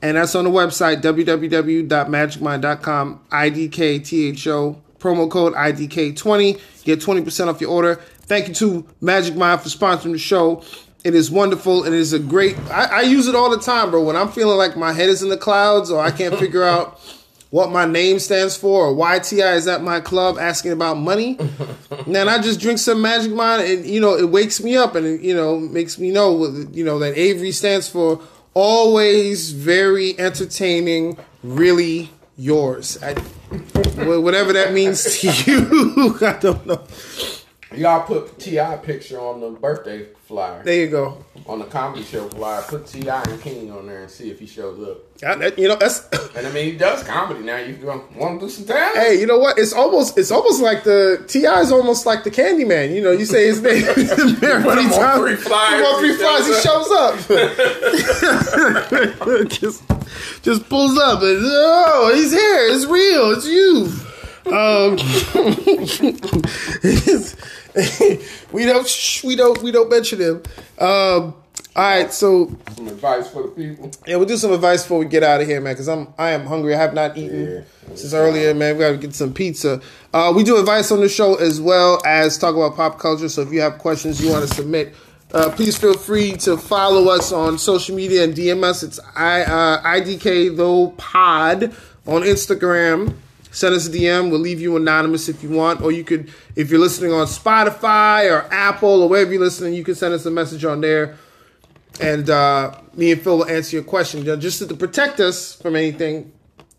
and that's on the website www.magicmind.com, IDKTHO, promo code IDK20. Get 20% off your order. Thank you to Magic Mind for sponsoring the show. It is wonderful. It is a great. I, I use it all the time, bro. When I'm feeling like my head is in the clouds or I can't figure out what my name stands for or why T.I. is at my club asking about money, then I just drink some Magic Mind and you know it wakes me up and you know makes me know you know that Avery stands for always very entertaining, really yours. I, whatever that means to you, I don't know. Y'all put T.I. picture on the birthday flyer There you go. on the comedy show flyer. Put T.I. and King on there and see if he shows up. I- that- you know that's. And I mean, he does comedy now. You want to do some time? Hey, you know what? It's almost it's almost like the T.I. is almost like the Candyman. You know, you say his name in there Put him three on times. three flyers, Put him on three he flyers, he shows shows up. just, just pulls up and oh, he's here. It's real. It's you. Um, we don't shh, we don't we don't mention him. Um, all right, so Some advice for the people. yeah, we'll do some advice before we get out of here, man. Because I'm I am hungry. I have not eaten Yeah. since earlier, man. We got to get some pizza. Uh, we do advice on the show as well as talk about pop culture. So if you have questions you want to submit, uh, please feel free to follow us on social media and DM us. It's I uh, IDK though Pod on Instagram. Send us a DM. We'll leave you anonymous if you want, or you could, if you're listening on Spotify or Apple or wherever you're listening, you can send us a message on there and uh, me and Phil will answer your question. Just to protect us from anything,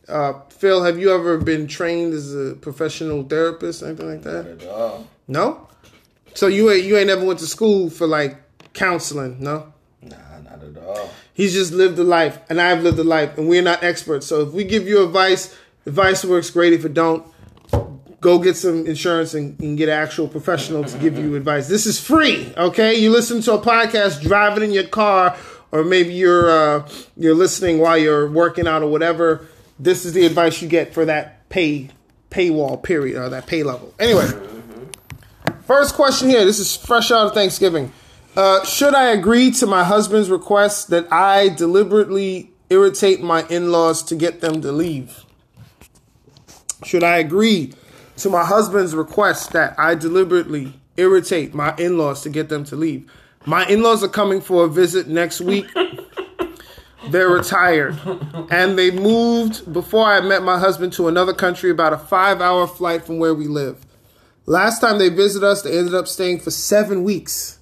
uh, Phil, have you ever been trained as a professional therapist, or anything like that? No. So you ain't you ain't never went to school for like counseling, no? Nah, not at all. He's just lived a life, and I've lived a life, and we're not experts. So if we give you advice, advice works great. If it don't, go get some insurance and, and get an actual professional to give you advice. This is free, okay? You listen to a podcast driving in your car, or maybe you're uh, you're listening while you're working out or whatever. This is the advice you get for that pay paywall period or that pay level. Anyway, first question here. This is fresh out of Thanksgiving. Uh, should I agree to my husband's request that I deliberately irritate my in-laws to get them to leave? Should I agree to my husband's request that I deliberately irritate my in laws to get them to leave? My in laws are coming for a visit next week. They're retired. And they moved before I met my husband to another country, about a five hour flight from where we live. Last time they visited us, they ended up staying for seven weeks.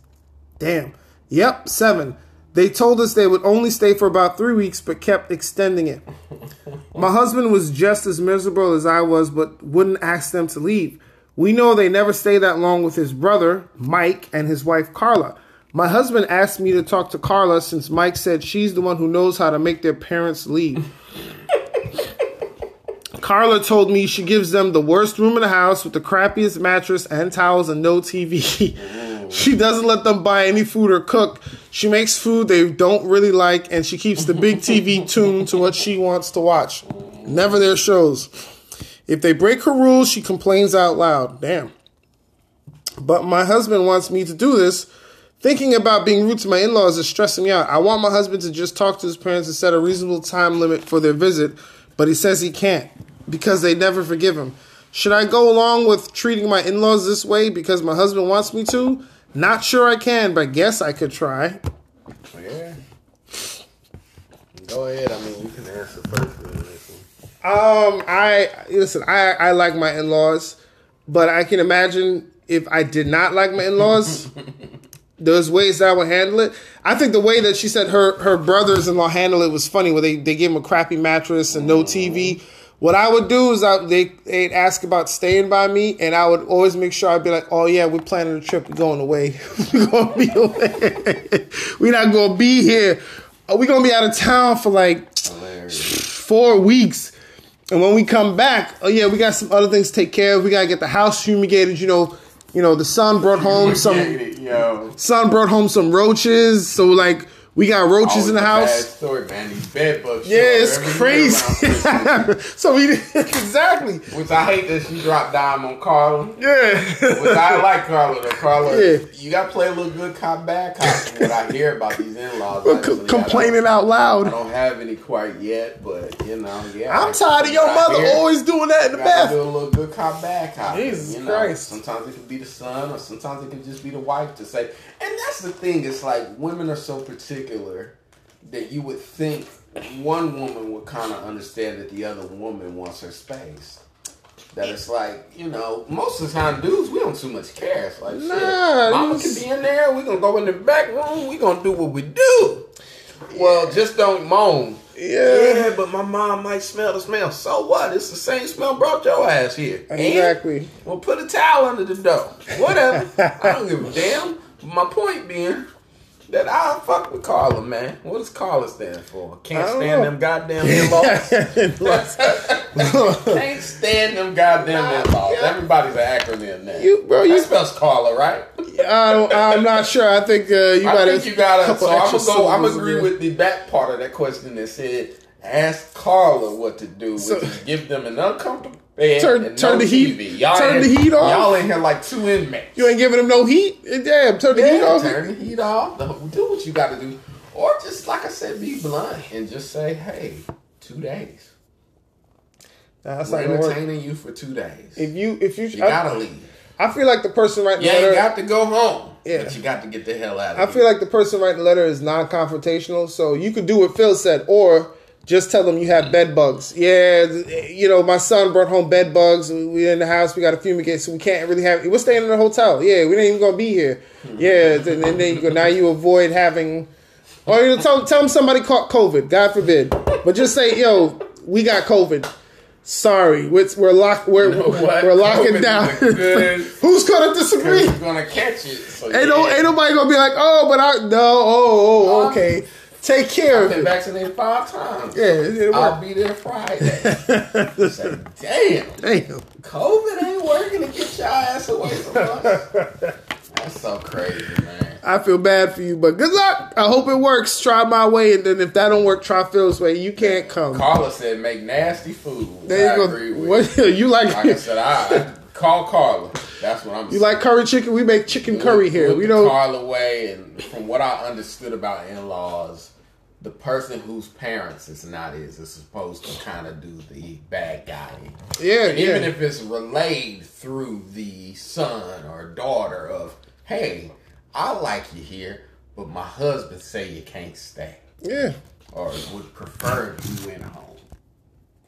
Damn. Yep, seven. They told us they would only stay for about three weeks, but kept extending it. My husband was just as miserable as I was, but wouldn't ask them to leave. We know they never stay that long with his brother, Mike, and his wife, Carla. My husband asked me to talk to Carla since Mike said she's the one who knows how to make their parents leave. Carla told me she gives them the worst room in the house with the crappiest mattress and towels and no TV. she doesn't let them buy any food or cook. She makes food they don't really like and she keeps the big TV tuned to what she wants to watch. Never their shows. If they break her rules, she complains out loud. Damn. But my husband wants me to do this. Thinking about being rude to my in laws is stressing me out. I want my husband to just talk to his parents and set a reasonable time limit for their visit, but he says he can't because they never forgive him. Should I go along with treating my in laws this way because my husband wants me to? Not sure I can, but guess I could try. Yeah. Go ahead. I mean, you can answer first. on this one. Um, I listen. I I like my in laws, but I can imagine if I did not like my in laws, there's ways that I would handle it. I think the way that she said her her brothers in law handle it was funny. Where they they gave him a crappy mattress and no TV. What I would do is I, they they'd ask about staying by me, and I would always make sure I'd be like, "Oh yeah, we're planning a trip. We're going away. we're gonna be away. we're not gonna be here. Uh, we're gonna be out of town for like Hilarious. four weeks. And when we come back, oh yeah, we got some other things to take care of. We gotta get the house fumigated. You know, you know, the son brought home some son brought home some roaches. So like We got roaches Always in the house. story, man. These bed bugs. Yeah, it's crazy. so we exactly. Which I hate that she dropped dime on Carla. Yeah. Which I like Carla though. Carla, Yeah. you gotta play a little good cop, bad cop. From what I hear about these in-laws, I Co- complaining out loud. I don't have any quite yet, but you know, yeah. I'm tired of your mother hear, always doing that in the Gotta do a little good cop, bad cop. Jesus you know, Christ. Sometimes it can be the son, or sometimes it can just be the wife to say. And that's the thing. It's like women are so particular that you would think one woman would kind of understand that the other woman wants her space. That it's like, you know, most of the time, dudes, we don't too much care. It's like, shit, Nah, mama can be in there. we going to go in the back room. we going to do what we do. Well, just don't moan. Yeah. Yeah, but my mom might smell the smell. So what? It's the same smell brought your ass here. And? Exactly. Well, put a towel under the door. Whatever. I don't give a damn. My point being that I fuck with Carla, man. What does Carla stand for? Can't stand know. them goddamn in-laws. Can't stand them goddamn in-laws. Everybody's an acronym now. You- bro, you- that spells Carla, right? I don't, I'm not sure. I think uh, you I got think you gotta. So I'm gonna go. I'm gonna agree in with the back part of that question that said, "Ask Carla what to do, which So- give them an uncomfortable Turn- turn no the heat-. Y'all turn in- the heat off. Y'all in here like two inmates. You ain't giving them no heat. Eh, damn, turn the heat off. turn the heat off. Do what you got to do, or just like I said, be blunt and just say, "Hey, two days. Nah, that's We're not gonna work. entertaining you for two days. If you, if you, You I, gotta leave. I feel like the person writing You the letter. got to go home, Yeah. but you got to get the hell out of I here. feel like the person writing the letter is non-confrontational, so you could do what Phil said, or just tell them you have bed bugs. Yeah, you know, my son brought home bed bugs. We in the house. We got to fumigate, so we can't really have. We're staying in a hotel. Yeah, we ain't even gonna be here. Yeah, and then, then you go. Now you avoid having, or you know, tell tell them somebody caught COVID. God forbid. But just say, yo, we got COVID. Sorry, we're, we're locked. We're You know we're locking COVID down. is a good- Who's gonna disagree? You're gonna catch it. So Ain't no, ain't nobody gonna be like, oh, but I no, oh, oh, okay. Um, Take care I've of been vaccinated five times. Yeah, I'll be there Friday. Say, damn, Damn. COVID ain't working to get your ass away from us. That's so crazy, man. I feel bad for you, but good luck. I hope it works. Try my way, and then if that don't work, try Phil's way. You can't come. Carla said make nasty food. there I you agree go. with. What you like? Like I said, I, I call Carla. That's what I'm. You like curry chicken? We make chicken curry here. We don't. Carla way, and from what I understood about in-laws, the person whose parents it's not is is supposed to kind of do the bad guy. Yeah, And even yeah. if it's relayed through the son or daughter of, hey, I like you here, but my husband say you can't stay, Yeah. or would prefer you in home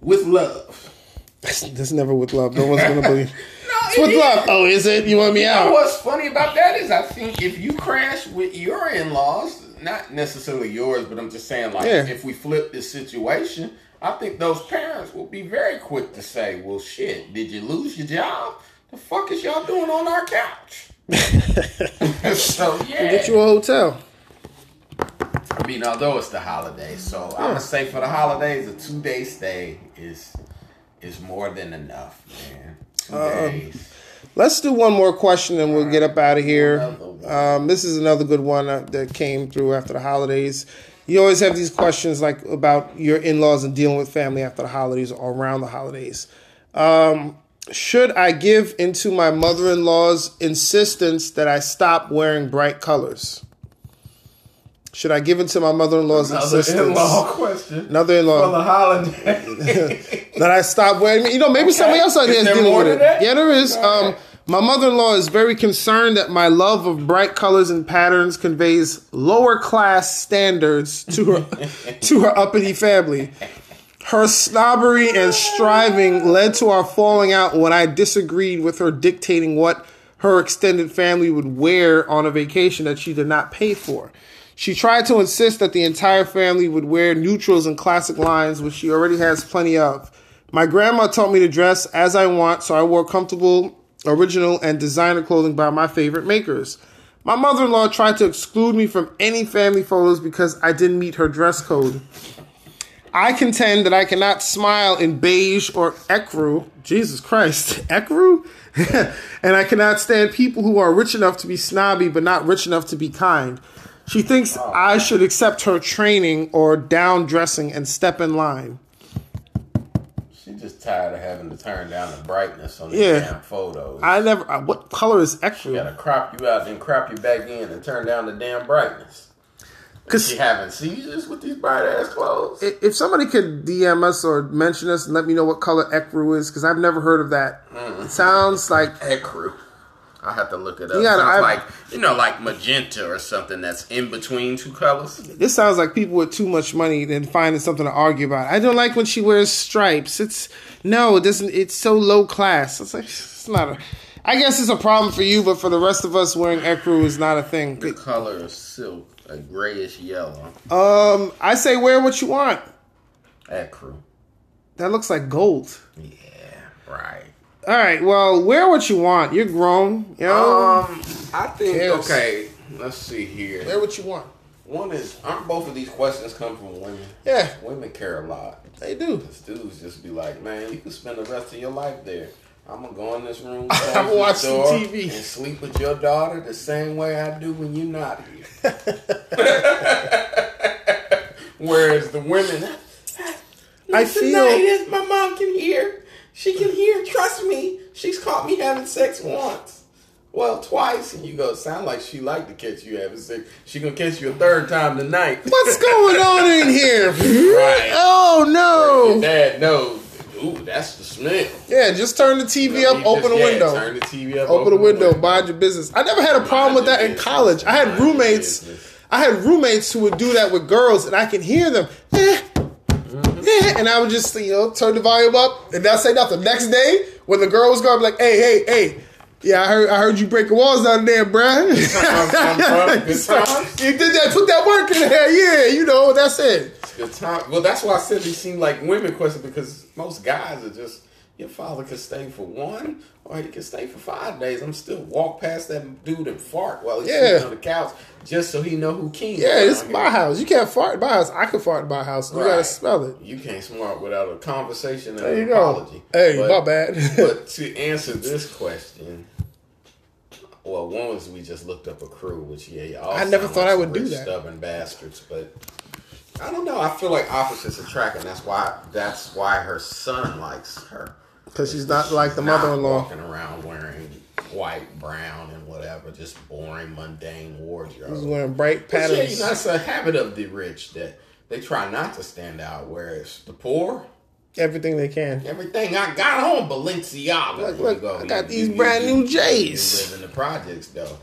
with love. That's never with love. No one's gonna believe. No, It's with love. Oh, is it? You want me You know out? what's funny about that is I think if you crash with your in-laws, not necessarily yours, but I'm just saying like Yeah. if we flip this situation, I think those parents will be very quick to say, "Well, shit, did you lose your job? The fuck is y'all doing on our couch?" so yeah, Get you a hotel. I mean, although it's the holidays, so I'm gonna say for the holidays, a two day stay is is more than enough, man. 2 Uh-uh. days. Let's do one more question and we'll get up out of here. Um, this is another good one uh, that came through after the holidays. You always have these questions like about your in-laws and dealing with family after the holidays or around the holidays. Um, should I give into my mother-in-law's insistence that I stop wearing bright colors? Should I give into my mother-in-law's insistence? Another insistence? in-law question. Another in-law the holiday. that I stop wearing. You know, maybe somebody else out here is dealing with it. that? Yeah, there is. Go Um, ahead. my mother-in-law is very concerned that my love of bright colors and patterns conveys lower class standards to her to her uppity family. Her snobbery and striving led to our falling out when I disagreed with her dictating what her extended family would wear on a vacation that she did not pay for. She tried to insist that the entire family would wear neutrals and classic lines, which she already has plenty of. My grandma taught me to dress as I want, so I wore comfortable, original, and designer clothing by my favorite makers. My mother in law tried to exclude me from any family photos because I didn't meet her dress code. I contend that I cannot smile in beige or ecru. Jesus Christ, ecru? and I cannot stand people who are rich enough to be snobby but not rich enough to be kind. She thinks I should accept her training or down dressing and step in line. Just tired of having to turn down the brightness on these Yeah. damn photos. I never. uh, What color is you gotta crop you out, then crop you back in, and turn down the damn brightness. Because She having seizures with these bright ass clothes. if somebody could DM us or mention us and let me know what color ecru is, because I've never heard of that. It sounds like Ecru. I have to look it up. You gotta- Sounds I- like you know, like magenta or something that's in between two colors. this sounds like people with too much money then finding something to argue about. I don't like when she wears stripes. It's no, it doesn't. It's so low class. It's like it's not a. I guess it's a problem for you, but for the rest of us, wearing ecru is not a thing. The color of silk, a grayish yellow. Um, I say wear what you want. Ecru. That looks like gold. Yeah, right. All right, well, wear what you want. You're grown, you know. Um, I think Cares. okay. Let's see here. wear what you want. One is aren't both of these questions come from women? Yeah, Women care a lot. they do. Cause dudes just be like, man, you can spend the rest of your life there. I'm gonna go in this room, I'ma watch some TV. and sleep with your daughter the same way I do when you're not here. Whereas the women, I "Not feel- my mom can hear. She can hear. Trust me. She's caught me having sex once. Well, twice, and you go. Sound like she like to catch you having sex. She gonna catch you a third time tonight. What's going on in here? Right. Oh Your no! dad knows. Ooh, that's the smell. Yeah, just turn the TV up, just- open the yeah, window. Turn the TV up. Open the window, mind your business. I never had a problem with that in college. I had Mind roommates. I had roommates who would do that with girls, and I can hear them. Eh, and I would just, you know, turn the volume up and not say nothing. Next day, when the girl was going, I'd be like, "Hey, hey, hey." Yeah, I heard. I heard you breaking walls down there, bruh. You did that. Put that work in there. Yeah, you know that's it. Well, that's why I said these seem like women questions because most guys are just your father could stay for one or he could stay for five days. I'm still walk past that dude and fart while he's Yeah. sitting on the couch just so he know who king. Yeah, is it's around my house. You can't fart in my house. I can fart in my house. You gotta smell it. You can't smart without a conversation and There an you go. apology. Hey, But- my bad. but to answer this question, well, one was we just looked up ecru, which yeah, y'all I never thought like I would do that. Stubborn bastards, but I don't know. I feel like opposites attract, and that's why that's why her son likes her. Because she's not like the mother-in-law. walking around wearing white, brown, and whatever, just boring, mundane wardrobe. She's wearing bright But yeah, patterns. you know, it's a habit of the rich that they try not to stand out, whereas the poor, Everything they can. everything I got on Balenciaga. Look, look, go, I got you- these you- brand you- new You J's. live in the projects though.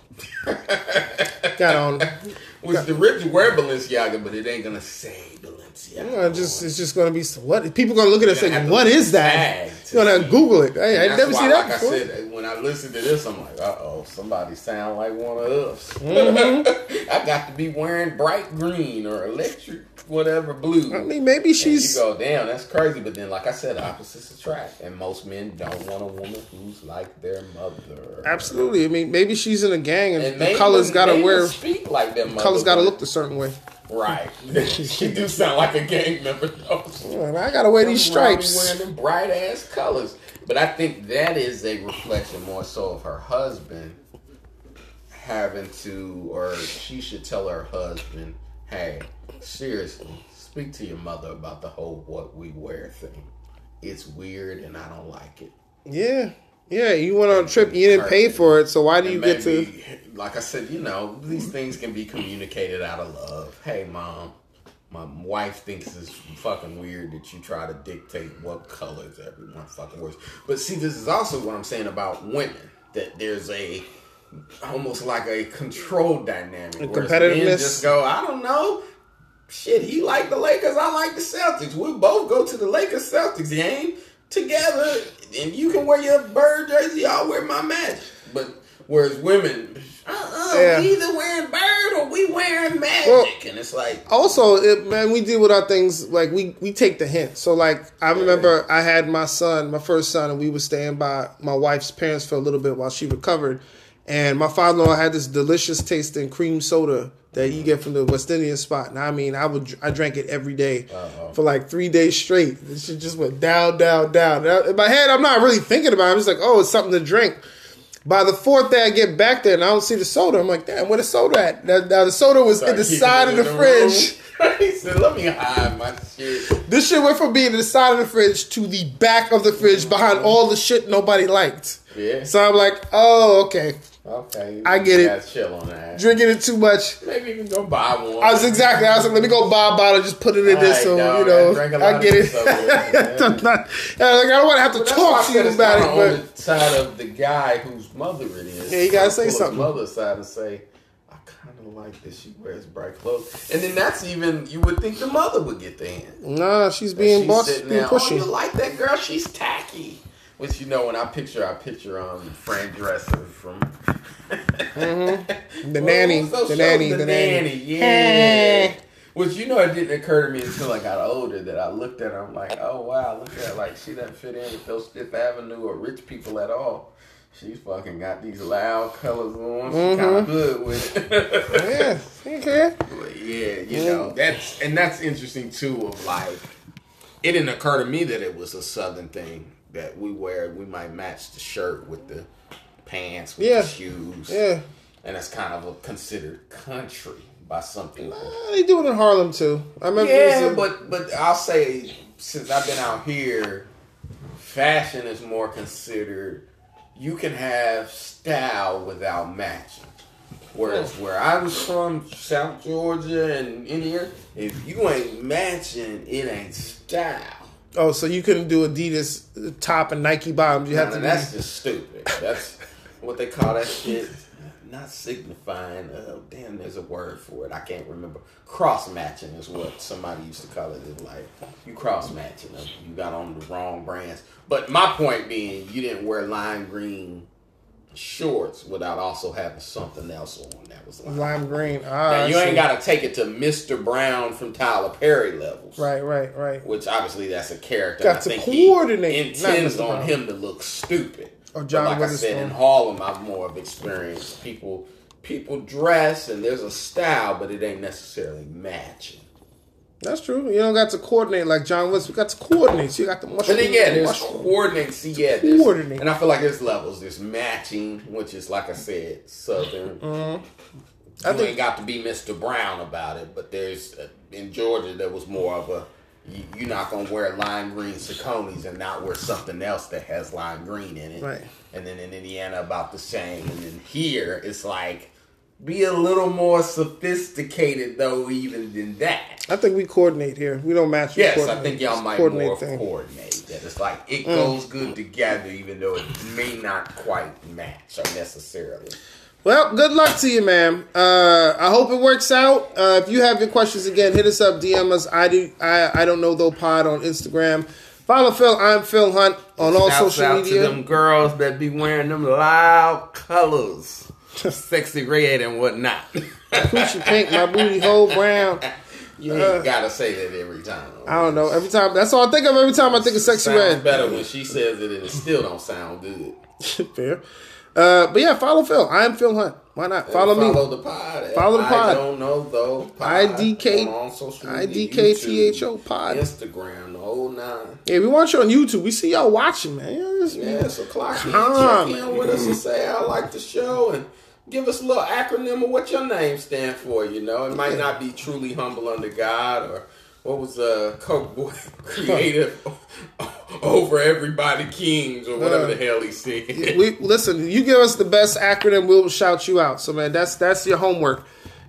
Got on. Which the rich wear Balenciaga, but it ain't gonna say Balenciaga. Uh, just it's just gonna be what people gonna look at it and say, "What is that?" to You're gonna see. Google it. Hey, I never seen that like before. I said, when I listen to this, I'm like, uh oh, somebody sound like one of us. Mm-hmm. I got to be wearing bright green or electric, whatever blue. I mean, maybe And she's you go, damn, that's crazy. But then, like I said, opposites attract, and most men don't want a woman who's like their mother. absolutely. I mean, maybe she's in a gang and, And the colors gotta wear. speak like their mother. Colors gotta look a certain way. right. she do sound like a gang member. though. And I gotta wear these Something wrong with stripes. wearing them bright ass colors. But I think that is a reflection more so of her husband having to, or she should tell her husband, "Hey, seriously, speak to your mother about the whole what we wear thing. It's weird, and I don't like it." Yeah, yeah. You went on a trip. You didn't pay for it, so why do you And get to? like I said, you know, these things can be communicated out of love. Hey, mom, my wife thinks it's fucking weird that you try to dictate what colors everyone fucking wears. But see, this is also what I'm saying about women that there's a almost like a control dynamic. A whereas competitiveness? just go, I don't know. Shit, he like the Lakers, I like the Celtics. We both go to the Lakers Celtics game together, and you can wear your bird jersey, I'll wear my magic. But whereas women, uh-uh, Yeah. we either wearing bird or we wearing magic, Well- and it's like, also it, man we deal with our things like we we take the hint so like i remember i had my son my first son and we were staying by my wife's parents for a little bit while she recovered and my father-in-law had this delicious tasting cream soda that you get from the west indian spot and i mean i would i drank it every day uh-huh. for like three days straight it shit just went down down down in my head i'm not really thinking about it i'm just like oh it's something to drink By the fourth day, I get back there and I don't see the soda. I'm like, damn, where the soda at? Now, now the soda was in the side of in the fridge. he said, "Let me hide my shit." This shit went from being in the side of the fridge to the back of the fridge behind mm-hmm. all the shit nobody liked. Yeah. So I'm like, oh, okay. Okay. I get it. Chill on that. Drinking it too much. Maybe can go buy one. I was exactly. I was like, let me go buy a bottle, just put it in this, so dog, you know, I drank a lot I get it. over I'm not- like, I don't want to have to But that's why I talk to you about it, on but the side of the guy whose mother it is. Yeah, you gotta say something. Mother side and say, I kind of like that she wears bright clothes, and then that's even you would think the mother would get the hint. nah, she's being She's boss, being Oh, you like that girl? She's tacky. Which you know, when I picture, I picture um Fran Drescher from The Well, nanny, the nanny, the, the nanny. nanny. Yeah. Which you know, it didn't occur to me until I got older that I looked at her. I'm like, oh wow, look at her. like she doesn't fit in with those Fifth Avenue or rich people at all. She's fucking got these loud colors on. She's kind of good with it. Mm-hmm. Yeah, okay. But yeah, you know that's and that's interesting too. Of like, it didn't occur to me that it was a southern thing that we wear. We might match the shirt with the pants, with Yeah. the shoes, Yeah, and that's kind of a considered country by some people. Uh, they do it in Harlem too. I remember. Yeah, a- but but I'll say since I've been out here, fashion is more considered. You can have style without matching. Whereas where I was from, South Georgia and Indiana, if you ain't matching, it ain't style. Oh, so you couldn't do Adidas top and Nike bottoms. You have to. that's Be, just stupid. That's what they call that shit. Not signifying. Uh, damn, there's a word for it. I can't remember. Cross matching is what somebody used to call it. It's like you cross matching. You got on the wrong brands. But my point being, you didn't wear lime green shorts without also having something else on that was lime. lime green. Ah, Now you ain't got to take it to Mr. Brown from Tyler Perry levels Right, right, right. which obviously that's a character. Got to think coordinate, intends on Brown. him to look stupid. Or But John like I said, in Harlem, I've more of experience. People, people dress and there's a style, but it ain't necessarily matching. That's true. You don't got to coordinate like John West. You got to coordinate. So you got to But mushroom. then yeah, there's mushroom. coordinate. See, yeah, there's, Coordinate. and I feel like there's levels. There's matching, which is like I said, southern. Mm-hmm. I you think- ain't got to be Mr. Brown about it, but there's uh, in Georgia there was more of a you, you're not gonna wear lime green Saucony's and not wear something else that has lime green in it. Right. And then in Indiana about the same, and then here it's like be a little more sophisticated though, even than that. I think we coordinate here. We don't match. Yes, I think y'all might coordinate more thing. Mm. coordinate. That it's like it goes good together, even though it may not quite match or necessarily. Well, good luck to you, ma'am. Uh, I hope it works out. Uh, if you have your questions again, hit us up, DM us. I do. I I don't know though. Pod on Instagram. Follow Phil. I'm Phil Hunt on all Shouts social out media. to them girls that be wearing them loud colors, Sexyy Redd and whatnot. Coochie pink, my booty hole brown. you ain't gotta say that every time. I don't know. Every time, that's all I think of. Every time I think of sexy Sounds red. better when she says it, and it still don't sound good. Fair. Uh, but yeah, follow Phil. I'm Phil Hunt. Why not? Follow, Follow me. Follow the pod. Follow the pod. I don't know though. Pod IDK on social media, IDKTHO pod. Instagram, the whole nine. Yeah, we want you on YouTube. We see y'all watching, man. Yeah, this- Yeah, so clock in, Come. check in with us and say I like the show and give us a little acronym of what your name stand for. You know, it might not be truly humble under God or what was uh Coke Boy creative over everybody kings or whatever the hell he said. we listen. You give us the best acronym, we'll shout you out. So man, that's that's your homework.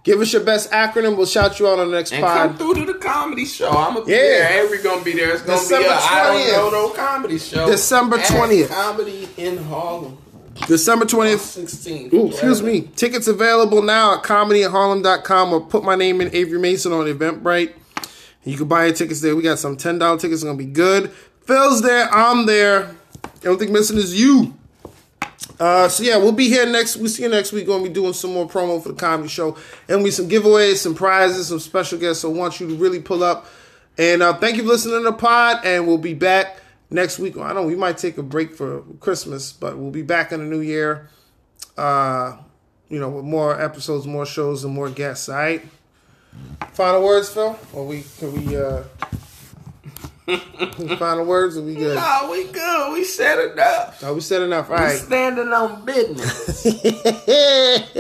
Give us your best acronym, we'll shout you out on the next And pod. come through to the comedy show. I'm gonna be Yeah. there. Every gonna be there. It's gonna December be a I don't know no comedy show. December 20th. Comedy in Harlem. December twentieth. 16th. Ooh, excuse me. Tickets available now at comedyatharlem.com or put my name in Avery Mason on Eventbrite. You can buy your tickets there. We got some $10 tickets. It's going to be good. Phil's there. I'm there. The only thing missing is you. Uh, so yeah, we'll be here next. We'll see you next week. Going to be doing some more promo for the comedy show, and we some giveaways, some prizes, some special guests. So I want you to really pull up. And uh, thank you for listening to the pod. And we'll be back next week. I don't. know, We might take a break for Christmas, but we'll be back in the new year. Uh, you know, with more episodes, more shows, and more guests. All right. Final words, Phil. Or we can we uh Final words, or we good? No, we good. We said enough. Oh, we said enough. All We right. standing on business.